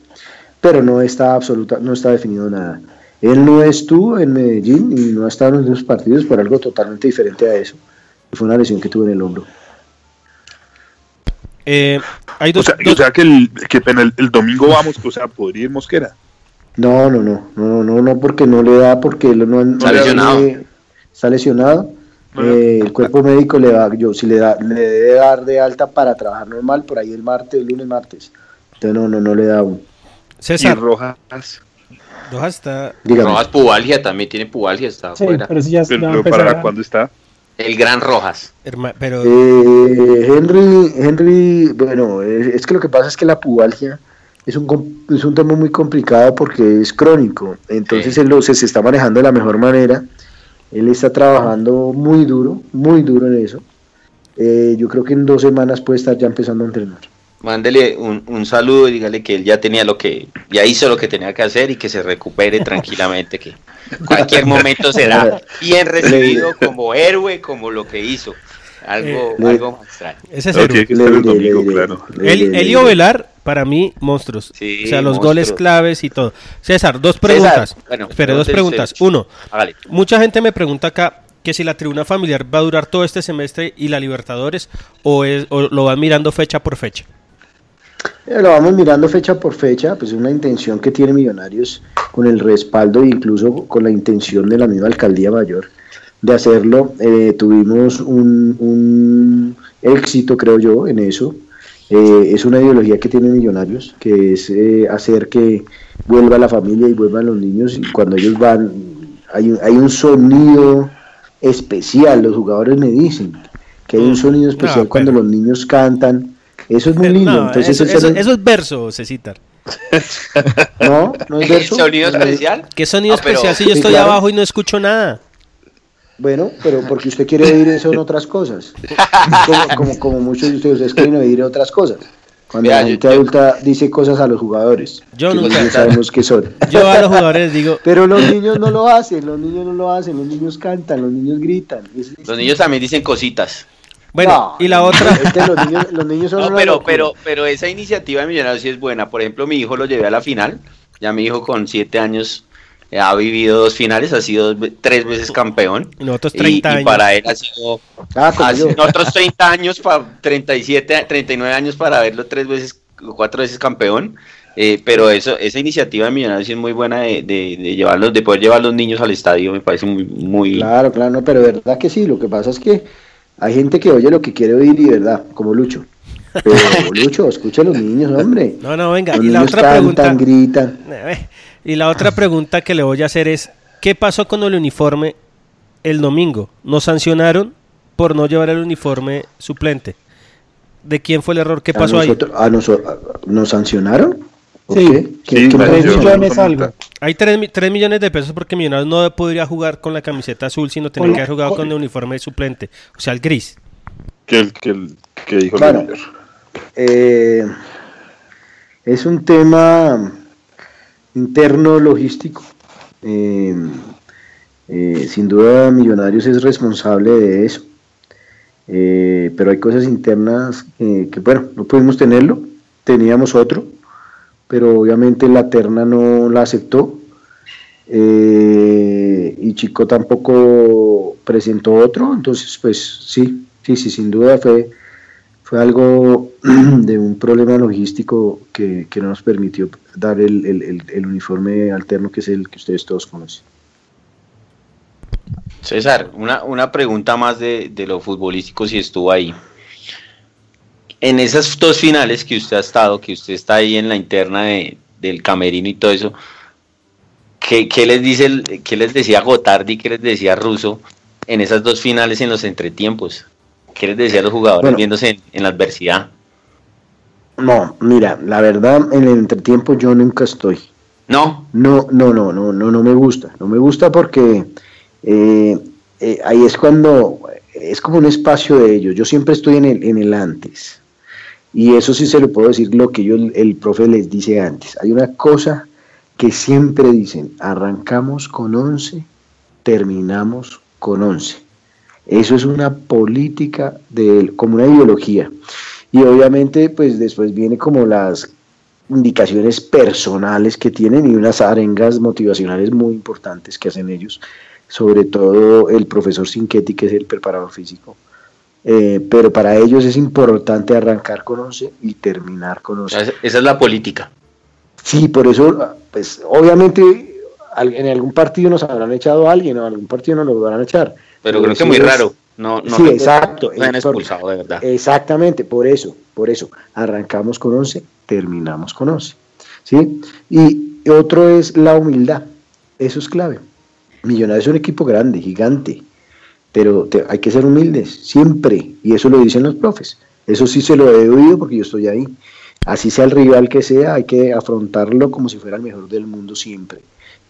Speaker 12: pero no está absoluta, no está definido nada. Él no estuvo en Medellín y no ha estado en los partidos por algo totalmente diferente a eso. Fue una lesión que tuvo en el hombro.
Speaker 7: eh, hay
Speaker 10: O
Speaker 7: dos,
Speaker 10: sea, o sea que, el, que el, el domingo vamos, o sea, podría ir Mosquera.
Speaker 12: No, no, no, no, no, no, porque no le da, porque él no, no
Speaker 9: Está
Speaker 12: le-
Speaker 9: lesionado.
Speaker 12: está lesionado. Eh, el cuerpo médico le va, yo si le da, le debe dar de alta para trabajar normal por ahí el martes, el lunes, martes. Entonces no, no, no le da aún.
Speaker 7: César.
Speaker 10: Y Rojas.
Speaker 7: Rojas está.
Speaker 12: Dígame.
Speaker 9: Rojas Pubalgia también tiene Pubalgia, está
Speaker 8: Sí,
Speaker 9: afuera.
Speaker 8: pero eso ya, ya
Speaker 10: Pero, ¿para cuándo está?
Speaker 9: El gran Rojas.
Speaker 7: herma- pero
Speaker 12: Eh, Henry, Henry, bueno, es, es que lo que pasa es que la pubalgia es un, com- es un tema muy complicado porque es crónico, entonces
Speaker 9: Sí.
Speaker 12: él lo- se, se está manejando de la mejor manera, él está trabajando muy duro, muy duro en eso, Eh, yo creo que en dos semanas puede estar ya empezando a entrenar.
Speaker 9: Mándele un, un saludo y dígale que él ya tenía lo que, ya hizo lo que tenía que hacer y que se recupere tranquilamente, que <laughs> cualquier momento será bien recibido como héroe, como lo que hizo. Algo,
Speaker 12: Eh,
Speaker 9: algo magistral.
Speaker 7: ese es
Speaker 10: el
Speaker 12: le
Speaker 10: domingo, claro.
Speaker 7: El, Elio. Velar, para mí, monstruos.
Speaker 9: Sí,
Speaker 7: o sea, los goles claves y todo. César, dos
Speaker 9: César,
Speaker 7: preguntas.
Speaker 9: bueno,
Speaker 7: Espere, dos preguntas. Uno,
Speaker 9: Hágale.
Speaker 7: mucha gente me pregunta acá que si la tribuna familiar va a durar todo este semestre y la Libertadores o, es, o lo van mirando fecha por fecha.
Speaker 12: Eh, Lo vamos mirando fecha por fecha, pues es una intención que tiene Millonarios con el respaldo e incluso con la intención de la misma alcaldía mayor de hacerlo. Eh, tuvimos un, un éxito, creo yo, en eso. Eh, es una ideología que tiene Millonarios, que es eh, hacer que vuelva la familia y vuelvan los niños. Y cuando ellos van, hay, un- hay un sonido especial, los jugadores me dicen que hay un sonido especial
Speaker 7: No,
Speaker 12: cuando los niños cantan. Eso es muy lindo.
Speaker 7: No,
Speaker 12: Entonces,
Speaker 7: eso, eso-
Speaker 12: era-
Speaker 7: eso es verso, Cecitar. <laughs>
Speaker 12: no, no es verso.
Speaker 9: ¿Sonido
Speaker 12: No,
Speaker 9: especial?
Speaker 7: ¿Qué sonido
Speaker 9: Ah, pero-
Speaker 7: especial si yo
Speaker 12: Sí,
Speaker 7: estoy
Speaker 12: claro.
Speaker 7: abajo y no escucho nada?
Speaker 12: Bueno, pero porque usted quiere oír eso en otras cosas. Como, como, como muchos de ustedes, ustedes quieren oír otras cosas. Cuando
Speaker 9: Vea,
Speaker 12: la gente
Speaker 9: yo-
Speaker 12: adulta dice cosas a los jugadores.
Speaker 7: Yo
Speaker 12: que
Speaker 7: nunca-
Speaker 12: sabemos qué son.
Speaker 7: Yo a los jugadores digo,
Speaker 12: Pero los niños no lo hacen, los niños no lo hacen, los niños cantan, los niños gritan. Es- es-
Speaker 9: Los niños también dicen cositas.
Speaker 7: Bueno,
Speaker 12: No,
Speaker 7: y la otra,
Speaker 12: Es que los niños, los niños son
Speaker 9: No, pero, pero, pero esa iniciativa de Millonarios sí es buena. Por ejemplo, mi hijo lo llevé a la final. Ya mi hijo con siete años eh, ha vivido dos finales, ha sido tres veces campeón.
Speaker 7: y nosotros
Speaker 9: Y,
Speaker 7: 30
Speaker 9: y
Speaker 7: años.
Speaker 9: para él ha sido
Speaker 12: Ah,
Speaker 9: hace- otros 30 años, para 37, 39 años para verlo tres veces, cuatro veces campeón. Eh, pero eso, esa iniciativa de Millonarios sí es muy buena de, de, de llevarlos, de poder llevar a los niños al estadio, me parece muy, muy
Speaker 12: Claro, claro, no, pero de verdad que sí. Lo que pasa es que hay gente que oye lo que quiere oír y verdad, como Lucho. Pero <laughs> Lucho, escucha a los niños, hombre.
Speaker 7: No, no, venga.
Speaker 12: Los
Speaker 7: Y la otra
Speaker 12: cantan,
Speaker 7: pregunta,
Speaker 12: gritan.
Speaker 7: Eh, Y la otra pregunta que le voy a hacer es, ¿qué pasó con el uniforme el domingo? ¿Nos sancionaron por no llevar el uniforme suplente? ¿De quién fue el error? ¿Qué
Speaker 12: A
Speaker 7: pasó ahí?
Speaker 12: nosotros- a noso- a- ¿Nos sancionaron? ¿Por
Speaker 8: Sí.
Speaker 12: qué? ¿Qué-
Speaker 10: Sí,
Speaker 8: millones algo.
Speaker 7: Hay 3, millones de pesos porque Millonarios no podría jugar con la camiseta azul, sino tenía
Speaker 8: Con-
Speaker 7: que haber jugado
Speaker 8: con-
Speaker 7: con el uniforme suplente, o sea, el gris.
Speaker 10: Que, el, que, el, que dijo mayor.
Speaker 12: Eh, es un tema interno logístico. Eh, eh, sin duda Millonarios es responsable de eso. Eh, pero hay cosas internas que, que, bueno, no pudimos tenerlo. Teníamos otro, pero obviamente la terna no la aceptó. Eh, y Chico tampoco presentó otro, entonces pues sí, sí, sí, sin duda fue, fue algo <clears throat> de un problema logístico que, que no nos permitió dar el, el- el- uniforme alterno que es el que ustedes todos conocen.
Speaker 9: César, una, una pregunta más de, de lo futbolístico si estuvo ahí. En esas dos finales que usted ha estado, que usted está ahí en la interna de, del camerino y todo eso, ¿qué, qué les dice el- qué les decía Gotardi, qué les decía Russo en esas dos finales en los entretiempos? ¿Qué les decía a los jugadores
Speaker 12: Bueno.
Speaker 9: viéndose en, en la adversidad?
Speaker 12: No, mira, la verdad, en el entretiempo yo nunca estoy.
Speaker 9: No,
Speaker 12: No, no, no, no, no, no me gusta. No me gusta porque eh, eh, ahí es cuando es como un espacio de ellos. Yo siempre estoy en el, en el antes. Y eso sí se lo puedo decir lo que yo, el, profe les dice antes. Hay una cosa que siempre dicen, arrancamos con 11, terminamos con 11. Eso es una política, de, como una ideología. Y obviamente, pues después viene como las indicaciones personales que tienen y unas arengas motivacionales muy importantes que hacen ellos, sobre todo el profesor Sinquetti, que es el preparador físico. Eh, pero para ellos es importante arrancar con 11 y terminar con 11.
Speaker 9: esa es la política.
Speaker 12: Sí, por eso, pues obviamente en algún partido nos habrán echado a alguien o en algún partido nos lo van a echar.
Speaker 9: Pero creo que
Speaker 12: sí
Speaker 9: muy
Speaker 12: es-
Speaker 9: raro. No, no
Speaker 12: sí, exacto.
Speaker 9: hayan
Speaker 12: es por-
Speaker 9: expulsado, de verdad.
Speaker 12: Exactamente, por eso, por eso. Arrancamos con 11, terminamos con 11. ¿sí? Y otro es la humildad. Eso es clave. Millonarios es un equipo grande, gigante, pero te- hay que ser humildes, siempre. Y eso lo dicen los profes. Eso sí se lo he oído porque yo estoy ahí. Así sea el rival que sea, hay que afrontarlo como si fuera el mejor del mundo siempre.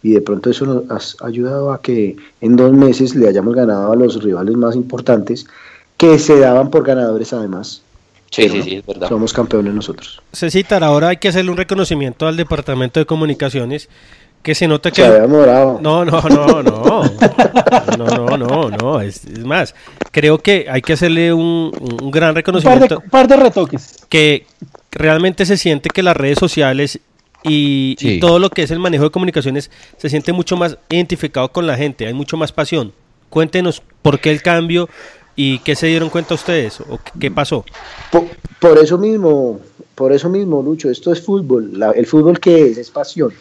Speaker 12: Y de pronto eso nos ha ayudado a que en dos meses le hayamos ganado a los rivales más importantes, que se daban por ganadores además.
Speaker 9: Sí, sí, sí, es verdad.
Speaker 12: Somos campeones nosotros.
Speaker 7: Cecitar, ahora hay que hacerle un reconocimiento al Departamento de Comunicaciones que se nota que...
Speaker 12: Se había morado.
Speaker 7: No, no, no, <laughs> no. No, no, no, no. Es, es más, creo que hay que hacerle un, un gran
Speaker 8: Un par, de,
Speaker 7: reconocimiento
Speaker 8: un par de retoques.
Speaker 7: que realmente se siente que las redes sociales y, todo lo que es el manejo de comunicaciones se siente mucho más identificado con la gente, hay mucho más pasión. Cuéntenos por qué el cambio y qué se dieron cuenta ustedes o qué, qué pasó.
Speaker 12: Por, por eso mismo, por eso mismo, Lucho, esto es fútbol. La- el fútbol que es, es pasión.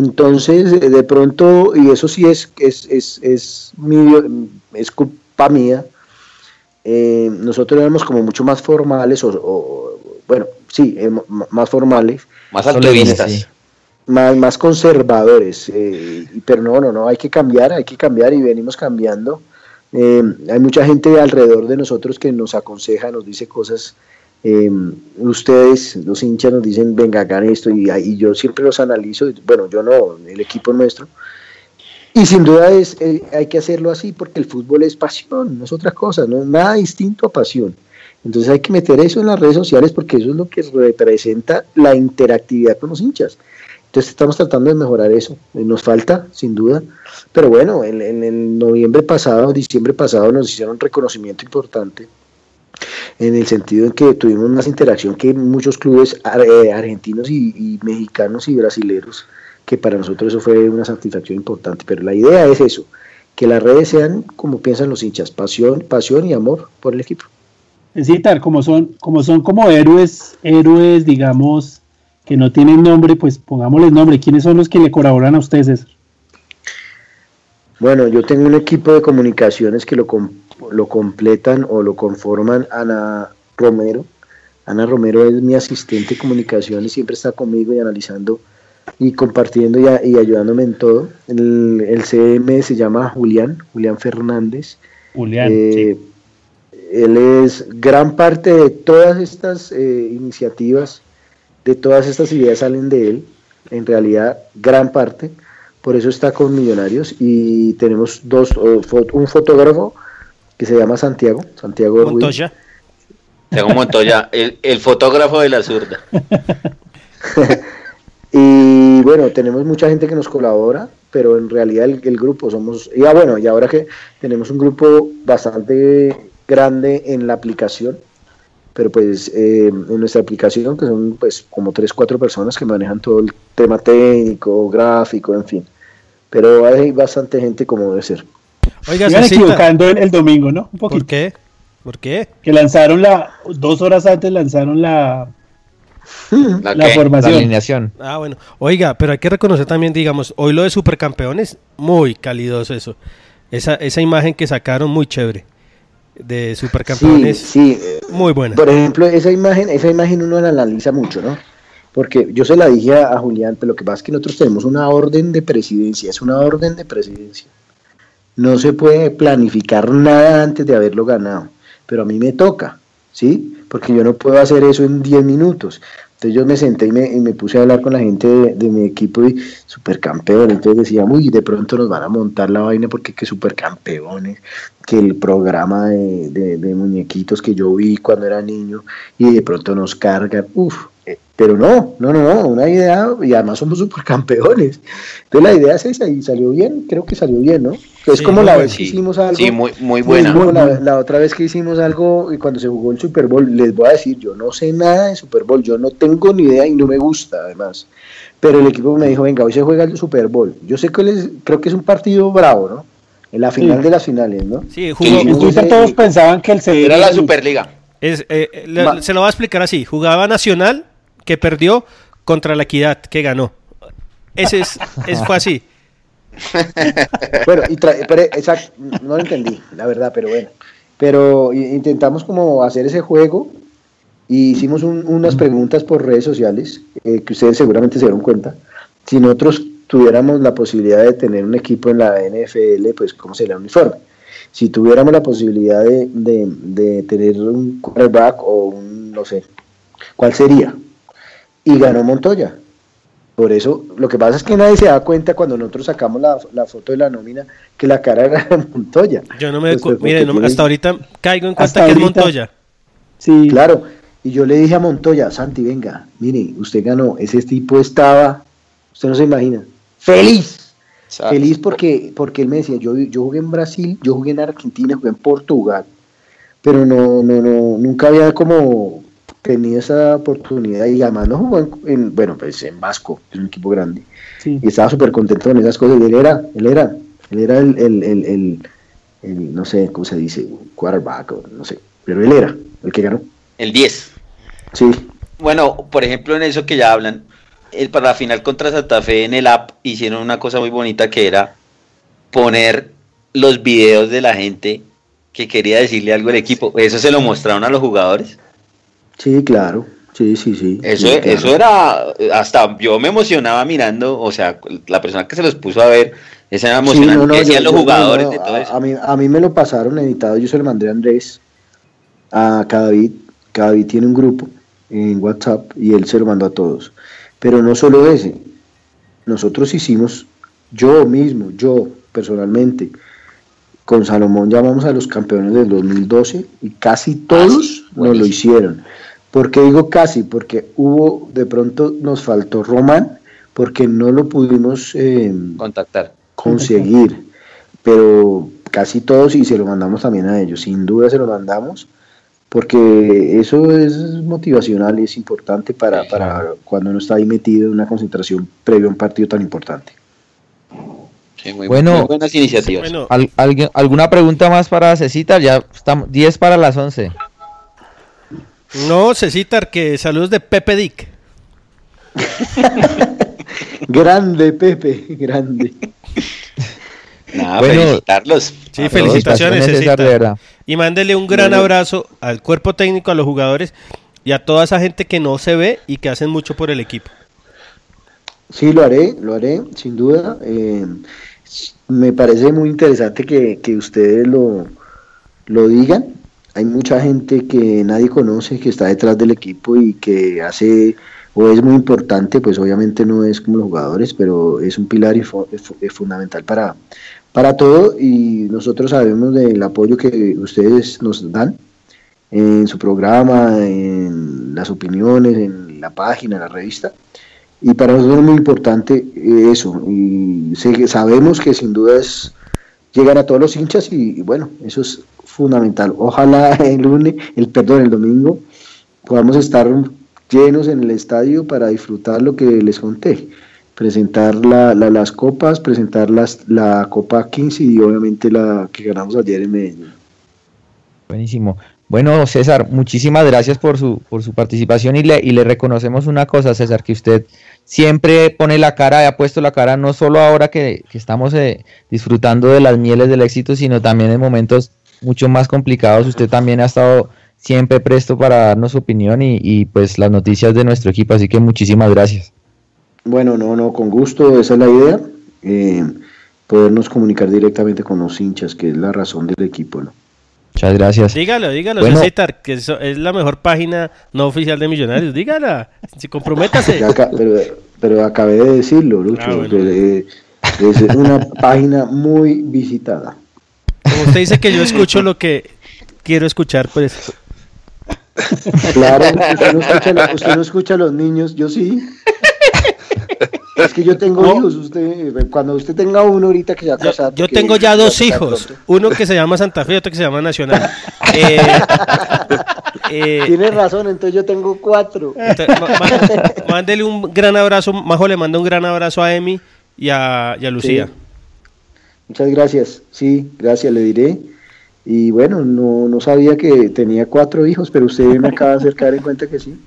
Speaker 12: Entonces, eh, de pronto, y eso sí es, es, es, es, mi- es culpa mía, eh, nosotros éramos como mucho más formales, o, o- bueno, sí, eh, más formales,
Speaker 9: Más altruistas.
Speaker 6: sí.
Speaker 12: más, más conservadores. eh, y- pero no, no, no, hay que cambiar, hay que cambiar y venimos cambiando. Eh, hay mucha gente alrededor de nosotros que nos aconseja, nos dice cosas. Eh, ustedes, los hinchas, nos dicen, venga, hagan esto, y, yo siempre los analizo. Bueno, yo no, el equipo nuestro. Y sin duda es, eh, hay que hacerlo así porque el fútbol es pasión, no es otra cosa, no es nada distinto a pasión. Entonces hay que meter eso en las redes sociales porque eso es lo que representa la interactividad con los hinchas. Entonces estamos tratando de mejorar eso. Eh, Nos falta, sin duda. Pero bueno, en, en noviembre pasado, diciembre pasado, nos hicieron un reconocimiento importante en el sentido en que tuvimos más interacción que muchos clubes eh, argentinos y, mexicanos y brasileros, que para nosotros eso fue una satisfacción importante. Pero la idea es eso, que las redes sean como piensan los hinchas, pasión, pasión y amor por el equipo.
Speaker 8: Citar, como son, como son como héroes, héroes, digamos, que no tienen nombre, pues pongámosles nombre. ¿Quiénes son los que le colaboran a ustedes?
Speaker 12: Bueno, yo tengo un equipo de comunicaciones que lo, com- lo completan o lo conforman Ana Romero. Ana Romero es mi asistente de comunicaciones, siempre está conmigo y analizando y compartiendo y, a- y ayudándome en todo. El, el CM se llama Julián, Julián Fernández.
Speaker 8: Julián.
Speaker 12: Eh, Él es gran parte de todas estas eh, iniciativas, de todas estas ideas salen de él, en realidad gran parte, por eso está con Millonarios y tenemos dos, un fotógrafo que se llama Santiago, Santiago Ruiz.
Speaker 7: Montoya.
Speaker 9: Tengo Montoya, <laughs> el, el fotógrafo de la zurda. <laughs>
Speaker 12: Y bueno, tenemos mucha gente que nos colabora, pero en realidad el, el grupo somos, y ah, bueno, y ahora que tenemos un grupo bastante grande en la aplicación, pero pues eh, en nuestra aplicación, que son pues como tres, cuatro personas que manejan todo el tema técnico, gráfico, en fin. Pero hay bastante gente como debe ser.
Speaker 7: Oiga, Cecita,
Speaker 8: equivocando el, el domingo, ¿no? Un poquito.
Speaker 7: ¿por qué? ¿Por qué?
Speaker 8: Que lanzaron la, dos horas antes lanzaron la,
Speaker 9: ¿La
Speaker 8: la
Speaker 9: qué?
Speaker 6: La
Speaker 8: formación.
Speaker 6: alineación.
Speaker 7: Ah, bueno. Oiga, pero hay que reconocer también, digamos, hoy lo de Supercampeones, muy calidoso eso. Esa, esa imagen que sacaron, muy chévere. de supercampeones.
Speaker 12: Sí,
Speaker 7: Muy buena.
Speaker 12: Por ejemplo, esa imagen, esa imagen uno la analiza mucho, ¿no? Porque yo se la dije a, Julián, pero lo que pasa es que nosotros tenemos una orden de presidencia, es una orden de presidencia. No se puede planificar nada antes de haberlo ganado, pero a mí me toca, ¿sí? Porque yo no puedo hacer eso en 10 minutos. Entonces yo me senté y me, y me puse a hablar con la gente de, mi equipo y supercampeón. Entonces decíamos, uy, de pronto nos van a montar la vaina porque que supercampeones, que el programa de, de- de muñequitos que yo vi cuando era niño y de pronto nos cargan, uff. Pero no, no, no, no, una idea, y además somos supercampeones. Entonces la idea es esa y salió bien, creo que salió bien, ¿no? Es
Speaker 9: Sí,
Speaker 12: como la vez que hicimos algo.
Speaker 9: sí, muy- muy
Speaker 12: es
Speaker 9: buena.
Speaker 12: como la, la otra vez que hicimos algo y cuando se jugó el Super Bowl, les voy a decir, yo no sé nada de Super Bowl, yo no tengo ni idea y no me gusta además. Pero el equipo me dijo, venga, hoy se juega el Super Bowl. Yo sé que les, creo que es un partido bravo, ¿no? En la final
Speaker 8: Sí.
Speaker 12: de las finales, ¿no?
Speaker 7: Sí, jugó,
Speaker 8: todos pensaban que el
Speaker 9: Era la Superliga.
Speaker 7: es, eh, eh, se lo voy a explicar así. Jugaba Nacional, que perdió, contra la Equidad, que ganó. Ese es, es fue así.
Speaker 12: Bueno, y pero, exacto, no lo entendí, la verdad, pero bueno. Pero intentamos como hacer ese juego y hicimos un- unas preguntas por redes sociales eh, que ustedes seguramente se dieron cuenta. Si nosotros tuviéramos la posibilidad de tener un equipo en la NFL, pues ¿cómo sería el uniforme? Si tuviéramos la posibilidad de, de- de tener un quarterback o un, no sé, ¿cuál sería? Y ganó Montoya. Por eso, lo que pasa es que nadie se da cuenta cuando nosotros sacamos la, la foto de la nómina que la cara era de Montoya.
Speaker 7: Yo no me
Speaker 12: pues,
Speaker 7: mire, no- hasta ahorita caigo en cuenta que es. Montoya.
Speaker 8: Sí.
Speaker 12: Claro, y yo le dije a Montoya, Santi, venga, mire, usted ganó, ese tipo estaba, usted no se imagina, feliz, feliz porque, porque él me decía, yo, yo jugué en Brasil, yo jugué en Argentina, jugué en Portugal, pero no, no, no, nunca había como tenido esa oportunidad y además no jugó en, en- bueno, pues en Vasco, es un equipo grande,
Speaker 8: Sí.
Speaker 12: y estaba súper contento con esas cosas, y él era, él era, él era el, el, el, el- el, no sé, ¿cómo se dice? Quarterback, o no sé, pero él era el que ganó.
Speaker 9: El 10.
Speaker 12: Sí.
Speaker 9: Bueno, por ejemplo, en eso que ya hablan, el, para la final contra Santa Fe en el app hicieron una cosa muy bonita que era poner los videos de la gente que quería decirle algo al equipo. Eso se lo mostraron a los jugadores.
Speaker 12: Sí, claro. Sí, sí, sí.
Speaker 9: Eso,
Speaker 12: Sí, claro.
Speaker 9: eso era, hasta yo me emocionaba mirando, o sea, la persona que se los puso a ver, esa era
Speaker 12: Sí,
Speaker 9: emocionante,
Speaker 12: no, no,
Speaker 9: que decían
Speaker 12: yo-
Speaker 9: los jugadores
Speaker 12: no,
Speaker 9: de todo
Speaker 12: a,
Speaker 9: eso.
Speaker 12: a mí, a mí me lo pasaron editado, yo se lo mandé a Andrés, a Cadavid. Cadavid tiene un grupo en WhatsApp y él se lo mandó a todos. Pero no solo ese, nosotros hicimos, yo mismo, yo personalmente, con Salomón llamamos a los campeones del 2012 y casi todos nos lo hicieron. ¿Por qué digo casi? Porque hubo, de pronto nos faltó Román, porque no lo pudimos eh,
Speaker 9: contactar.
Speaker 12: conseguir, pero casi todos y se lo mandamos también a ellos, sin duda se lo mandamos, porque eso es motivacional y es importante para, para cuando uno está ahí metido en una concentración previo a un partido tan importante.
Speaker 9: Sí, muy,
Speaker 6: Bueno.
Speaker 9: muy buenas iniciativas.
Speaker 6: ¿Al- alguien- ¿Alguna pregunta más para Cecita? Ya estamos 10 para las 11.
Speaker 7: No, Cecitar, que saludos de Pepe Dick. <laughs>
Speaker 12: Grande, Pepe, grande.
Speaker 9: Nada,
Speaker 6: Bueno,
Speaker 9: felicitarlos.
Speaker 7: Sí, felicitaciones,
Speaker 6: felicitaciones, César,
Speaker 7: Cecita.
Speaker 6: de verdad.
Speaker 7: Y mándele un gran
Speaker 12: Bueno.
Speaker 7: abrazo al cuerpo técnico, a los jugadores y a toda esa gente que no se ve y que hacen mucho por el equipo.
Speaker 12: Sí, lo haré, lo haré, sin duda. Eh, me parece muy interesante que, que ustedes lo, lo digan. Hay mucha gente que nadie conoce, que está detrás del equipo y que hace, o es muy importante, pues obviamente no es como los jugadores, pero es un pilar y fu- es es fundamental para, para todo y nosotros sabemos del apoyo que ustedes nos dan en su programa, en las opiniones, en la página, en la revista. Y para nosotros es muy importante eh, eso. Y sabemos que sin duda es llegan a todos los hinchas y, bueno, eso es fundamental. Ojalá <laughs> el lunes, el perdón, el domingo podamos estar llenos en el estadio para disfrutar lo que les conté. Presentar la- la- las copas, presentar las, la Copa 15 y obviamente la que ganamos ayer en Medellín.
Speaker 6: Buenísimo. Bueno, César, muchísimas gracias por su, por su participación y le, y le reconocemos una cosa, César, que usted siempre pone la cara, ha puesto la cara no solo ahora que, estamos eh, disfrutando de las mieles del éxito, sino también en momentos mucho más complicados. Usted también ha estado siempre presto para darnos su opinión y, y pues las noticias de nuestro equipo, así que muchísimas gracias.
Speaker 13: Bueno, no, no, con gusto, esa es la idea. Eh, podernos comunicar directamente con los hinchas, que es la razón del equipo, ¿no?
Speaker 6: Muchas gracias.
Speaker 7: Dígalo, dígalo,
Speaker 6: Bueno.
Speaker 7: César, que eso es la mejor página no oficial de Millonarios. Dígala, si comprométase. <laughs>
Speaker 13: Acá- pero, pero acabé de decirlo, Lucho,
Speaker 7: Ah, bueno.
Speaker 13: que, eh, es una página muy visitada.
Speaker 7: Como usted dice que yo escucho lo que quiero escuchar, pues.
Speaker 13: Claro, usted no escucha, usted no escucha a los niños, yo sí. <laughs> Es que yo tengo hijos, usted, cuando usted tenga uno ahorita que ya casado.
Speaker 7: Yo tengo ya dos hijos,
Speaker 13: pronto.
Speaker 7: uno que se llama Santa Fe y otro que se llama Nacional. <laughs> Eh, eh,
Speaker 13: Tiene razón, entonces yo tengo cuatro.
Speaker 7: Entonces, <laughs> mándele un gran abrazo, Majo le manda un gran abrazo a Emi y a, y a Lucía.
Speaker 13: Sí. Muchas gracias, sí, gracias, le diré. Y bueno, no, no sabía que tenía cuatro hijos, pero usted me acaba de hacer caer en cuenta que sí.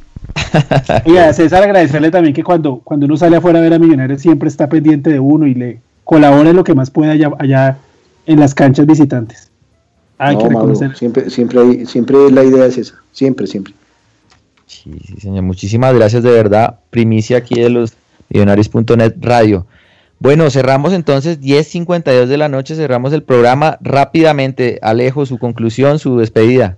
Speaker 8: Y a <laughs> César agradecerle también que cuando, cuando uno sale afuera a ver a Millonarios siempre está pendiente de uno y le colabora en lo que más pueda allá, allá en las canchas visitantes. Hay
Speaker 13: No,
Speaker 8: que reconocer.
Speaker 13: siempre, siempre, hay- siempre la idea es esa, siempre, siempre.
Speaker 6: Sí, sí, señor. Muchísimas gracias de verdad. Primicia aquí de los millonarios.net radio. Bueno, cerramos entonces 10.52 de la noche, cerramos el programa rápidamente. Alejo, su conclusión, su despedida.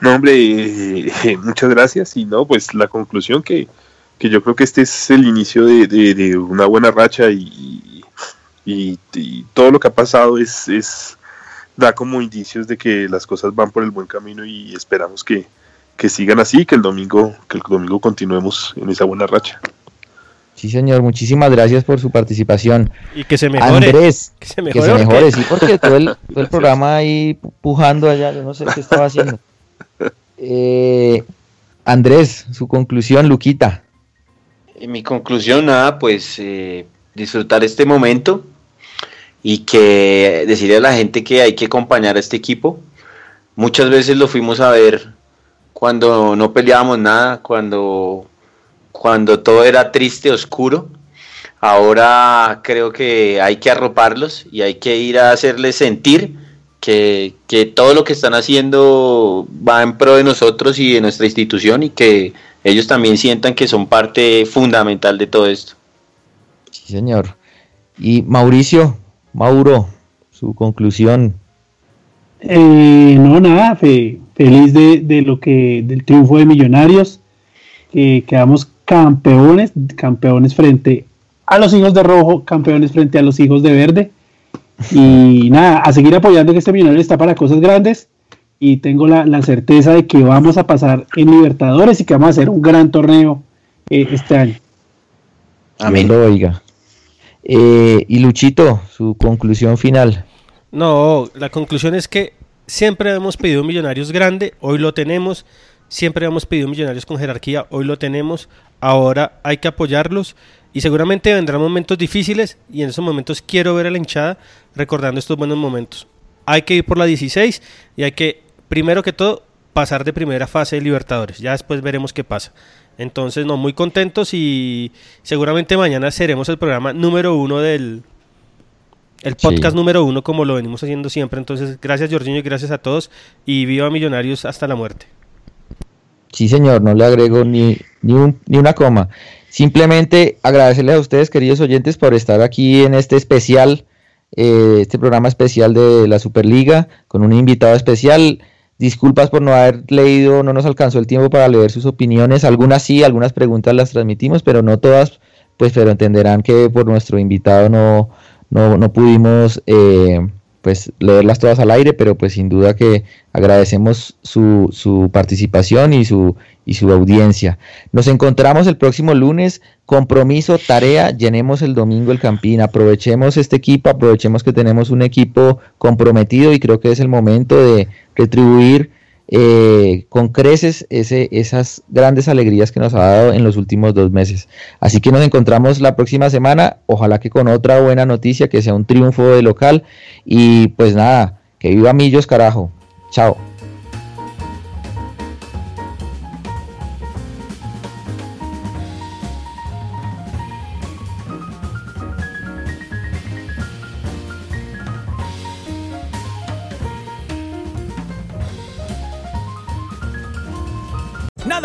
Speaker 10: No, hombre, eh, eh, muchas gracias. Y no, pues la conclusión que, que yo creo que este es el inicio de, de- de una buena racha y, y- y todo lo que ha pasado es, es da como indicios de que las cosas van por el buen camino y esperamos que, que sigan así, que el domingo, que el domingo continuemos en esa buena racha.
Speaker 6: Sí, señor, muchísimas gracias por su participación.
Speaker 7: Y que se mejore.
Speaker 6: Andrés,
Speaker 7: Que se
Speaker 6: que
Speaker 7: mejore,
Speaker 6: se
Speaker 7: porque-
Speaker 6: mejore, sí, porque todo el, todo el programa ahí pu- pujando allá, yo no sé qué estaba haciendo. Eh, Andrés, su conclusión, Luquita.
Speaker 9: Y mi conclusión, nada, pues eh, disfrutar este momento y que decirle a la gente que hay que acompañar a este equipo. Muchas veces lo fuimos a ver cuando no peleábamos nada, cuando, cuando todo era triste, oscuro. Ahora creo que hay que arroparlos y hay que ir a hacerles sentir que, que todo lo que están haciendo va en pro de nosotros y de nuestra institución y que ellos también sientan que son parte fundamental de todo esto.
Speaker 6: Sí, señor. Y Mauricio, Mauro, su conclusión.
Speaker 8: Eh, no, nada, fe- feliz de, de lo que del triunfo de Millonarios, que quedamos campeones, campeones frente a los hijos de rojo, campeones frente a los hijos de verde. Y nada, a seguir apoyando que este Millonario está para cosas grandes y tengo la, la certeza de que vamos a pasar en Libertadores y que vamos a hacer un gran torneo eh, este año.
Speaker 6: Amén. Lo oiga. Eh, y Luchito, su conclusión final.
Speaker 7: No, la conclusión es que siempre hemos pedido millonarios grande, hoy lo tenemos. Siempre hemos pedido millonarios con jerarquía, hoy lo tenemos. Ahora hay que apoyarlos y seguramente vendrán momentos difíciles y en esos momentos quiero ver a la hinchada recordando estos buenos momentos. Hay que ir por la 16 y hay que, primero que todo, pasar de primera fase de Libertadores. Ya después veremos qué pasa. Entonces, no, muy contentos y seguramente mañana seremos el programa número uno del, el
Speaker 6: Sí.
Speaker 7: podcast número uno como lo venimos haciendo siempre. Entonces, gracias Jorginho y gracias a todos y viva Millonarios hasta la muerte.
Speaker 6: Sí, señor, no le agrego ni, ni, un- ni una coma. Simplemente agradecerles a ustedes, queridos oyentes, por estar aquí en este especial, eh, este programa especial de la Superliga, con un invitado especial. Disculpas por no haber leído, no nos alcanzó el tiempo para leer sus opiniones. Algunas sí, algunas preguntas las transmitimos, pero no todas, pues, pero entenderán que por nuestro invitado no, no, no pudimos eh, pues leerlas todas al aire, pero pues sin duda que agradecemos su, su participación y su, y su audiencia. Nos encontramos el próximo lunes, compromiso, tarea, llenemos el domingo el Campín, aprovechemos este equipo, aprovechemos que tenemos un equipo comprometido y creo que es el momento de retribuir eh, con creces ese, esas grandes alegrías que nos ha dado en los últimos dos meses. Así que nos encontramos la próxima semana, ojalá que con otra buena noticia, que sea un triunfo de local. Y pues nada, que viva Millos, carajo. Chao.